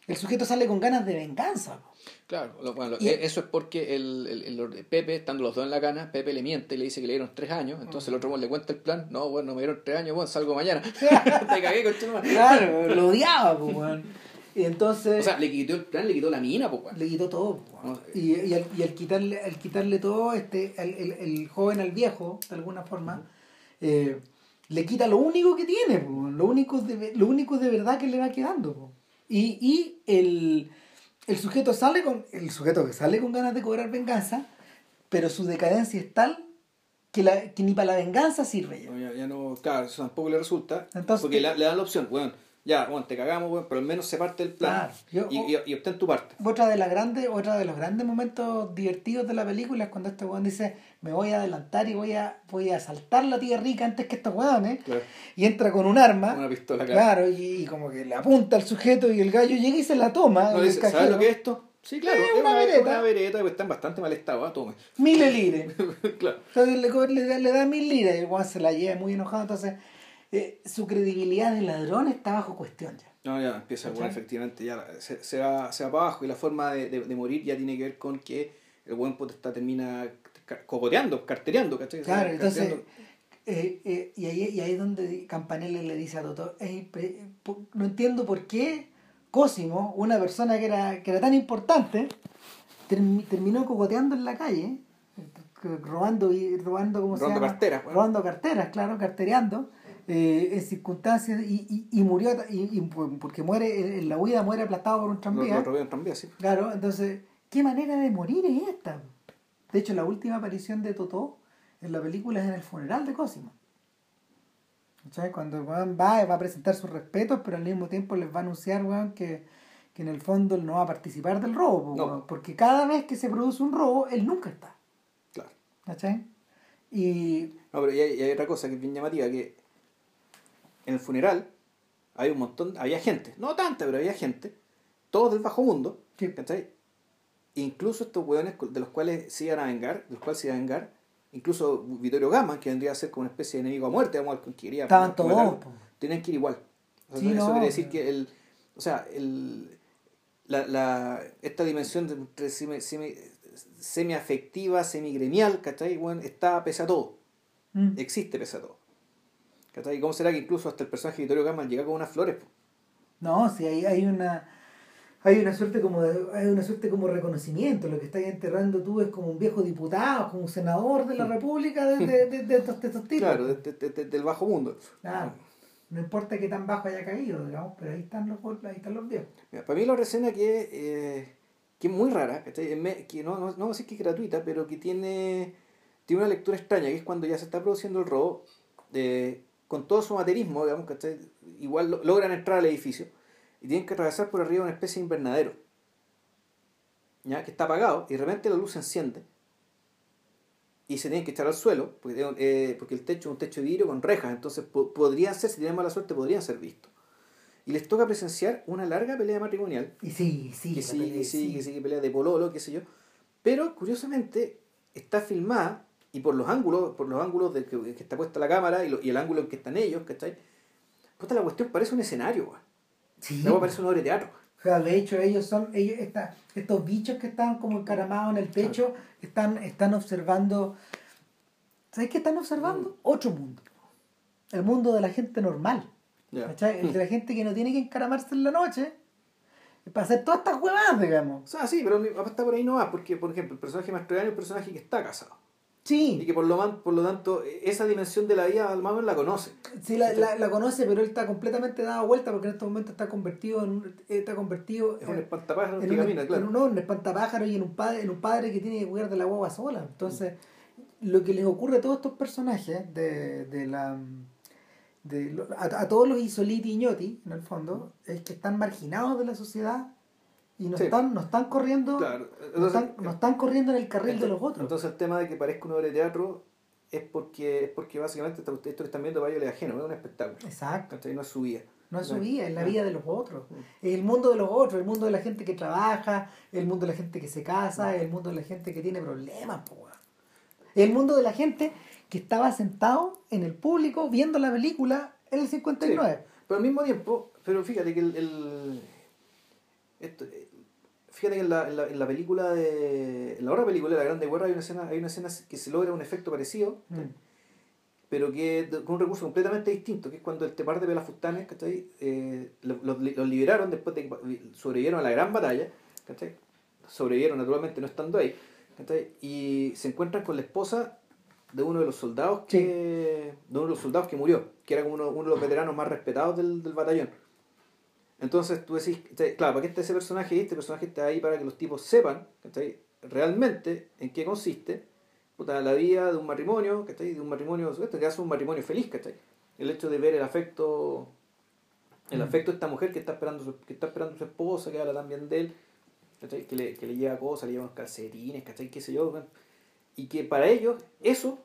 el sujeto sale con ganas de venganza. Claro, lo- bueno, Y- e- eso es porque el, el, el- Pepe, estando los dos en la cana, Pepe le miente y le dice que le dieron tres años, entonces el otro le cuenta el plan, no, bueno, me dieron tres años, bueno, salgo mañana. Te cagué, conchetumare. Claro, lo odiaba, po, weón. Y entonces O sea, le quitó el plan, le quitó la mina, pues, weón. le quitó todo. No, Y, y, al, y al quitarle, al quitarle todo, este, el, el, el joven al viejo, de alguna forma, eh, le quita lo único que tiene, weón. lo único de, lo único de verdad que le va quedando. po. Y, y el, el sujeto sale con. El sujeto que sale con ganas de cobrar venganza, pero su decadencia es tal que, la, que ni para la venganza sirve ya. No, ya, ya no, claro, eso tampoco le resulta. Entonces, porque ¿qué? le, le dan la opción, weón, ya, bueno, te cagamos, weón, pero al menos se parte el plan Claro, yo- y, y, y obtén tu parte. Otra de las grandes, otra de los grandes momentos divertidos de la película es cuando este weón dice, me voy a adelantar y voy a, voy a saltar la tía rica antes que estos weones, Claro. y entra con un arma, Una pistola, claro. claro, y, y como que le apunta al sujeto y el gallo llega y se la toma, No, dice, ¿Sabes lo que es esto? Sí, claro, es una vereta. una vereta, pues está en bastante mal estado, ah, tome. mil claro. Entonces le, le, le da mil liras y el weón se la lleva muy enojado, entonces eh, su credibilidad de ladrón está bajo cuestión ya. No, ya empieza, bueno, efectivamente, ya se, se, va, se va para abajo y la forma de, de, de morir ya tiene que ver con que el buen potestad termina cogoteando, cartereando, ¿cachai? Claro, entonces, eh, eh, y, ahí, y ahí es donde Campanella le dice a Totó, "Ey, pe- po- no entiendo por qué Cosimo, una persona que era, que era tan importante, termi- terminó cogoteando en la calle, eh, robando, y robando, ¿cómo se Robando llama? carteras, bueno. Robando carteras, claro, cartereando, eh, en circunstancias, y, y, y murió, y, y porque muere, en- la huida muere aplastado por un tranvía. lo robé en tranvía, sí. Claro, entonces, ¿qué manera de morir es esta? De hecho, la última aparición de Totó en la película es en el funeral de Cosimo. ¿Cachai? Cuando weón va, va a presentar sus respetos, pero al mismo tiempo les va a anunciar, weón, que, que en el fondo él no va a participar del robo, No. porque cada vez que se produce un robo, él nunca está. Claro. ¿Cachai? Y No, pero y hay, y hay otra cosa que es bien llamativa, que en el funeral hay un montón, había gente, no tanta, pero había gente, todos del bajo mundo, Sí. ¿cachai? Incluso estos hueones de los cuales se iban a vengar, de los cuales se iban a vengar, incluso Vittorio Gama, que vendría a ser como una especie de enemigo a muerte, vamos, que quería estaban como todos. matarlo, po. tenían que ir igual. O sea, Sí, eso no, quiere decir pero- que el, o sea, el, la, la, esta dimensión de entre semi, semi, semi-afectiva, semi-gremial, ¿cachai? Bueno, está pese a todo Mm. existe pese a todo. ¿Cachai? ¿Y cómo será que incluso hasta el personaje de Vittorio Gama llega con unas flores? po? No, sí, hay, hay una hay una suerte como de- hay una suerte como reconocimiento. Lo que estás enterrando tú es como un viejo diputado, como un senador de la República de, de, de- de estos, de estos tipos. Claro, de- de- de- de- del bajo mundo. Claro. No importa qué tan bajo haya caído, digamos, pero ahí están los ahí están los viejos. Mira, para mí la escena que, eh, que es muy rara, que no, no, no decir que es gratuita, pero que tiene, tiene una lectura extraña, que es cuando ya se está produciendo el robo, eh, con todo su materismo, digamos, ¿cachai? Igual lo- logran entrar al edificio y tienen que atravesar por arriba una especie de invernadero, ¿ya? que está apagado y de repente la luz se enciende y se tienen que echar al suelo, porque, eh, porque el techo es un techo de vidrio con rejas, entonces po- podrían ser, si tienen mala suerte, podrían ser vistos. Y les toca presenciar una larga pelea matrimonial, Y sí, sí, que sí, pelea, que sí, que sí, que pelea de pololo, qué sé yo. Pero curiosamente está filmada y por los ángulos, por los ángulos de que, que está puesta la cámara y, lo- y el ángulo en que están ellos, ¿cachai? Puta, la cuestión parece un escenario, weón. Sí. Weá parece una obra de teatro. O sea, de hecho, ellos son, ellos, esta, estos bichos que están como encaramados en el techo, están, están observando. ¿Sabes qué están observando? Mm. Otro mundo. El mundo de la gente normal. ¿cachai? El de la gente que no tiene que encaramarse en la noche para hacer todas estas huevadas, digamos. O sea, sí, pero hasta por ahí no va, porque, por ejemplo, el personaje masculino es un personaje que está casado. Y Sí, que por lo, man- por lo tanto, esa dimensión de la vida, al menos la conoce. sí la, la, la conoce, pero él está completamente dado vuelta porque en este momento está convertido en un- está convertido Es un en- espantapájaros en que un, camina, claro. en un, no, un espantapájaro y en un padre, en un padre que tiene que cuidar de la guagua sola. Entonces, lo que les ocurre a todos estos personajes de, de la de a, a todos los Isoliti y Ñoti, en el fondo, es que están marginados de la sociedad y no Sí. están, no están corriendo, Claro. no, Entonces, están, no están corriendo en el carril de los otros. Entonces el tema de que parezca una obra de teatro es porque, es porque básicamente esto están viendo les es ajeno, es un espectáculo. Exacto. ¿cachai? No es su vida. No es su vida, es la vida de los otros. Es el mundo de los otros, el mundo de la gente que trabaja, el mundo de la gente que se casa, el mundo de la gente que tiene problemas, El mundo de la gente que estaba sentado en el público viendo la película en el 59. pero al mismo tiempo, pero fíjate que el, esto, fíjate que en la, en la, película de en la otra película de la Grande Guerra hay una escena hay una escena que se logra un efecto parecido mm. pero que con un recurso completamente distinto que es cuando este par de pelafustanes ¿cachai? Eh, los, los, liberaron después de que sobrevivieron a la gran batalla ¿cachai? sobrevivieron naturalmente no estando ahí ¿cachai? y se encuentran con la esposa de uno de los soldados que de uno de los soldados que murió que era como uno, uno de los veteranos más respetados del, del batallón entonces tú decís, claro, ¿para qué está ese personaje? Este personaje está ahí para que los tipos sepan realmente en qué consiste la vida de un matrimonio, de un matrimonio, que hace un matrimonio feliz, el hecho de ver el afecto el mm. afecto de esta mujer que está esperando su, que está esperando su esposa, que habla también de él, que le, que le lleva cosas, le lleva unos calcetines, ¿cachai? qué sé yo, y que para ellos eso,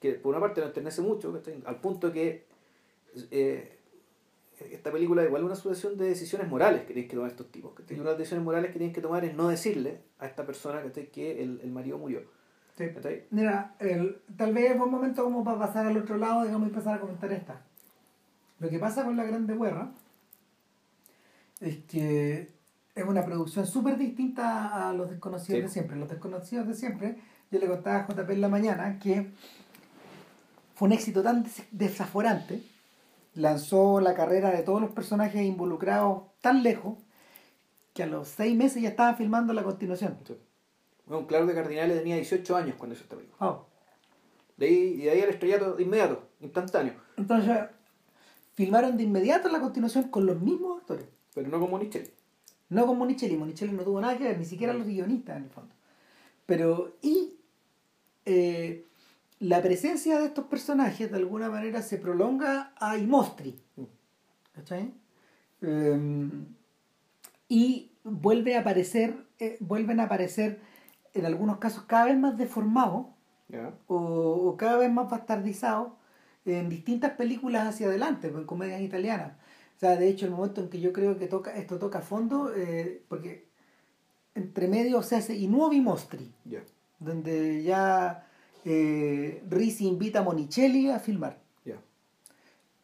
que por una parte lo enternece mucho, al punto que eh, esta película igual una sucesión de decisiones morales que tienen que tomar estos tipos. Que una de las decisiones morales que tienen que tomar es no decirle a esta persona que el, el marido murió. Mira, el, tal vez es buen momento como para pasar al otro lado, digamos, y empezar a comentar esta. Lo que pasa con La Grande Guerra es que es una producción súper distinta a Los Desconocidos de Siempre. Los Desconocidos de Siempre, yo le contaba a JP en la mañana que fue un éxito tan desaforante lanzó la carrera de todos los personajes involucrados tan lejos que a los seis meses ya estaban filmando la continuación. Bueno, Claro de Cardinales tenía 18 años cuando hizo esta película. Oh. De ahí, de ahí el estrellato de inmediato, instantáneo. Entonces, filmaron de inmediato la continuación con los mismos actores. Pero no con Monicelli. No con Monicelli, Monicelli no tuvo nada que ver, ni siquiera los guionistas en el fondo. Pero, y eh, la presencia de estos personajes de alguna manera se prolonga a Imostri. ¿Cachai? Em, y vuelve a aparecer, eh, vuelven a aparecer en algunos casos cada vez más deformados o, cada vez más bastardizados en distintas películas hacia adelante, en comedias italianas. O sea, de hecho, el momento en que yo creo que toca, esto toca a fondo, eh, porque entre medio se hace Y Nuovi Mostri, donde ya eh, Risi invita a Monicelli a filmar.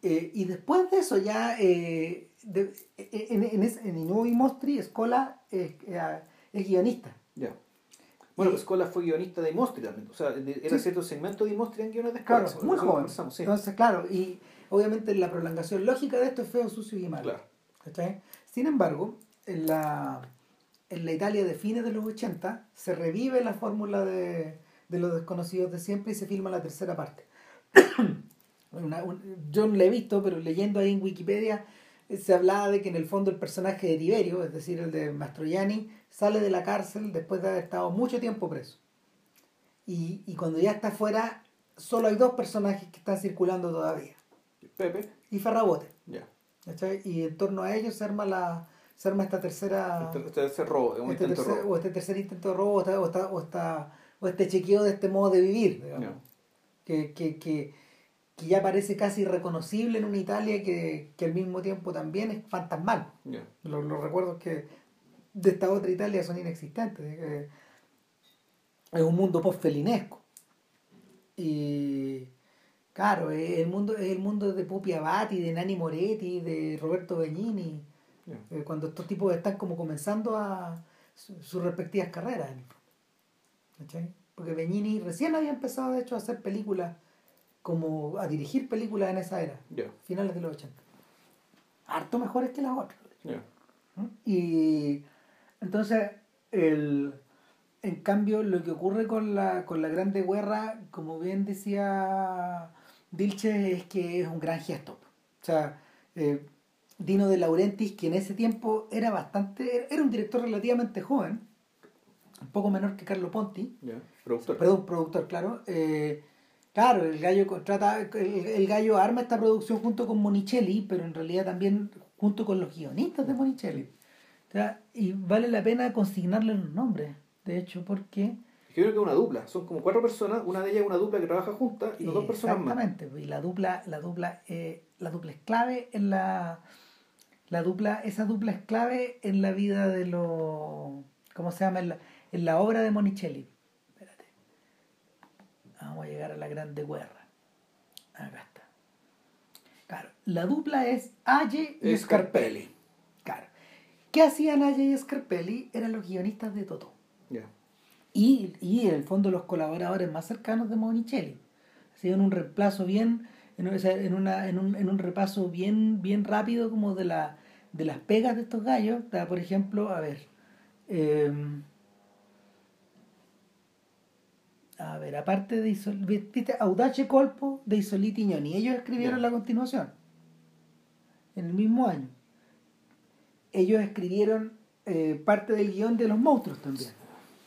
Eh, y después de eso ya eh, en, en, en, Nuovi Mostri, Scola es, guionista. Bueno, pues Scola fue guionista de Mostri también. O sea, era cierto segmento de Mostri en guiones de Claro, muy joven. Entonces, claro, y obviamente la prolongación lógica de esto es feo, sucio y malo. Sin embargo, en la, en la Italia de fines de los 80 se revive la fórmula de de los desconocidos de siempre y se filma la tercera parte. yo no la he visto, pero leyendo ahí en Wikipedia eh, se hablaba de que en el fondo el personaje de Tiberio, es decir, el de Mastroianni, sale de la cárcel después de haber estado mucho tiempo preso. Y, y cuando ya está fuera, solo hay dos personajes que están circulando todavía. Pepe. Y Ferrabote. Ya. Y en torno a ellos se arma la se arma esta tercera este, este tercer robo, este o este tercer intento de robo o esta, o esta o este chequeo de este modo de vivir, que, que, que, que, ya parece casi irreconocible en una Italia que, que al mismo tiempo también es fantasmal. Los, los, recuerdos que de esta otra Italia son inexistentes. es un mundo post-felinesco. Y claro, es el mundo, es el mundo de Pupi Abati, de Nani Moretti, de Roberto Begnini, eh, cuando estos tipos están como comenzando a sus respectivas carreras. Porque Beñini recién había empezado, de hecho, a hacer películas, como a dirigir películas en esa era, finales de los 80. Harto mejores que las otras. ¿Mm? Y entonces, el, en cambio, lo que ocurre con la, con la Grande Guerra, como bien decía Dilche, es que es un gran gesto. O sea, eh, Dino de Laurentiis, que en ese tiempo era bastante, era un director relativamente joven, un poco menor que Carlo Ponti. Productor. Perdón, productor, claro. Eh, claro, el gallo contrata, el, gallo arma esta producción junto con Monicelli, pero en realidad también junto con los guionistas de Monicelli. y vale la pena consignarle los nombres, de hecho, porque... Yo creo que es una dupla, son como cuatro personas, una de ellas es una dupla que trabaja juntas y dos personas más. Exactamente, y la dupla, la dupla, eh, la dupla es clave en la La dupla, esa dupla es clave en la vida de los. ¿Cómo se llama? En la, en la obra de Monicelli. Espérate. Vamos a llegar a la grande guerra. Acá está. Claro, la dupla es Aye y Scarpelli. Claro. ¿Qué hacían Aye y Scarpelli? Eran los guionistas de Toto. Ya. Y, y en el fondo los colaboradores más cercanos de Monicelli. Hacían un reemplazo bien, en, una, en, un, en un repaso bien, bien rápido como de, la, de las pegas de estos gallos. Por ejemplo, a ver. eh, a ver, aparte de Isol, viste, Audace Colpo de Isoliti Ñoni. Ellos escribieron Ya. la continuación. En el mismo año. Ellos escribieron eh, parte del guion de los monstruos también.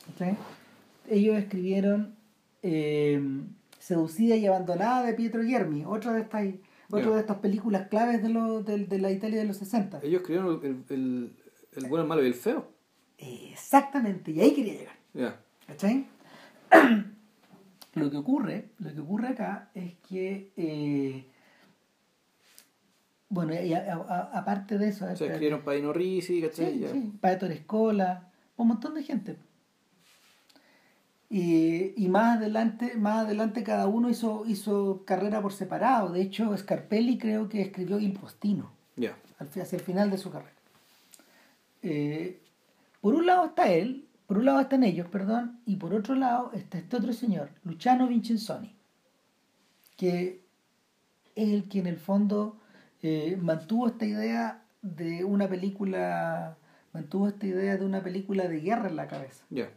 ¿cachai? Ellos escribieron eh, Seducida y Abandonada de Pietro Germi, otra de estas, de estas películas claves de, los de, de la Italia de los 60. Ellos escribieron el, el, el bueno, el malo y el feo. Exactamente, y ahí quería llegar. Ya. ¿Cachai? Lo que ocurre, lo que ocurre acá es que eh, bueno, y a- a- aparte de eso, O sea, espérate. escribieron Padino Risi, ¿cachai? Sí, sí, Pato Escola, un montón de gente. Y, y más adelante, más adelante cada uno hizo, hizo carrera por separado. De hecho, Scarpelli creo que escribió Il Postino Ya. hacia el final de su carrera. Eh, por un lado está él, por un lado están ellos, perdón, y por otro lado está este otro señor, Luciano Vincenzoni, que es el que en el fondo eh, mantuvo esta idea de una película, mantuvo esta idea de una película de guerra en la cabeza. Ya.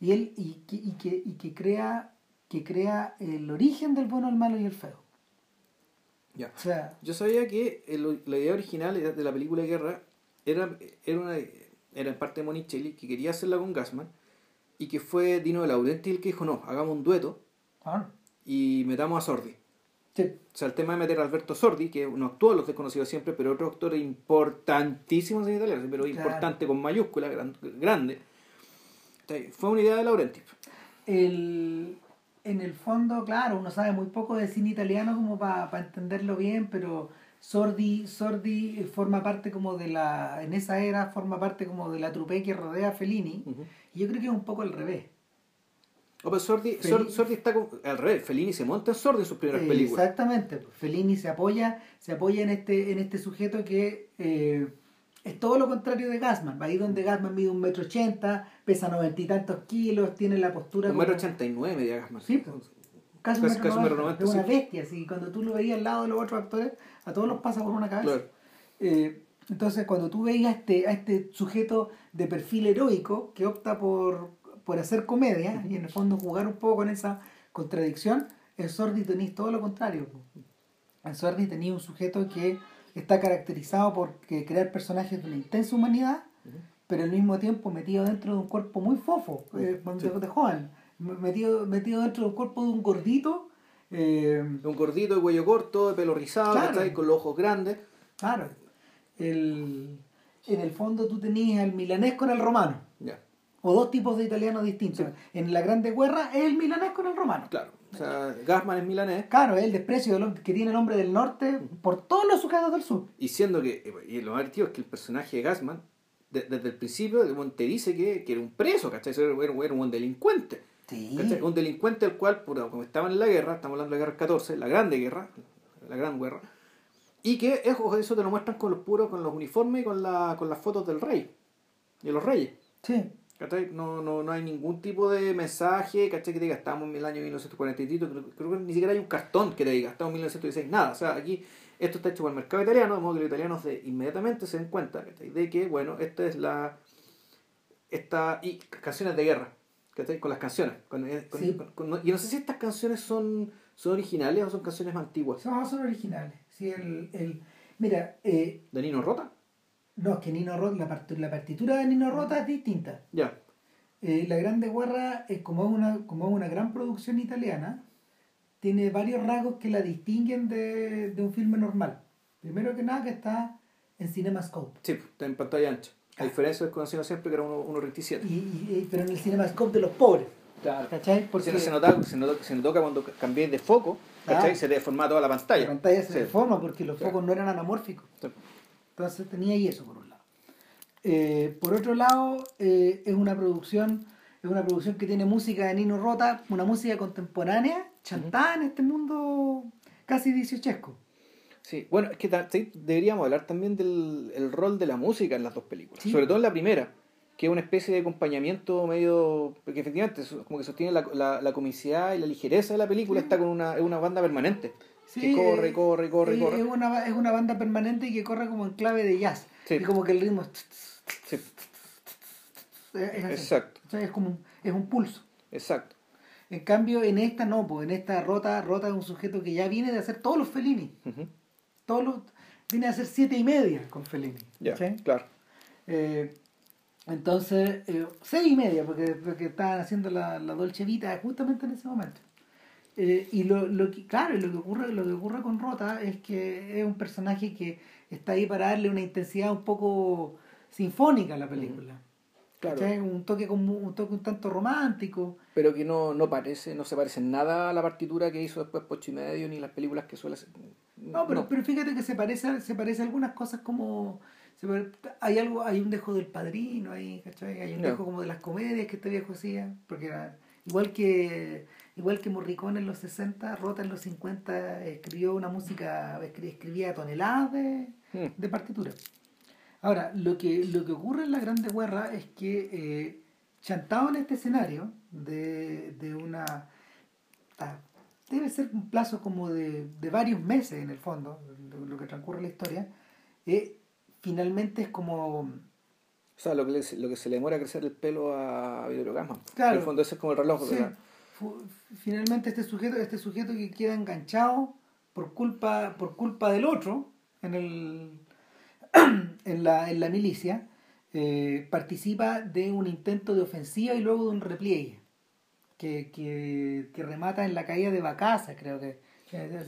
Y él, y que, y que, y que crea, que crea el origen del bueno, el malo y el feo. Ya. O sea, Yo sabía que el- la idea original de la película de guerra era, era, una, era en parte de Monicelli, que quería hacerla con Gassman, y que fue Dino de Laurenti el que dijo, no, hagamos un dueto ah, y metamos a Sordi. sí, O sea, el tema de meter a Alberto Sordi, que no en Los Desconocidos siempre, pero otro actor importantísimo en italiano, pero Claro. importante con mayúscula, gran- grande. Fue una idea de Laurenti. el, en el fondo, claro, uno sabe muy poco de cine italiano como para entenderlo bien, pero Sordi, Sordi forma parte como de la, en esa era forma parte como de la trupe que rodea a Fellini, y yo creo que es un poco al revés. Oh, pero Sordi, Sordi está con- al revés, Fellini se monta en Sordi en sus primeras Eh, películas. Exactamente, pues, Fellini se apoya, se apoya en este, en este sujeto que eh, es todo lo contrario de Gassman, ahí donde Gassman mide un metro ochenta, pesa noventa y tantos kilos, tiene la postura Un metro ochenta y nueve, de Gassman. Sí, pues. Metro noventa, noventa, es una sí. bestia, así, cuando tú lo veías al lado de los otros actores, a todos los pasa por una cabeza. Claro. Eh, entonces, cuando tú veías a este, a este sujeto de perfil heroico que opta por, por hacer comedia y en el fondo jugar un poco con esa contradicción, en Sordi tenéis todo lo contrario. En Sordi tenéis un sujeto que está caracterizado por crear personajes de una intensa humanidad, pero al mismo tiempo metido dentro de un cuerpo muy fofo, eh, de, Sí. de joven, metido, metido dentro de un cuerpo de un gordito. eh, Un gordito de cuello corto, de pelo rizado, Claro. con los ojos grandes. Claro. El, en el fondo tú tenías el milanés con el romano. O dos tipos de italianos distintos. En la Grande Guerra es el milanés con el romano. claro. O sea, Gassman es milanés, Claro, es el desprecio del que tiene el hombre del norte por todos los sujetos del sur. y siendo que, y lo más divertido es que el personaje de Gassman, de- desde el principio, te dice que, que era un preso, ¿cachai? Era, un delincuente. Un delincuente el cual, como estaban en la guerra, estamos hablando de la guerra 14, la grande guerra, la gran guerra, y que eso, eso te lo muestran con los puros, con los uniformes y con, la, con las fotos del rey, de los reyes. Sí. ¿Cachai? No, no, no hay ningún tipo de mensaje, ¿cachai? Que te diga, estamos en el año 1943, creo, creo que ni siquiera hay un cartón que te diga, estamos en 1916, nada. O sea, aquí esto está hecho por el mercado italiano, de modo que los italianos de, inmediatamente se den cuenta ¿cachai? de que, bueno, esta es la... Esta, y canciones de guerra, ¿cachai? Con las canciones. Con, eh, con- Sí. con- no sé si estas canciones son, son originales o son canciones más antiguas. Son, son originales. Sí, el, el, mira, eh, ¿De Nino Rota? no, es que Nino Rota, la, part- la partitura de Nino Rota es distinta. Ya. Eh, la Grande Guerra, eh, como, es una, como es una gran producción italiana, tiene varios rasgos que la distinguen de, de un filme normal. Primero que nada que está en CinemaScope. Sí, está en pantalla ancha. A diferencia del conocido siempre que era 1.27. Y, y- pero en el CinemaScope de los pobres. Claro. ¿Cachai? Porque se nota, se nota, se nota cuando cambié de foco, ¿cachai? Ah. Se deformaba toda la la pantalla. pantalla se Sí. deforma porque los Claro. focos no eran anamórficos. Sí. Entonces tenía ahí eso por un lado. Eh, por otro lado, eh, es una producción es una producción que tiene música de Nino Rota, una música contemporánea, chantada en este mundo casi dieciochesco. Sí, bueno, es que deberíamos hablar también del el rol de la música en las dos películas, sobre todo en la primera, que es una especie de acompañamiento medio, porque efectivamente como que sostiene la, la, comicidad y la ligereza de la película, está con una, es una banda permanente. que corre, corre, corre, corre. Es una, es una banda permanente que corre como en clave de jazz. Y como que el ritmo es... Exacto. es como un, es un pulso. Exacto. En cambio, en esta no, pues en esta rota, rota es un sujeto que ya viene de hacer todos los Fellini. Todos los, viene a hacer siete y media con Fellini. Ya, claro. Eh, entonces, eh, seis y media, porque, porque estaban haciendo la, la Dolce Vita justamente en ese momento. Eh, y lo, lo que, claro, lo que ocurre, lo que ocurre con Rota es que es un personaje que está ahí para darle una intensidad un poco sinfónica a la película. Claro. Un toque como un toque un tanto romántico. Pero que no, no parece, no se parece en nada a la partitura que hizo después Pochi Medio ni las películas que suele hacer. No, pero, pero fíjate que se parece, se parece a algunas cosas como hay algo, hay un dejo del padrino ahí, ¿cachai? Hay un dejo como de las comedias que este viejo hacía, porque era igual que igual que Morricone en los 60, Rota en los 50 escribió una música, escribía toneladas de, hmm. de partituras. Ahora, lo que, lo que ocurre en la Grande Guerra es que eh, chantado en este escenario de, de una... Ah, debe ser un plazo como de, de, varios meses en el fondo, lo, que transcurre la historia, eh, finalmente es como... O sea, lo que, lo que se le demora a crecer el pelo a Vittorio Claro. En el fondo ese es como el reloj. Finalmente este sujeto, este sujeto que queda enganchado por culpa, por culpa del otro en el en la, en la milicia, eh, participa de un intento de ofensiva y luego de un repliegue, que, que, que remata en la caída de Bacasa, creo que.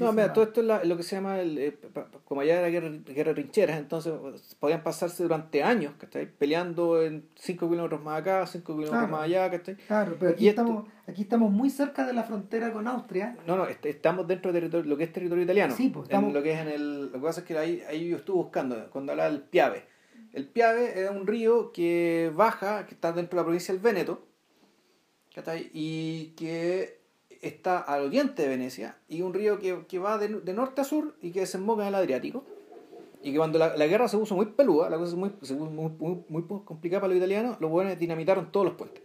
No, mira, todo esto es lo que se llama, el, eh, como allá era guerra, guerra rincheras, entonces podían pasarse durante años, ¿cachai? Peleando en 5 kilómetros más acá, 5 kilómetros más allá, ¿cachai? Claro, pero aquí, estamos, aquí estamos muy cerca de la frontera con Austria. No, no, estamos dentro de lo que es territorio italiano. Sí, pues estamos... lo que es en el, lo que pasa es que ahí, ahí yo estuve buscando, cuando hablaba del Piave. El Piave es un río que baja, que está dentro de la provincia del Véneto, ¿cachai? Y que está al oriente de Venecia y un río que, que va de, de, norte a sur y que desemboca en el Adriático. Y que cuando la, la guerra se puso muy peluda, la cosa se muy, muy, muy, complicada para los italianos, los buenos dinamitaron todos los puentes.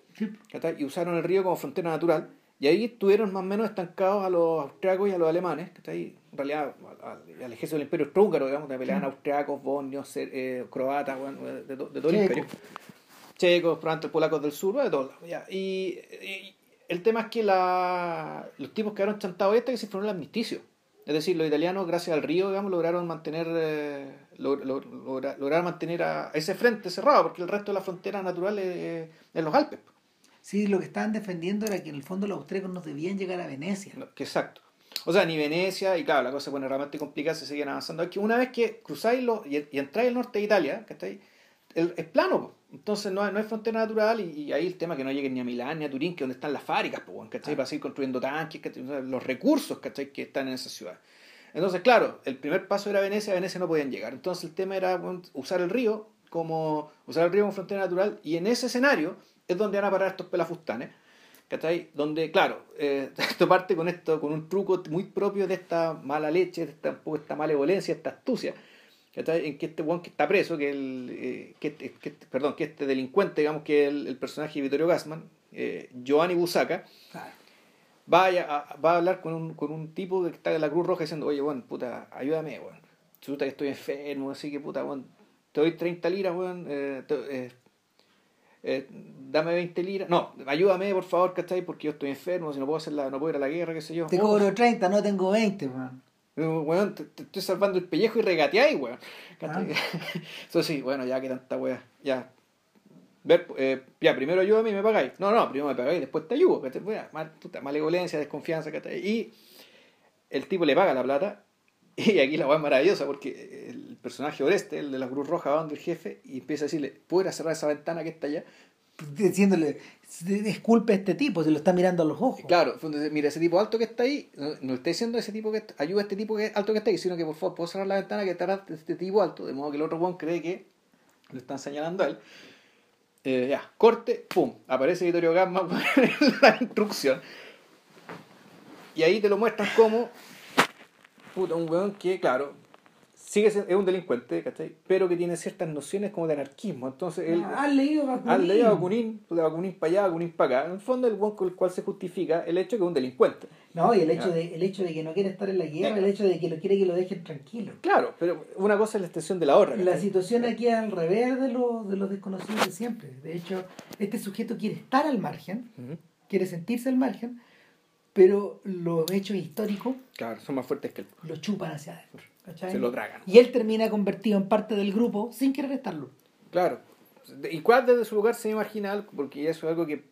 Y usaron el río como frontera natural. Y ahí estuvieron más o menos estancados a los austriacos y a los alemanes, que está ahí, en realidad al, ejército del imperio austrohúngaro, digamos, que peleaban austriacos, bosnios, eh, croatas, bueno, de, de, todo el imperio. Checos, probablemente polacos del sur, de todos lados. Y, y, el tema es que la, los tipos quedaron chantados este que se fueron el armisticio. Es decir, los italianos, gracias al río, digamos, lograron mantener, eh, lograron mantener a ese frente cerrado, porque el resto de la frontera natural es, en los Alpes. Sí, lo que estaban defendiendo era que en el fondo los austríacos no debían llegar a Venecia. exacto. O sea, ni Venecia, y claro, la cosa se pone realmente complicada, se siguen avanzando. Es que una vez que cruzáis lo, y, y entráis al norte de Italia, que estáis, es plano, entonces no hay, no hay frontera natural y, ahí el tema que no lleguen ni a Milán ni a Turín, que es donde están las fábricas, pues, ¿cachai? Para seguir construyendo tanques, los recursos ¿cachai? que están en esa ciudad. Entonces, claro, el primer paso era Venecia, a Venecia no podían llegar. Entonces el tema era usar el río como usar el río como frontera natural y en ese escenario es donde van a parar estos pelafustanes. ¿Cachai? Donde, claro, eh, esto parte con esto, con un truco muy propio de esta mala leche, de esta, esta malevolencia, esta astucia, en que este weón que está preso, que el eh, que, que, perdón, que este delincuente, digamos que el, el personaje de Vittorio Gassman, eh, Giovanni Busaka, vaya a, va a hablar con un, con un tipo que está en la Cruz Roja diciendo, oye, weón, puta, ayúdame, weón. Chuta que estoy enfermo, así que puta, weón, te doy 30 liras, weón, eh, eh, eh, dame 20 liras. No, ayúdame, por favor, ¿cachai? Porque yo estoy enfermo, si no puedo hacer la, no puedo ir a la guerra, qué sé yo. Te cobro 30, no tengo 20, weón. Weón, te, estoy salvando el pellejo y regateáis, weón. Ah. Eso sí, bueno, ya que tanta weá. Ya. Ver, eh, ya, primero ayúdame y me pagáis. No, no, primero me pagáis, después te ayudo. Que te, mal, malevolencia, desconfianza, que Y el tipo le paga la plata. Y aquí la weá es maravillosa porque el personaje Oreste, el de la Cruz Roja, va donde el jefe y empieza a decirle: ¿Puedes cerrar esa ventana que está allá? Diciéndole, disculpe a este tipo, se lo está mirando a los ojos. Claro, mira, ese tipo alto que está ahí, no, no está diciendo ese tipo que ayuda a este tipo que alto que está ahí, sino que por favor puedo cerrar la ventana que está este tipo alto, de modo que el otro Juan cree que lo están señalando a él. Eh, ya, corte, pum, aparece Vittorio Gamma la instrucción. Y ahí te lo muestran como puta, un weón que, claro, sigue es un delincuente, ¿cachai? Pero que tiene ciertas nociones como de anarquismo. Entonces él. Ah, has leído Bakunin. Has leído Bakunin, de Bakunin para allá, Bakunin para acá. En el fondo, el weón con el cual se justifica el hecho de que es un delincuente. No, y el hecho, de, el hecho de que no quiere estar en la guerra, el hecho de que lo quiere que lo dejen tranquilo. Claro, pero una cosa es la extensión de la horra. La situación aquí es al revés de, lo, de los desconocidos de siempre. De hecho, este sujeto quiere estar al margen, quiere sentirse al margen, pero los hechos históricos. Claro, son más fuertes que él. Lo chupan hacia adentro. Se lo tragan. Y él termina convertido en parte del grupo sin querer estarlo. Claro. Y cuál desde su lugar se marginal, porque eso es algo que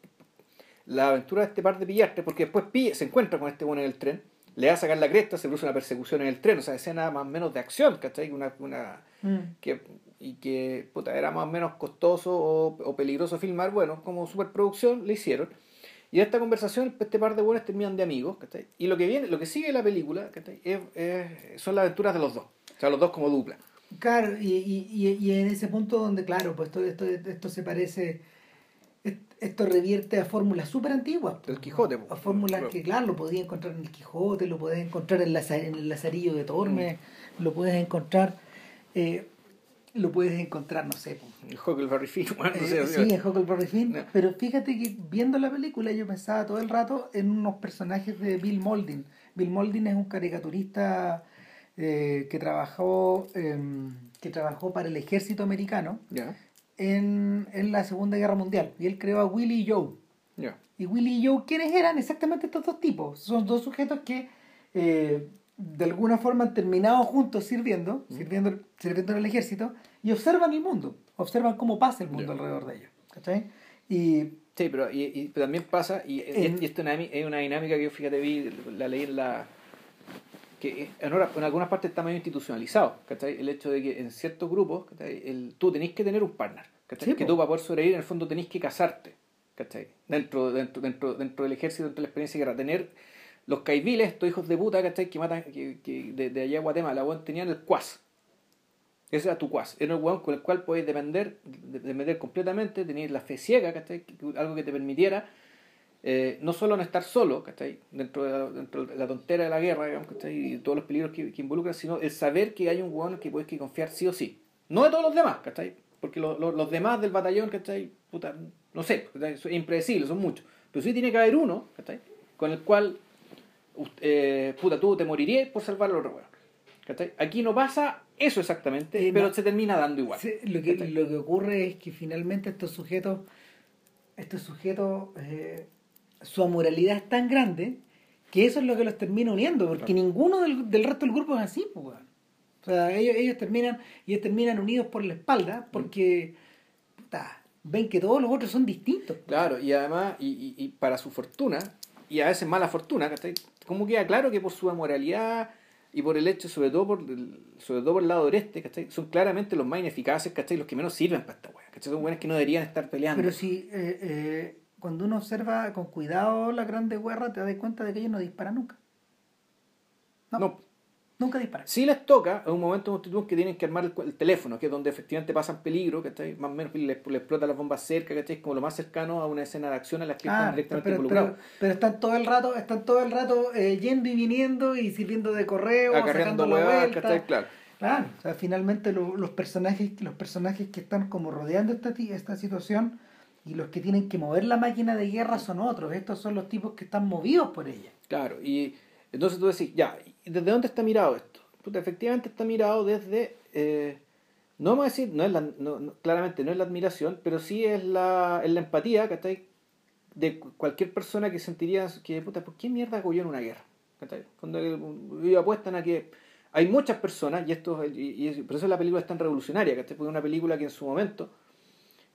la aventura de este par de pillastres, porque después pilla, se encuentra con este bueno en el tren, le va a sacar la cresta, se produce una persecución en el tren, o sea, escena más o menos de acción, ¿cachai? Una, una, mm. que, y que puta, era más o menos costoso o, o peligroso filmar, bueno, como superproducción le hicieron. Y esta conversación, este par de buenos terminan de amigos, ¿cachai? Y lo que viene, lo que sigue la película, ¿cachai? son las aventuras de los dos. O sea, los dos como dupla. Claro, y, y, y en ese punto donde, claro, pues esto, esto, esto se parece, esto revierte a fórmulas súper antiguas. Del Quijote. A fórmulas que, claro, lo podías encontrar en el Quijote, lo podés encontrar en, en el Lazarillo de Tormes, mm. lo puedes encontrar... Eh, lo puedes encontrar, no sé. El Huckleberry Finn, bueno, no sé, eh, Sí, el Huckleberry Finn. Pero fíjate que viendo la película yo pensaba todo el rato en unos personajes de Bill Molding. Bill Molding es un caricaturista eh, que trabajó que trabajó para el ejército americano en, en, la Segunda Guerra Mundial. Y él creó a Willie y Joe. Y Willie y Joe, ¿quiénes eran? Exactamente estos dos tipos. Son dos sujetos que... Eh, de alguna forma han terminado juntos sirviendo, sirviendo, sirviendo en el ejército, y observan el mundo, observan cómo pasa el mundo alrededor de ellos. ¿cachai? Y, sí, pero, y, también pasa, y, esto es una dinámica que yo fíjate vi, la leí en la que en, en algunas partes está medio institucionalizado, ¿cachai? El hecho de que en ciertos grupos, El, tú tenés que tener un partner, ¿cachai? que tú para poder sobrevivir en el fondo tenés que casarte, ¿cachai? Dentro, dentro, dentro, dentro del ejército, dentro de la experiencia de guerra, tener los caiviles, estos hijos de puta, ¿cachai? Que matan, que, que de, de, allá a Guatemala, tenían el cuas. Ese era tu cuas. Era el weón con el cual podías depender, depender completamente, tenías la fe ciega, ¿cachai? Algo que te permitiera eh, no solo no estar solo, ¿cachai? Dentro de, la, dentro de la tontera de la guerra, digamos, ¿cachai? Y todos los peligros que, que involucran, sino el saber que hay un weón que puedes que confiar sí o sí. No de todos los demás, ¿cachai? Porque los, los, demás del batallón, ¿cachai? Puta, no sé, ¿cachai? son impredecibles, son muchos. Pero sí tiene que haber uno, ¿cachai? Con el cual eh, puta, tú te morirías por salvar al otro weón. Aquí no pasa eso exactamente, eh, pero se termina dando igual. lo, que, lo que ocurre es que finalmente estos sujetos, estos sujetos, eh, su amoralidad es tan grande que eso es lo que los termina uniendo, porque ninguno del, del, resto del grupo es así, pues. O sea, ellos, ellos terminan, ellos terminan unidos por la espalda porque puta, ven que todos los otros son distintos. Claro, y además, y, y, y para su fortuna, y a veces mala fortuna, como queda claro que por su amoralidad y por el hecho, sobre todo por el, sobre todo por el lado oeste, ¿cachai? son claramente los más ineficaces, ¿cachai? los que menos sirven para esta weá, ¿cachai? son buenas que no deberían estar peleando. Pero si eh, eh, cuando uno observa con cuidado la grande guerra, te das cuenta de que ellos no disparan nunca. no. Nunca disparan. Si les toca, en un momento que tienen que armar el, teléfono, que es donde efectivamente pasan peligro, que más o menos les, les explota las bombas cerca, que es como lo más cercano a una escena de acción en la que están ah, directamente involucrados. Pero, están todo el rato, están todo el rato eh, yendo y viniendo y sirviendo de correo, acarreando la claro. Claro, o sea, finalmente los personajes, los personajes que están como rodeando esta, esta situación y los que tienen que mover la máquina de guerra son otros. Estos son los tipos que están movidos por ella. Claro, y entonces tú decís, ya, ¿desde dónde está mirado esto? efectivamente está mirado desde, eh, no vamos a decir, no es la, no, claramente no es la admiración, pero sí es la, es la empatía, ¿cachai? De cualquier persona que sentiría que, puta, ¿por qué mierda cogió en una guerra? ¿cachai? Cuando ellos apuestan a que hay muchas personas, y esto y, y por eso la película es tan revolucionaria, ¿cachai? Porque es una película que en su momento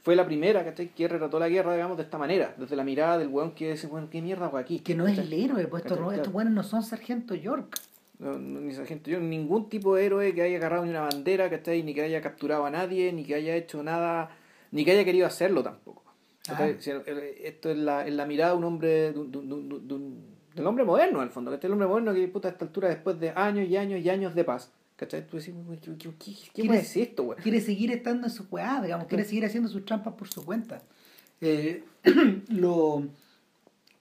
fue la primera que retrató la guerra, digamos, de esta manera, desde la mirada del weón que dice, bueno, ¿qué mierda hago aquí? Que no es el héroe, pues estos, estos weones no son sargento York. No, ni sargento York, ningún tipo de héroe que haya agarrado ni una bandera, que ahí, ni que haya capturado a nadie, ni que haya hecho nada, ni que haya querido hacerlo tampoco. ¿cachai? Eh, Esto es la, es la mirada de un hombre, de un, de un- de un- de un- del hombre moderno, en el fondo. ¿cachai? El hombre moderno que, puta, a esta altura, después de años y años y años de paz, ¿cachai? Tú decís, "Uy, ¿qué, qué, qué, qué ¿Quieres- puede ser esto, güey? quiere seguir estando en su weá, digamos, quiere seguir haciendo sus trampas por su cuenta. Eh, lo-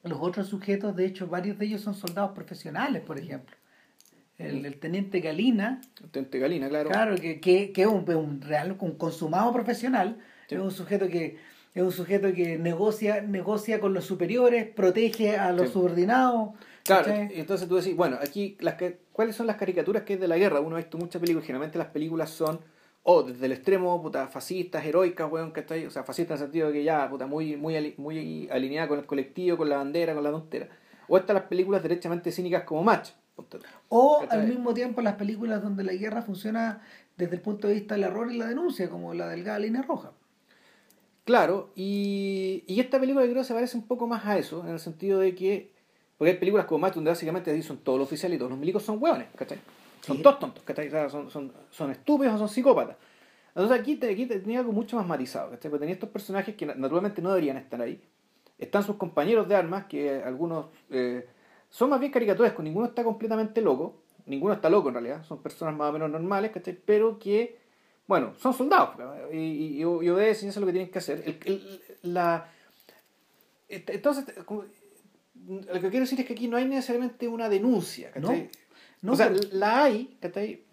los otros sujetos, de hecho, varios de ellos son soldados profesionales, por ejemplo. El, el teniente Galina, Tente Galina, claro. claro, que, que, que es un, un real, un consumado profesional, Sí. es un sujeto que es un sujeto que negocia, negocia con los superiores, protege a los Sí. subordinados. Claro, ¿cachai? y entonces tú decís, bueno, aquí, las ¿cuáles son las caricaturas que hay de la guerra? Uno ha visto muchas películas, generalmente las películas son, o desde el extremo, puta, fascistas, heroicas, weón, ¿cachai? O sea, fascistas en el sentido de que ya, puta, muy, muy, muy alineada con el colectivo, con la bandera, con la tontera. O estas las películas derechamente cínicas como Match. O ¿Cachai? al mismo tiempo las películas donde la guerra funciona desde el punto de vista del error y la denuncia, como la delgada línea roja. Claro, y, y esta película creo que se parece un poco más a eso, en el sentido de que, porque hay películas como Match donde básicamente son todos los oficiales y todos los milicos son hueones, ¿cachai? Son Sí. todos tontos, ¿cachai? O sea, son, son, son estúpidos o son psicópatas. Entonces aquí, te- aquí te- tenía algo mucho más matizado, ¿cachai? Porque tenía estos personajes que na- naturalmente no deberían estar ahí. Están sus compañeros de armas, que algunos eh, son más bien caricaturescos, ninguno está completamente loco, ninguno está loco en realidad, son personas más o menos normales, ¿cachai? Pero que, bueno, son soldados y, y, y obedecen y hacen lo que tienen que hacer. El- el- la, ent- entonces, como- lo que quiero decir es que aquí no hay necesariamente una denuncia, ¿cachai? No, o sea, pero- la hay, ¿cachai?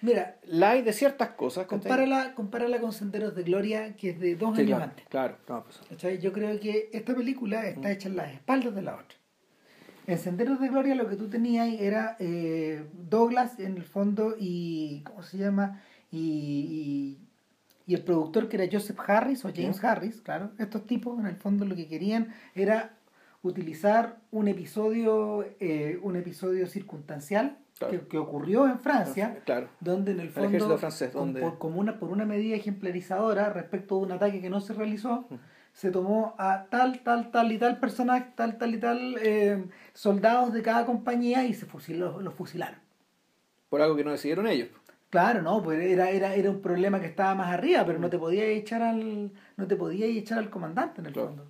Mira, La hay de ciertas cosas, ¿cachai? compárala, compárala con Senderos de Gloria, que es de dos Sí, años claro, antes. claro, no, pues. Yo creo que esta película está Mm. hecha en las espaldas de la otra. En Senderos de Gloria lo que tú tenías era eh, Douglas en el fondo y. ¿Cómo se llama? Y, y, y el productor que era Joseph Harris o James Mm. Harris, claro. Estos tipos en el fondo lo que querían era utilizar un episodio, eh, un episodio circunstancial Claro. que, que ocurrió en Francia Claro. donde en el fondo, francés, donde- por, como una, por una medida ejemplarizadora respecto de un ataque que no se realizó, Ujú. Se tomó a tal, tal, tal y tal personaje, tal, tal y tal eh, soldados de cada compañía y se fusiló, los fusilaron. Por algo que no decidieron ellos. Claro, no, pues era, era, era un problema que estaba más arriba, pero no te podías echar al, no te podías echar al comandante en el Claro. fondo.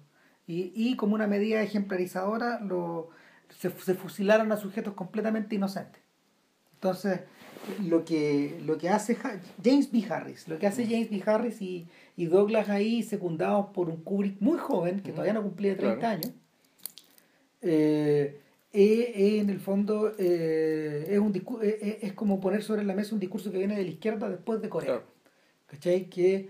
Y, y como una medida ejemplarizadora lo, se, se fusilaron a sujetos completamente inocentes. Entonces, lo que, lo que hace Ha- James B. Harris, lo que hace James B. Harris y, y Douglas ahí, secundados por un Kubrick muy joven, que todavía no cumplía 30 Claro. años, eh, eh, eh, en el fondo es, un es como poner sobre la mesa un discurso que viene de la izquierda después de Corea. Claro. ¿Cachai? Que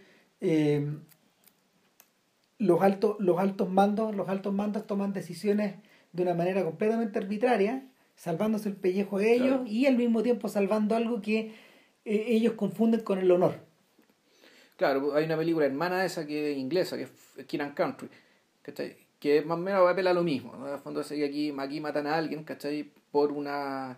los, altos, los altos mandos, los altos mandos toman decisiones de una manera completamente arbitraria, salvándose el pellejo de ellos Claro. y al mismo tiempo salvando algo que eh, ellos confunden con el honor. Claro, hay una película hermana de esa que es inglesa, que es King and Country, ¿cachai? Que más o menos apela a lo mismo. ¿no? En el fondo es que aquí, aquí matan a alguien, ¿cachai? Por una...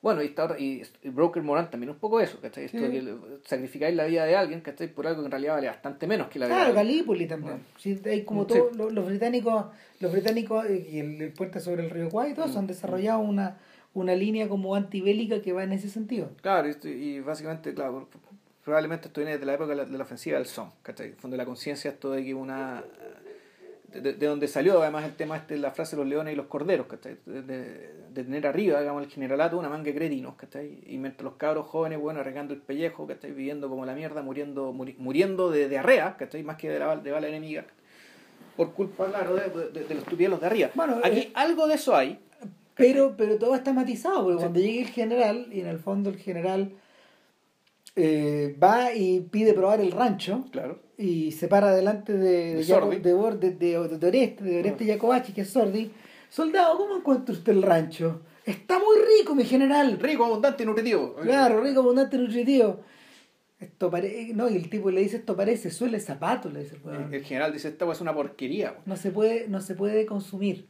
Bueno, y, está y, y Broker Moran también un poco eso, ¿cachai? Esto Sí. que sacrificáis la vida de alguien, ¿cachai? Por algo que en realidad vale bastante menos que la vida Claro, de alguien. Galípoli también. Bueno. Sí, hay como Sí. todos los, los británicos, los británicos eh, y el, el puente sobre el río Kwai todos Mm. han desarrollado una, una línea como antibélica que va en ese sentido. Claro, y, y básicamente, claro, probablemente esto viene desde la época de la, de la ofensiva del Somme, ¿cachai? En fondo de la conciencia, esto de que una... De, de- de donde salió además el tema este, la frase de los leones y los corderos, ¿cachai? De, de- de tener arriba, digamos, el generalato una manga de cretinos, ¿cachai? Y mientras los cabros jóvenes, bueno, arreglando el pellejo, ¿cachai? Viviendo como la mierda, muriendo muri- muriendo de diarrea, ¿cachai? Más que de, la, de bala enemiga, por culpa, claro, de, los estupidez de arriba. Bueno, Aquí eh, algo de eso hay, Pero, pero todo está matizado, porque Sí. cuando llega el general, y en el fondo el general eh, va y pide probar el rancho, claro, y se para delante de, de, Sordi. de, de, de- de Oreste, de Oreste Jacobachi, que es Sordi. Soldado, ¿cómo encuentra usted el rancho? Está muy rico, mi general. rico, abundante y nutritivo. Claro, rico, abundante, nutritivo. Esto parece, no, y el tipo le dice, esto parece suele zapato, le dice el weón. El, el general dice, esta es una porquería. No se puede, no se puede consumir.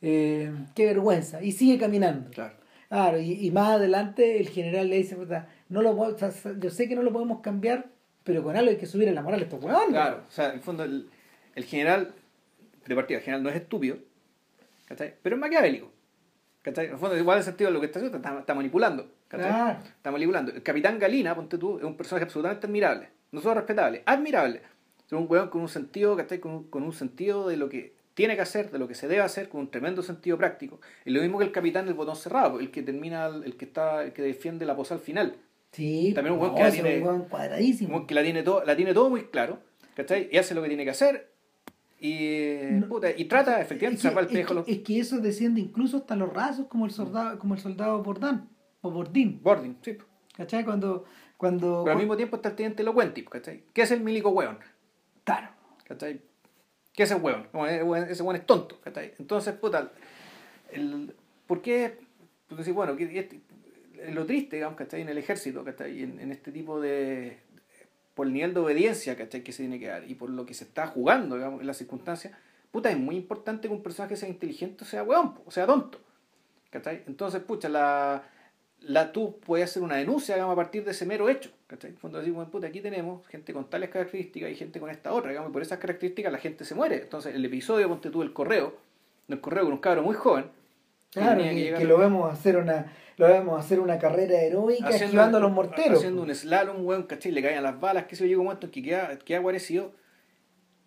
Eh, qué vergüenza. Y sigue caminando. Claro. Claro, y, y más adelante el general le dice, "Puta, no lo, o sea, yo sé que no lo podemos cambiar, pero con algo hay que subir en la moral a estos huevones. Claro, o sea, en el fondo el, el general, de partida, el general no es estúpido, ¿cachai? Pero es maquiavélico. ¿Cachai? En el fondo, igual el sentido de lo que está haciendo, está, está manipulando. ¿cachai? Claro. Está manipulando. El capitán Galina, ponte tú, es un personaje absolutamente admirable. No solo respetable, admirable. Ser un weón con un sentido, ¿cachai? Con, un- con un sentido de lo que tiene que hacer, de lo que se debe hacer, con un tremendo sentido práctico. Y lo mismo que el capitán del botón cerrado, el que termina, el que está, el que defiende la posada al final. Sí, También un weón no, que la tiene- weón cuadradísimo. Como que la tiene todo, la tiene todo muy claro, ¿cachai? Y hace lo que tiene que hacer y, No, puta, y trata efectivamente de salvar el es que- es que eso desciende incluso hasta los rasos como el soldado, como el soldado Bordán o Bordín. boarding, sí. ¿Cachai? Cuando, cuando Pero al mismo tiempo está el teniente elocuente, ¿cachai? ¿Qué es el milico hueón? claro, ¿cachai? ¿Qué es el hueón? Como ese hueón es tonto, ¿cachai? Entonces, puta, el, ¿por qué? Pues decir, bueno, este- lo triste, digamos, ¿cachai? En el ejército, ¿cachai? En, en este tipo de... por el nivel de obediencia, ¿cachai? Que se tiene que dar y por lo que se está jugando, digamos, en las circunstancias, puta, es muy importante que un personaje sea inteligente o sea hueón, o sea tonto, ¿cachai? Entonces, pucha, la... La, tú puedes hacer una denuncia digamos, a partir de ese mero hecho. ¿cachai? Cuando decimos, puta, aquí tenemos gente con tales características y gente con esta otra, digamos, y por esas características la gente se muere. Entonces, el episodio, ponte tú, el correo, del correo con un cabro muy joven, claro, que que, que lo vemos hacer una lo vemos hacer una carrera heroica esquivando a los morteros. Haciendo un slalom, weón, ¿cachai? Le caían las balas, que se llega un momento en que queda, queda guarecido.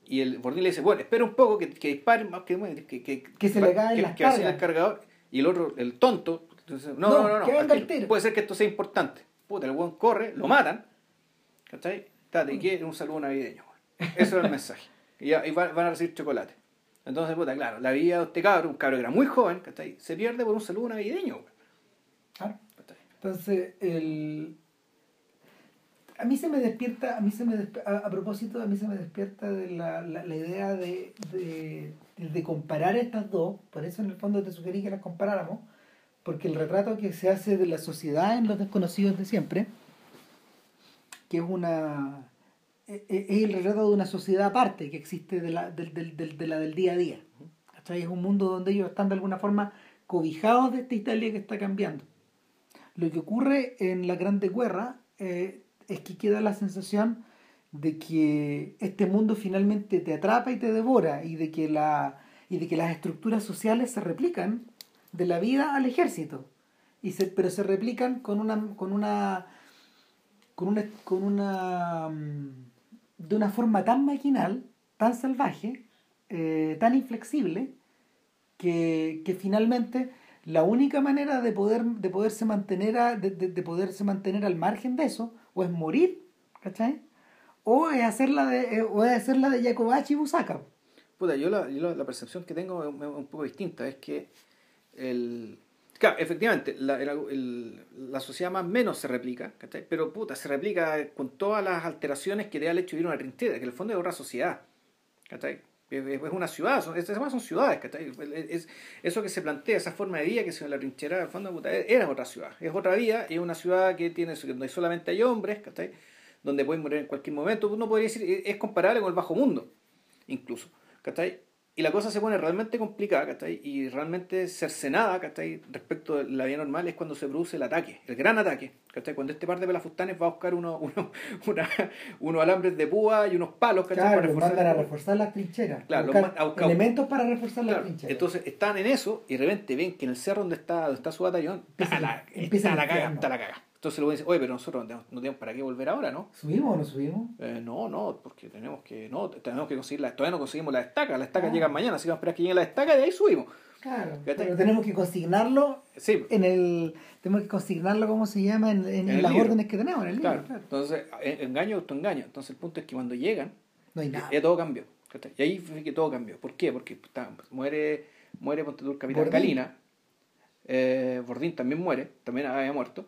Y el Bordín le dice, bueno, espera un poco, que, que disparen que, que, que, Que se le caen las que el cargador. Y el otro, el tonto, entonces, no, No, no, no, que aquí puede ser que esto sea importante. Puta, el weón corre, lo matan, ¿cachai? Tate, que un saludo navideño, weón. Eso era el mensaje. Y, ya, y van, van a recibir chocolate. Entonces, puta, claro, la vida de este cabro, un cabro que era muy joven, ¿cachai? Se pierde por un saludo navideño. Claro. Entonces, el... a mí se me despierta, a mí se me desp- a, a propósito, a mí se me despierta de la, la, la idea de, de, de comparar estas dos, por eso en el fondo te sugerí que las comparáramos, porque el retrato que se hace de la sociedad en los desconocidos de siempre, que es una es el retrato de una sociedad aparte que existe de la del, del- de la del día a día. ¿cachai? Es un mundo donde ellos están de alguna forma cobijados de esta Italia que está cambiando. Lo que ocurre en la Grande Guerra eh, es que queda la sensación de que este mundo finalmente te atrapa y te devora y de que, la, y de que las estructuras sociales se replican de la vida al ejército. Y se, pero se replican con una, con una, con una, con una, mm, de una forma tan maquinal, tan salvaje, eh, tan inflexible, que, que finalmente la única manera de poder de poderse mantener a- de, de- de poderse mantener al margen de eso o es morir ¿cachai? o es hacerla de eh, o es hacerla de Jacobachi y Busaka Puta, yo la, yo la, percepción que tengo es un poco distinta. Es que el. Claro, efectivamente, la, la sociedad más menos se replica, ¿cachai? Pero puta, se replica con todas las alteraciones que da el hecho de vivir en una trinchera, que en el fondo es otra sociedad, ¿cachai? Es, una ciudad, son, son ciudades, ¿cachai? Es, es- eso que se plantea, esa forma de vida que se ve en la trinchera, en el fondo, puta, era otra ciudad. Es otra vida, es una ciudad que tiene, donde solamente hay hombres, ¿cachai? Donde pueden morir en cualquier momento. Uno podría decir, es comparable con el bajo mundo, incluso, ¿cachai? Y la cosa se pone realmente complicada, ¿cachai? Y realmente cercenada, ¿cachai? Respecto de la vida normal es cuando se produce el ataque, el gran ataque, ¿cachai? Cuando este par de pelafustanes va a buscar uno, uno, una- unos alambres de púa y unos palos, ¿cachai? claro, Para reforzar mandan a reforzar las trincheras Claro, los buscar man- a buscar- elementos para reforzar las trincheras Entonces están en eso y de repente ven que en el cerro donde está, donde está su batallón, Empieza la, el- empieza está el la caga, está la caga. Entonces luego dicen, oye, pero nosotros no tenemos, no tenemos para qué volver ahora, ¿no? ¿subimos o no subimos? Eh, no, no, porque tenemos que, no, tenemos que conseguir la, todavía no conseguimos la estaca, la estaca Ah. llega mañana, así que vamos a esperar que llegue la estaca y de ahí subimos. claro pero tenemos que consignarlo Sí, en el tenemos que consignarlo ¿cómo se llama? en, en las libro. órdenes que tenemos en el libro claro. claro. Entonces, eh, engaño, autoengaño. Entonces el punto es que cuando llegan, no hay nada ya todo cambió. Y ahí fue que todo cambió. ¿Por qué? Porque muere, muere ponte capitán Bordín. Galina. Eh, Bordín también muere, también había muerto.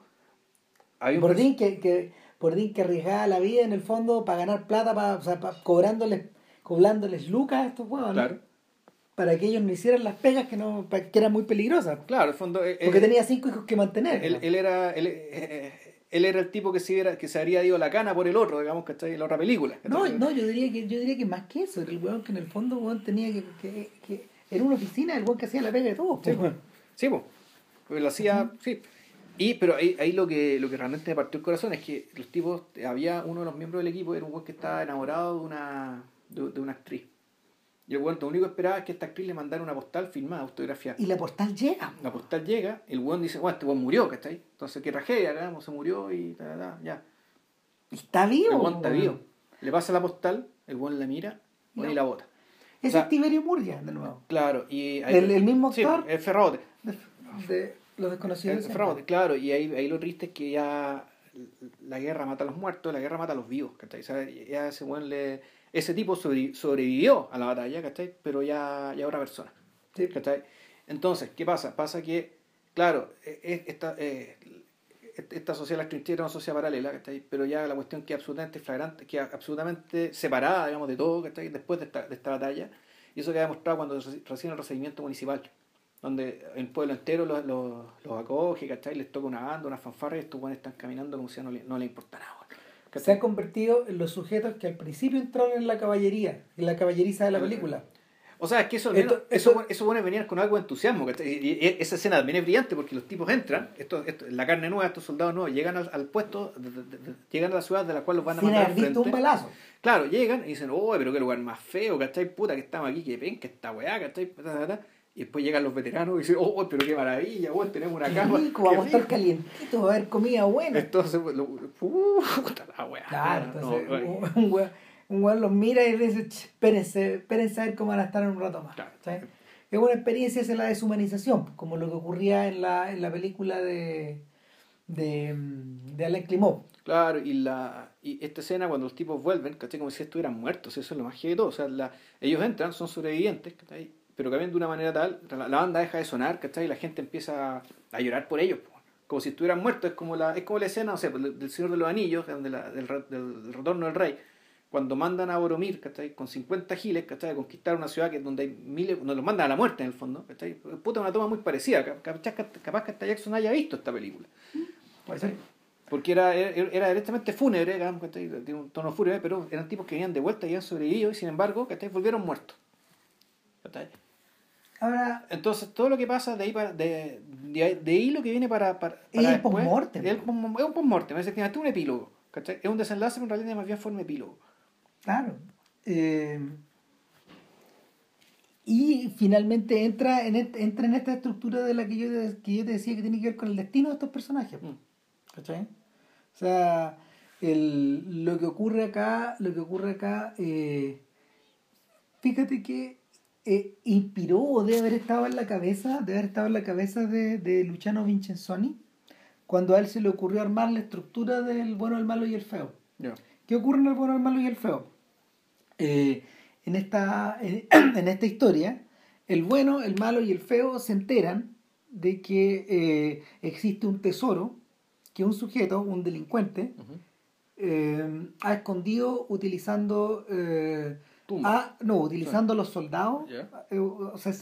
Bordín que, que Bordín que arriesgaba la vida en el fondo para ganar plata para, o sea, para- cobrándoles cobrándoles lucas a estos huevos Claro, para que ellos no hicieran las pegas que no que eran muy peligrosas claro, el fondo. eh, porque eh, tenía cinco hijos que mantener él, él era. Él, eh, él era el tipo que se, hubiera- que se habría ido la cana por el otro, digamos, ¿cachai? En la otra película. no no yo diría que yo diría que más que eso era el huevón que en el fondo huevón, tenía que, que, que era una oficina el huevón que hacía la pega de todos Sí, pues. Sí, pues. Porque lo hacía, sí. Y, pero ahí, ahí lo que lo que realmente me partió el corazón es que los tipos, había uno de los miembros del equipo, era un güey que estaba enamorado de una, de, de una actriz. Y el güey lo único que esperaba es que esta actriz le mandara una postal filmada, autografiada. y la postal llega La postal llega, el güey dice, bueno, este güey murió, ¿cachai? Entonces, qué tragedia, cagamos, se murió y ta, ta, ta, ya. y está El vivo güey está huevón. vivo. le pasa la postal, el buen la mira No. y la bota. Ese O sea, es Tiberio Murgia, de nuevo. Claro, y El- el mismo Sí, actor. es Ferraote. De, de los desconocidos. El fraude, claro, y ahí, ahí lo triste es que ya la guerra mata a los muertos, la guerra mata a los vivos, ¿cachai? O sea, ya ese, weón le- ese tipo sobrevi- sobrevivió a la batalla, ¿cachai? Pero ya, ya otra persona, Sí. ¿cachai? Entonces, ¿qué pasa? Pasa que, claro, e- e- esta, eh, esta sociedad de las trincheras es una sociedad paralela, ¿cachai? Pero ya la cuestión queda absolutamente flagrante, queda absolutamente separada, digamos, de todo, ¿cachai? Después de esta, de esta batalla, y eso queda demostrado cuando reci- recién el recibimiento municipal donde el pueblo entero los, los, los acoge, ¿cachai? Les toca una banda, una fanfarra y estos buenos están caminando como si no le, no le importa nada. Se han convertido en los sujetos que al principio entraron en la caballería, en la caballeriza de la película. O sea, es que eso, menos- Esto- eso, eso bueno venir con algo de entusiasmo. ¿cachai? Y, y esa escena también es brillante porque los tipos entran, esto, esto, la carne nueva, estos soldados nuevos, llegan al, al puesto, de- de- de- llegan a la ciudad de la cual los van a Sin matar haber al visto un balazo. Claro, llegan y dicen, oh, pero qué lugar más feo, ¿cachai? Puta que estamos aquí, que ven, que esta weá, ¿cachai? Y después llegan los veteranos y dicen, oh, pero qué maravilla, weón, tenemos una cama. rico, vamos a estar rico". calientitos, va a haber comida buena. Entonces, lo, uh, la weá. Claro, entonces un, un weón, un los mira y le dice, "Ch, espérense, espérense a ver cómo van a estar en un rato más. Es una experiencia, es la deshumanización, como lo que ocurría en la, en la película de, de, de Alain Climot. Claro, y la y esta escena cuando los tipos vuelven, ¿cachai? Como si estuvieran muertos, eso es lo más heavy de todo. O sea, la, ellos entran, son sobrevivientes, ¿cachai? Pero cambian de una manera tal, la, la banda deja de sonar, ¿cachai? Y la gente empieza a llorar por ellos, po. como si estuvieran muertos. Es como la, es como la escena, no sé, pues, del Señor de los Anillos, donde la- del, del retorno del rey, cuando mandan a Boromir, ¿cachai? Con 50 giles, ¿cachai? A conquistar una ciudad que donde hay miles, donde los mandan a la muerte en el fondo, ¿cachai? Puta, una toma muy parecida. Cap- Capaz, capaz que hasta Jackson haya visto esta película. Ser. Porque era, era, era directamente fúnebre, digamos, ¿cachai? tiene un tono fúnebre, pero eran tipos que venían de vuelta y habían sobrevivido y sin embargo, ¿cachai? volvieron muertos. ¿cachai? Ahora, Entonces, todo lo que pasa de ahí, para, de, de, de ahí lo que viene para. para, Es para postmortem. Es el post- es un postmortem, es efectivamente un epílogo. ¿cachai? Es un desenlace, pero en realidad más bien un epílogo. Claro. Eh, y finalmente entra en, entra en esta estructura de la que yo, te- que yo te decía que tiene que ver con el destino de estos personajes. Mm. ¿Cachai? O sea, el, lo que ocurre acá, lo que ocurre acá, eh, fíjate que eh, inspiró o debe haber estado en la cabeza, debe haber estado en la cabeza de, de Luciano Vincenzoni cuando a él se le ocurrió armar la estructura del bueno, el malo y el feo. ¿Qué ocurre en el bueno, el malo y el feo? Eh, en, esta, en, en esta historia, el bueno, el malo y el feo se enteran de que eh, existe un tesoro que un sujeto, un delincuente, eh, ha escondido utilizando eh, Tumba. a- no, utilizando los soldados, Ya. eh, o sea,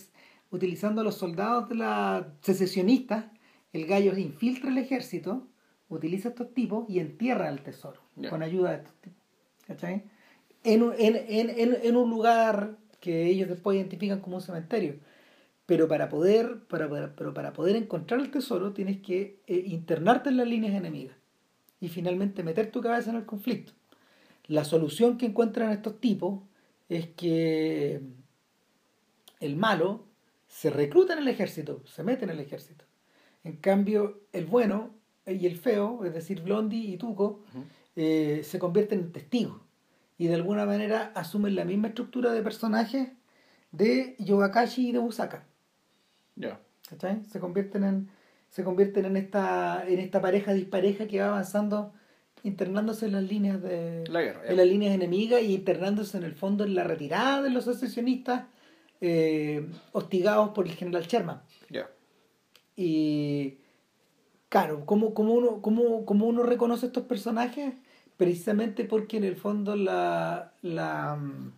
utilizando a los soldados de la secesionistas, el gallo infiltra el ejército, utiliza a estos tipos y entierra el tesoro con ayuda de estos tipos. ¿Cachai? En, un- en, en, en, en un lugar que ellos después identifican como un cementerio. Pero para poder, para, para- pero para poder encontrar el tesoro tienes que eh, internarte en las líneas enemigas y finalmente meter tu cabeza en el conflicto. La solución que encuentran estos tipos es que el malo se recluta en el ejército, se mete en el ejército. En cambio, el bueno y el feo, es decir, Blondie y Tuco, eh, se convierten en testigos y de alguna manera asumen la misma estructura de personajes de Yogakashi y de Busaka. Ya. ¿cachai? Se convierten en se convierten en esta en esta pareja dispareja que va avanzando internándose en las líneas de La guerra, ya. en las líneas enemigas y internándose en el fondo en la retirada de los secesionistas eh, hostigados por el general Sherman. Y claro cómo, cómo uno cómo, cómo uno reconoce estos personajes precisamente porque en el fondo la la mm,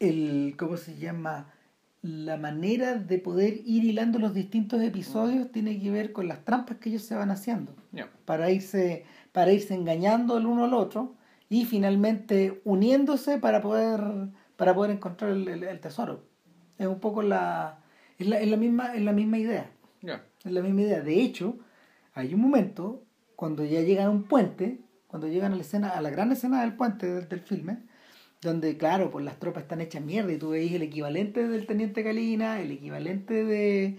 el cómo se llama la manera de poder ir hilando los distintos episodios tiene que ver con las trampas que ellos se van haciendo para irse para irse engañando el uno al otro y finalmente uniéndose para poder para poder encontrar el, el- el tesoro. Es un poco la es la, es la misma es la misma idea. Es la misma idea. De hecho hay un momento cuando ya llegan a un puente cuando llegan a la escena a la gran escena del puente del, del filme donde claro pues las tropas están hechas mierda y tú veis el equivalente del teniente Calina el equivalente de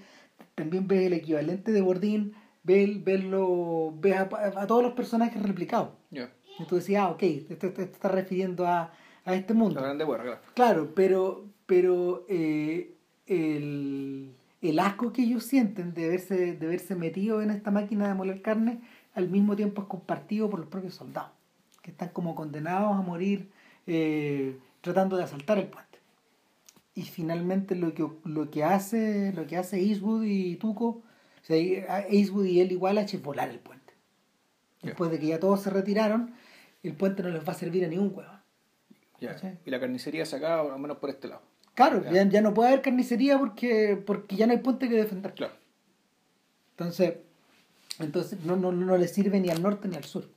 también ves el equivalente de Bordín ves, ves, lo- ves a, a todos los personajes replicados Ya. Y tú decías, ah, ok, esto, esto está refiriendo a, a este mundo. La Grande Guerra, claro. Claro, pero, pero eh, el, el asco que ellos sienten de verse, de verse metido en esta máquina de moler carne, al mismo tiempo es compartido por los propios soldados, que están como condenados a morir eh, tratando de asaltar el puente. Y finalmente lo que, lo que hace lo que hace Eastwood y Tuco, o sea, Eastwood y él igual hace volar el puente. Después de que ya todos se retiraron, el puente no les va a servir a ningún huevo. Y la carnicería sacada, al menos por este lado. Claro, ya, ya no puede haber carnicería porque, porque ya no hay puente que defender. Claro. Entonces, entonces no, no, no le sirve ni al norte ni al sur.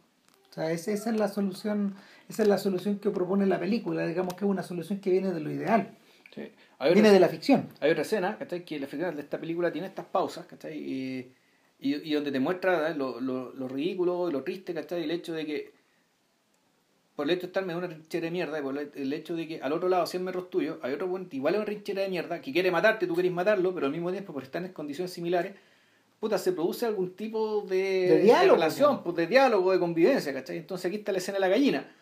O sea, esa es la solución, esa es la solución que propone la película, digamos que es una solución que viene de lo ideal. Sí. viene de la ficción. Hay otra escena, ¿cachai? Que la final de esta película tiene estas pausas, ¿cachai? Y, y, y donde te muestra lo, lo, lo, ridículo y lo triste, ¿cachai? El hecho de que, por el hecho de estarme en una trinchera de mierda, y por el hecho de que al otro lado, 100 metros tuyos, hay otro buen, igual es una trinchera de mierda, que quiere matarte, tú querés matarlo, pero al mismo tiempo, por estar en condiciones similares, puta, se produce algún tipo de, de, diálogo, de relación, pues, de diálogo, de convivencia, ¿cachai? Entonces aquí está la escena de la gallina.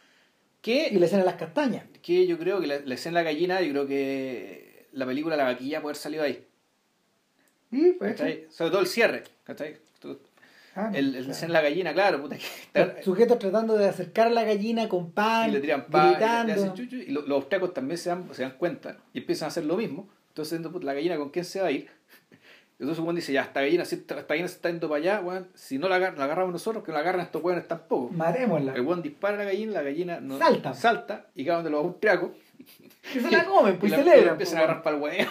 Que, y la escena de las castañas. Que yo creo que la, la escena de la gallina, yo creo que la película La Vaquilla puede haber salido ahí. Sí, pues. Sobre todo el cierre, ¿cachai? Ah, el, el claro. la gallina, claro, puta. Que Sujetos tratando de acercar a la gallina con pan, y le tiran pan, gritando. Y, le hacen chuchu, y los, los austriacos también se dan, se dan cuenta y empiezan a hacer lo mismo. Entonces, la gallina, ¿con quién se va a ir? Entonces Juan dice, ya, esta gallina, esta gallina se está yendo para allá, weón. Si no la, la, agarramos nosotros, que la agarran estos weones tampoco. Marémosla. El weón dispara a la gallina, la gallina no, salta. salta y cada uno de los austriacos. Que se la comen, pues y celebran. La empiezan a agarrar para el weón.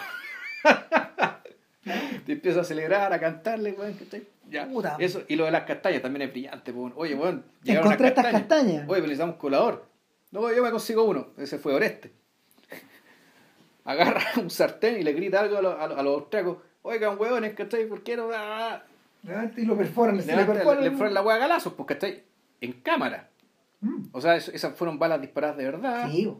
te empieza a celebrar, a cantarle, weón, ¿cachai? Ya. Puta. Eso, y lo de las castañas también es brillante, weón. Oye, weón, Encontré estas castañas. Oye, pero necesitamos colador. No, yo me consigo uno. Ese fue Oreste. Agarra un sartén y le grita algo a los, a los austriacos. Oigan, huevones, ¿cachai? ¿Por qué no? Ah, y lo perforan, le, Levanta, perforan. le perforan la hueá a galazos, pues, ¿cachai? En cámara. Mm. O sea, esas fueron balas disparadas de verdad. Sí.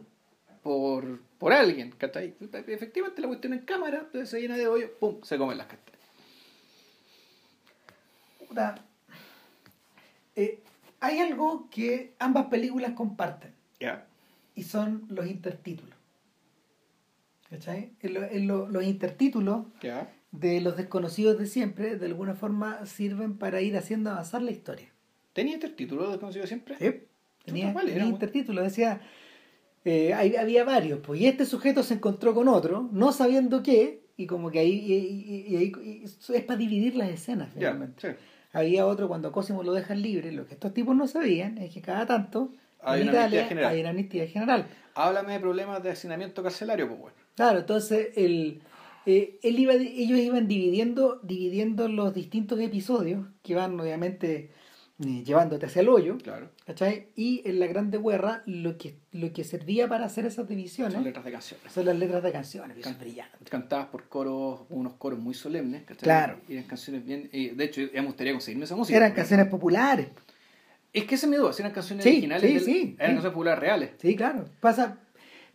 Por, por alguien, ¿cachai? Efectivamente la cuestión en cámara, entonces se llena de hoyo, pum, se comen las castañas. Puta. Eh, hay algo que ambas películas comparten. Ya. Yeah. Y son los intertítulos. ¿Cachai? En lo, en lo, los intertítulos Ya. Yeah de los desconocidos de siempre, de alguna forma sirven para ir haciendo avanzar la historia. ¿Tenía intertítulo de desconocidos siempre? Sí, tenía, ¿Cuál tenía era? intertítulo, decía, eh, hay, había varios, pues, y este sujeto se encontró con otro, no sabiendo qué, y como que ahí, y, es para dividir las escenas, finalmente. Yeah, sí. Había otro cuando Cosimo lo dejan libre, lo que estos tipos no sabían es que cada tanto hay en una Italia hay una amnistía general. Háblame de problemas de hacinamiento carcelario, pues bueno. Claro, entonces el eh, él iba, ellos iban dividiendo, dividiendo los distintos episodios que van obviamente eh, llevándote hacia el hoyo. Claro. ¿cachai? Y en la Grande Guerra lo que, lo que servía para hacer esas divisiones Son letras de canciones. son las letras de canciones. que Can- son brillantes. Cantadas por coros, unos coros muy solemnes. ¿cachai? Claro. Y eran canciones bien. y de hecho, ya me gustaría conseguirme esa música. Eran canciones populares. Es que ese me duda, si eran canciones Sí, originales. sí, del- sí, Eran canciones populares reales. Sí, claro. Pasa,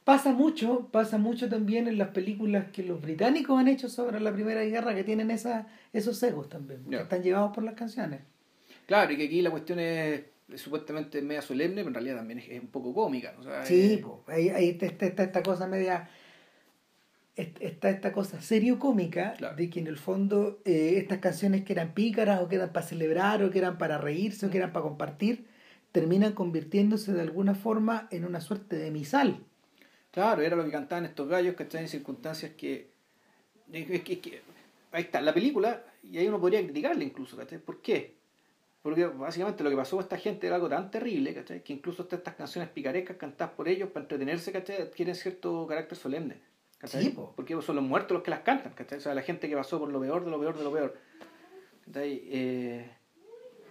pasa mucho, pasa mucho también en las películas que los británicos han hecho sobre la Primera Guerra que tienen esa, esos egos también, que están llevados por las canciones. Claro, y que aquí la cuestión es, es supuestamente media solemne, pero en realidad también es, un poco cómica. O sea, Sí, eh, po, ahí, ahí está, está- esta cosa media. est- Está esta cosa serio cómica Claro. de que en el fondo eh, estas canciones que eran pícaras o que eran para celebrar o que eran para reírse o que eran para compartir terminan convirtiéndose de alguna forma en una suerte de misal. Claro, era lo que cantaban estos gallos que están en circunstancias que, es que- es que- Ahí está, la película, y ahí uno podría criticarla incluso, ¿cachai? ¿Por qué? Porque básicamente lo que pasó a esta gente era algo tan terrible, ¿cachai? Que incluso hasta estas canciones picarescas cantadas por ellos para entretenerse, ¿cachai? Adquieren cierto carácter solemne. ¿cachai? Sí, po. Porque son los muertos los que las cantan, ¿cachai? O sea, la gente que pasó por lo peor, de lo peor, de lo peor. ¿cachai? Eh,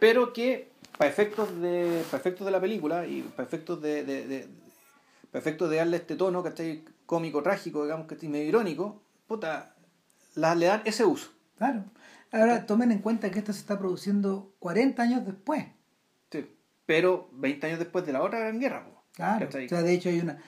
pero que para efectos de para efectos de la película y para efectos de, de, de- para efectos de darle este tono ¿cachai? cómico trágico digamos que medio irónico puta las le dan ese uso Claro. Ahora tomen en cuenta que esto se está produciendo 40 años después. Sí. pero 20 años después de la otra gran guerra po, Claro. ¿cachai? O sea, de hecho hay una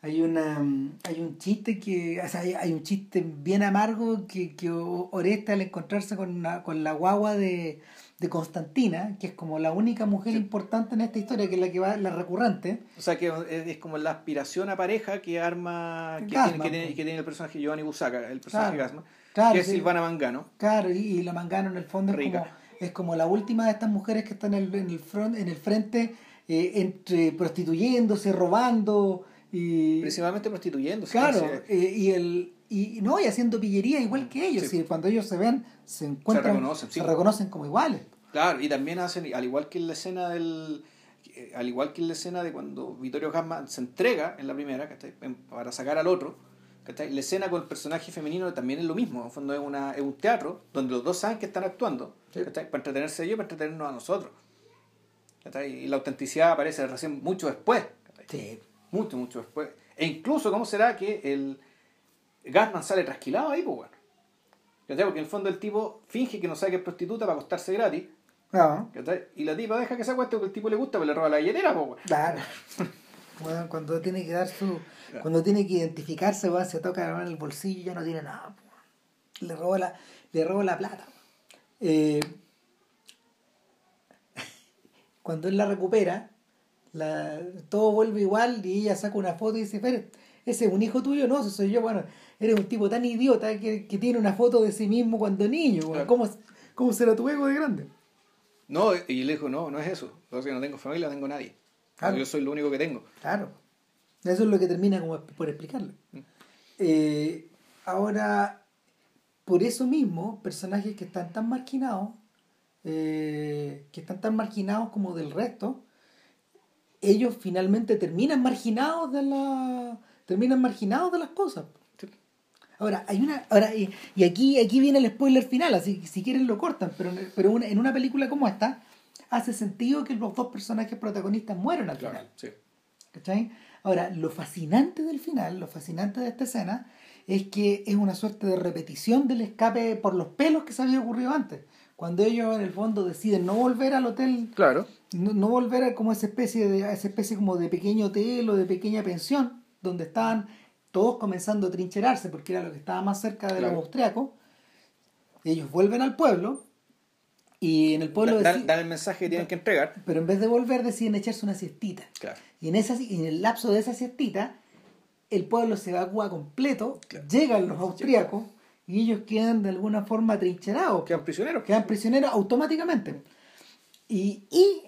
hay una hay un chiste que o sea, hay, un chiste bien amargo que, que Oresta al encontrarse con, una- con la guagua de, de Constantina, que es como la única mujer importante en esta historia, que es la que va la recurrente. O sea, que es, como la aspiración a pareja que arma, que, Gasman, tiene, que, tiene, que tiene el personaje Giovanni Busaka, el personaje Claro. Gasman, Claro, que es sí. Silvana Mangano. Claro, y, y la Mangano en el fondo es como, es como la última de estas mujeres que están en el, en el, front, en el frente eh, entre prostituyéndose, robando y... Principalmente prostituyéndose. Claro. Se- eh, y el y no y haciendo pillería igual que ellos, Sí. y cuando ellos se ven se encuentran reconocen, sí. se reconocen como iguales. Claro, y también hacen, al igual que en la escena del. eh, Al igual que en la escena de cuando Vittorio Gasman se entrega en la primera, ¿cachai? Para sacar al otro, ¿cachai? la escena con el personaje femenino también es lo mismo. En el fondo es, una, es un teatro donde los dos saben que están actuando, para entretenerse ellos y para entretenernos a nosotros. ¿cachai? Y la autenticidad aparece recién mucho después. Sí. Mucho, mucho después. E incluso, ¿cómo será que el Gasman sale trasquilado ahí, pues bueno? ¿Cachai? Porque en el fondo el tipo finge que no sabe que es prostituta para acostarse gratis. ¿cachai? Y la tipa deja que se acueste porque el tipo le gusta, pero le roba la billetera, pues, weón. claro. Bueno, cuando tiene que dar su cuando tiene que identificarse, va, se toca en el bolsillo y ya no tiene nada. po. Le roba la le roba la plata. Eh, cuando él la recupera, la, todo vuelve igual y ella saca una foto y dice, pero ese es un hijo tuyo, no, soy yo, bueno, eres un tipo tan idiota que, que tiene una foto de sí mismo cuando niño, bueno. ¿cómo, ¿cómo será tu ego de grande? No, y le dijo, no, no es eso. O sea, no tengo familia, no tengo nadie. Claro. Yo soy lo único que tengo. Claro. Eso es lo que termina como por explicarle. Eh, ahora, por eso mismo, personajes que están tan marginados, eh, que están tan marginados como del resto, ellos finalmente terminan marginados de la. terminan marginados de las cosas. Ahora, hay una. Ahora, y, y aquí, aquí viene el spoiler final, así que si quieren lo cortan, pero, pero una- en una película como esta, hace sentido que los dos personajes protagonistas mueran al final. sí. ¿Cachai? Ahora, lo fascinante del final, lo fascinante de esta escena, es que es una suerte de repetición del escape por los pelos que se había ocurrido antes. Cuando ellos en el fondo deciden no volver al hotel, Claro. no, no volver a como esa especie de, a esa especie como de pequeño hotel o de pequeña pensión, donde estaban todos comenzando a trincherarse, porque era lo que estaba más cerca de Claro. los austriacos. Ellos vuelven al pueblo y en el pueblo Dan, deci- dan el mensaje que tienen que entregar. pero en vez de volver deciden echarse una siestita. Claro. Y en, esa, en el lapso de esa siestita, el pueblo se evacúa completo, Claro. llegan los austríacos y ellos quedan de alguna forma trincherados, Quedan prisioneros. quedan prisioneros automáticamente. Y, y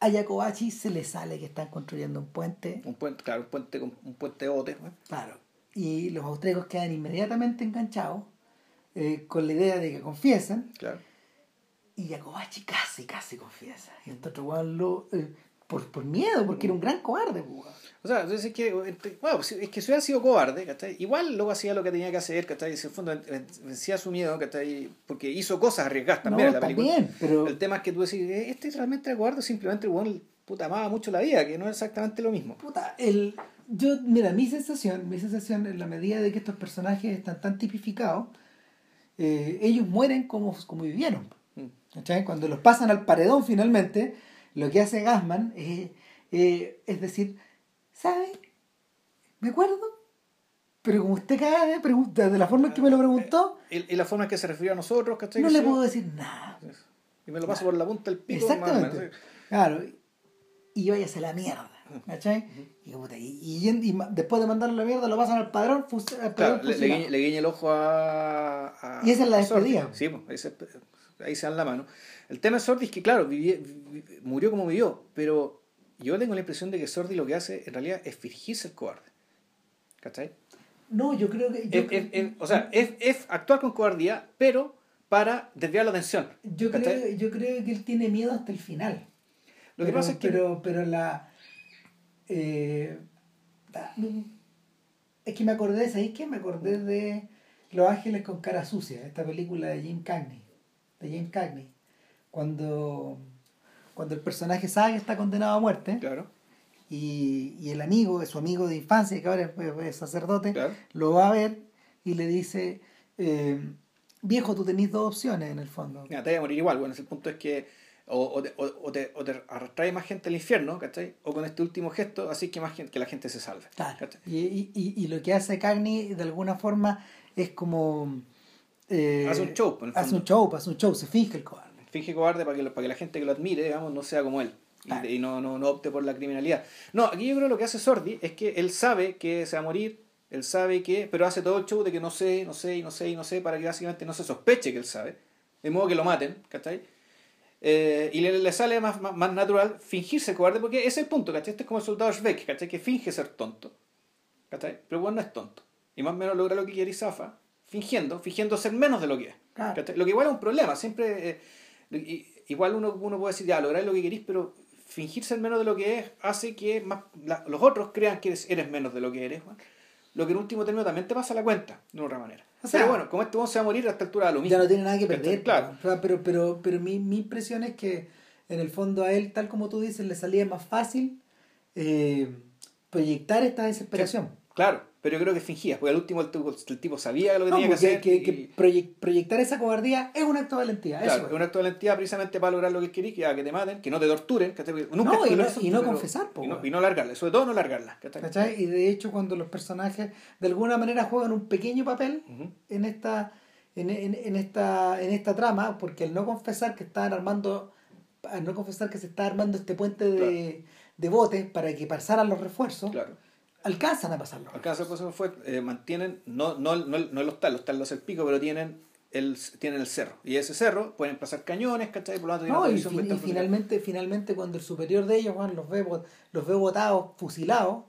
a Yacobachi se le sale que están construyendo un puente, Un puente, claro, un puente, un puente botes. ¿no? claro, y los austríacos quedan inmediatamente enganchados eh, con la idea de que confiesen, Claro. y Yacobachi casi, casi confiesa. Y este otro lo... eh, por, por miedo, porque era un gran cobarde, pues. O sea, entonces es que, entre- bueno, es que si hubiera sido cobarde, ¿cachai? Igual luego hacía lo que tenía que hacer, ¿cachai? Si en el fondo ven- vencía su miedo, ¿cachai? Porque hizo cosas arriesgadas también No, en la película. también, pero- El tema es que tú decís, ¿eh, ¿este realmente era cobarde simplemente el puta amaba mucho la vida? Que no es exactamente lo mismo. Puta, el, yo, mira, mi sensación, mi sensación en la medida de que estos personajes están tan tipificados, eh, ellos mueren como, como vivieron. Mm. ¿cachai? Cuando los pasan al paredón finalmente, lo que hace Gasman es, eh, es decir, ¿sabe? ¿Me acuerdo? Pero como usted caga de pregunta, de la forma en que me lo preguntó, Y, y la forma en que se refirió a nosotros, ¿cachai? no le puedo decir nada. Y me lo paso por la punta del pico. Exactamente. Claro. Y váyase a la mierda. ¿Cachai? Y, puta, y, y- después de mandarlo a la mierda lo pasan al padrón, al Claro, le, guiña el ojo a, a- Y esa es la despedida. Sí, pues, ahí se, dan la mano. El tema de Sordi es que, claro, vivi- vi- murió como vivió, pero yo tengo la impresión de que Sordi lo que hace en realidad es fingirse el cobarde. ¿Cachai? No, yo creo que. Yo, Es- es- es- o sea, es, es actuar con cobardía, pero para desviar la atención. yo, ¿cachai? creo, yo creo que él tiene miedo hasta el final. Lo que pasa es que. Pero, pero la. eh, es que me acordé, ¿sabéis qué? Me acordé de Los Ángeles con cara sucia, esta película de Jim Cagney. De Jim Cagney. Cuando, cuando el personaje sabe que está condenado a muerte. Claro, y, y el amigo, su amigo de infancia, que ahora es, sacerdote, Claro. lo va a ver y le dice, eh, viejo, tú tenés dos opciones en el fondo. mira, te voy a morir igual. Bueno, el punto es que o, o te, o, o te, o te arrastráis más gente al infierno, ¿cachai? O con este último gesto, así que más gente, que la gente se salve. Y, y, y- lo que hace Cagney de alguna forma es como... eh, Hace un show, Hace un show, hace un show, se finge el cobarde. Finge cobarde para que, para que la gente que lo admire, digamos, no sea como él. Y, no, no, no opte por la criminalidad. No, aquí yo creo que lo que hace Sordi es que él sabe que se va a morir, él sabe que, pero hace todo el show de que no sé, no sé, y no sé, y no sé, para que básicamente no se sospeche que él sabe. De modo que lo maten, ¿cachai? Eh, y le, le sale más, más, natural fingirse cobarde, porque ese es el punto, ¿cachai? Este es como el soldado Schweck, ¿cachai? Que finge ser tonto, ¿cachai? Pero bueno, no es tonto. Y más o menos logra lo que quiere y zafa, fingiendo, fingiendo ser menos de lo que es. Lo que igual es un problema, siempre... Eh, igual uno, uno puede decir, ya, lográis lo que queréis, pero fingir ser menos de lo que es hace que más, los otros crean que eres, eres menos de lo que eres. Lo que en último término también te pasa la cuenta, de otra manera. O sea, pero bueno, como este se va a morir a esta altura lo mismo. Ya no tiene nada que perder. Claro. pero, pero, pero mi, mi impresión es que en el fondo a él, tal como tú dices, le salía más fácil eh, proyectar esta desesperación. claro. Pero yo creo que fingía, porque al último el, tipo sabía lo que tenía que hacer. Que, proyectar esa cobardía es un acto de valentía. Claro, es un acto de valentía precisamente para lograr lo que quería, que, que te maten, que no te torturen. Que no, y no, y no confesar. y, no, y no largarla, sobre todo no largarla. ¿cachai? Y de hecho cuando los personajes de alguna manera juegan un pequeño papel en esta... En, en, esta en esta trama porque al no confesar que estaban armando al no confesar que se está armando este puente de, de botes para que pasaran los refuerzos claro alcanzan a pasarlo. Alcanzan a pasarlo fue, eh, mantienen, no, no, no, no el hostal, el hostal el pico, pero tienen el, tienen el cerro. Y ese cerro pueden pasar cañones, ¿cachai? Por lo tanto, no, y, finalmente, finalmente cuando el superior de ellos, Juan, los ve, los ve botados, fusilados,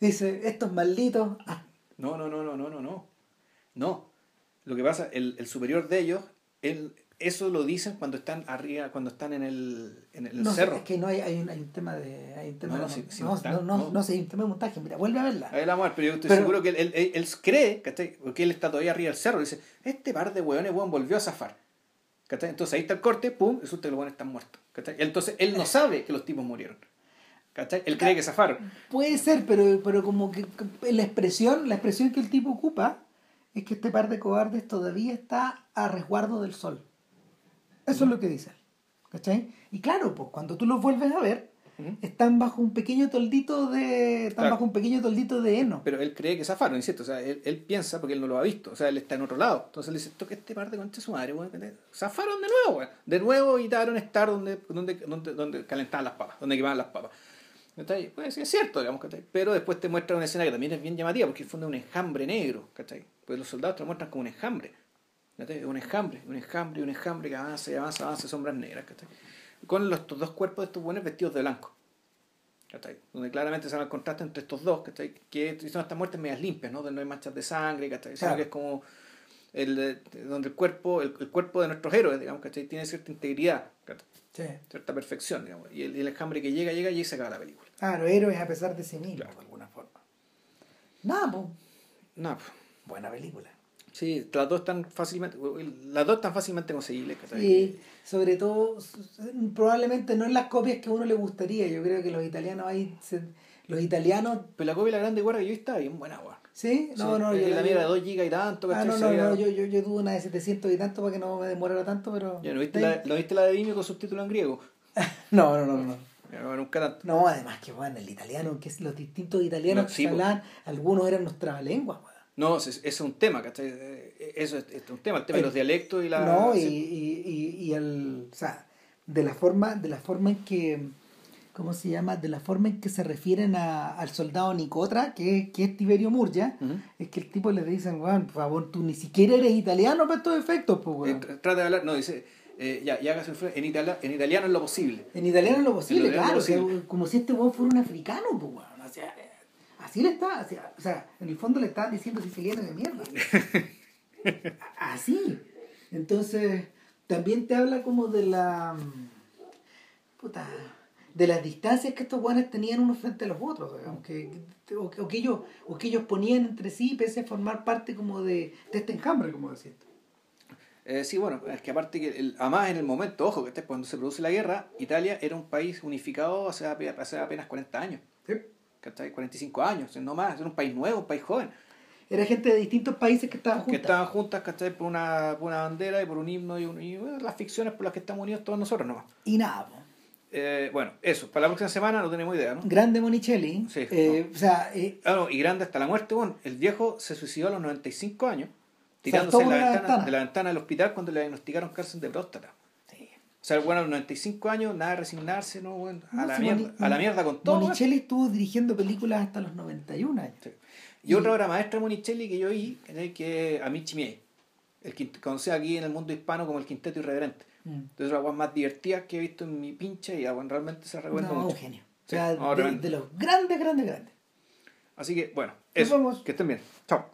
dice, estos malditos... Ah. No, no, no, no, no, no, no. No. Lo que pasa, el, el superior de ellos, él eso lo dicen cuando están arriba, cuando están en el, en el no, cerro. Es que no hay, hay, un, hay un tema de. Hay un tema no, no, de, no, no, no, no, hay un tema de montaje. Mira, vuelve a verla. La vamos pero yo estoy seguro que él, él, él, cree, Porque él está todavía arriba del cerro y dice: Este par de hueones, hueón, volvió a zafar. ¿cachai? Entonces ahí está el corte, pum, resulta que los hueones están muertos. ¿cachai? Entonces él no sabe que los tipos murieron. ¿cachai? Él cree que zafaron. Puede ser, pero, pero como que la expresión, la expresión que el tipo ocupa es que este par de cobardes todavía está a resguardo del sol. Eso es lo que dice ¿Cachai? Y claro, pues cuando tú los vuelves a ver, están bajo un pequeño toldito de. Están bajo un pequeño toldito de heno. Pero él cree que zafaron, ¿cierto? O sea, él, él, piensa porque él no lo ha visto. O sea, él está en otro lado. Entonces él dice, esto que este par de concha su madre, weón. Zafaron de nuevo, weón. De nuevo evitaron estar donde, donde, donde, donde calentaban las papas, donde quemaban las papas. ¿Cachai? Pues sí, es cierto, digamos, ¿cachai? Pero después te muestra una escena que también es bien llamativa, porque es un enjambre negro, ¿cachai? Pues los soldados te lo muestran como un enjambre un enjambre, un enjambre, un enjambre que avanza y avanza, avanza, sombras negras, Con los, dos cuerpos de estos buenos vestidos de blanco. Donde claramente se ve el contraste entre estos dos, Que son estas muertes medias limpias, ¿no? Donde no hay manchas de sangre, ¿cachai? que es como el, donde el cuerpo, el, cuerpo de nuestros héroes, digamos, Tiene cierta integridad, Cierta perfección, digamos. Y el, enjambre que llega, llega y se acaba la película. Claro, héroes a pesar de sí mismos, de alguna forma. Nada, pues. Nada, Buena película. Sí, las dos están fácilmente, las dos están fácilmente conseguibles. Sí, sobre todo, probablemente no en las copias que a uno le gustaría. Yo creo que los italianos hay, los italianos. Pero la copia de la grande guarda que yo está bien buena, agua. ¿Sí? No, no, yo. La mía de 2 GB y tanto, Ah, no, no, no, yo, yo, yo tuve una de 700 y tanto para que no me demorara tanto, pero. ¿Ya no viste, la, ¿no viste la de Vimeo con subtítulos en griego? no, no, no, no. No, nunca tanto. No, además que bueno, el italiano, que es los distintos italianos que se hablan, algunos eran nuestra lengua, no, ese es un tema, ¿cachai? Eh, eso es, un tema, el tema de los dialectos y la... No, y, y, y, el, o sea, de la forma, de la forma en que, ¿cómo se llama? De la forma en que se refieren a, al soldado Nicotra, que, que es Tiberio Murgia, es que el tipo le dicen, bueno, por favor, tú ni siquiera eres italiano para estos efectos, pues, bueno. Eh, trata de hablar, no, dice, eh, ya, ya en, itala, en italiano es lo posible. En italiano es lo posible, claro, como si este weón fuera un africano, pues, bueno, o sea Así le está, o sea, en el fondo le están diciendo siciliano de mierda. Así. Entonces, también te habla como de la. Puta. De las distancias que estos guanes tenían unos frente a los otros, o, que, o, que ellos, o que ellos ponían entre sí, pese a formar parte como de, de este enjambre, como decía. Eh, sí, bueno, es que aparte que, el, además en el momento, ojo, que este, cuando se produce la guerra, Italia era un país unificado hace, hace apenas 40 años. ¿Cachai? 45 años, no más, era un país nuevo, un país joven. Era gente de distintos países que estaban juntas. Que estaban juntas, ¿cachai? Por una, por una bandera y por un himno y, las ficciones por las que estamos unidos todos nosotros nomás. Y nada, eh, bueno, eso, para la próxima semana no tenemos idea, ¿no? Grande Monicelli. Sí. Eh, o sea, eh, ah, y grande hasta la muerte, bueno, el viejo se suicidó a los 95 años, tirándose de la, ventana, de la ventana del hospital cuando le diagnosticaron cáncer de próstata. Sea, bueno, a los 95 años, nada de resignarse, ¿no? Bueno, a, la mierda, a la mierda con todo. Monicelli estuvo dirigiendo películas hasta los 91 años. Sí. Y otra obra maestra de Monicelli que yo vi, ¿cachai? que es Amici Miei, el quint- conocido aquí en el mundo hispano como el Quinteto Irreverente. Mm. Entonces, las cosas más divertidas que he visto en mi pinche y bueno, realmente se recomienda No, mucho. genio. O Sí, sea, no, de, los grandes, grandes, grandes. Así que, bueno, Nos eso. vemos. Que estén bien. Chao.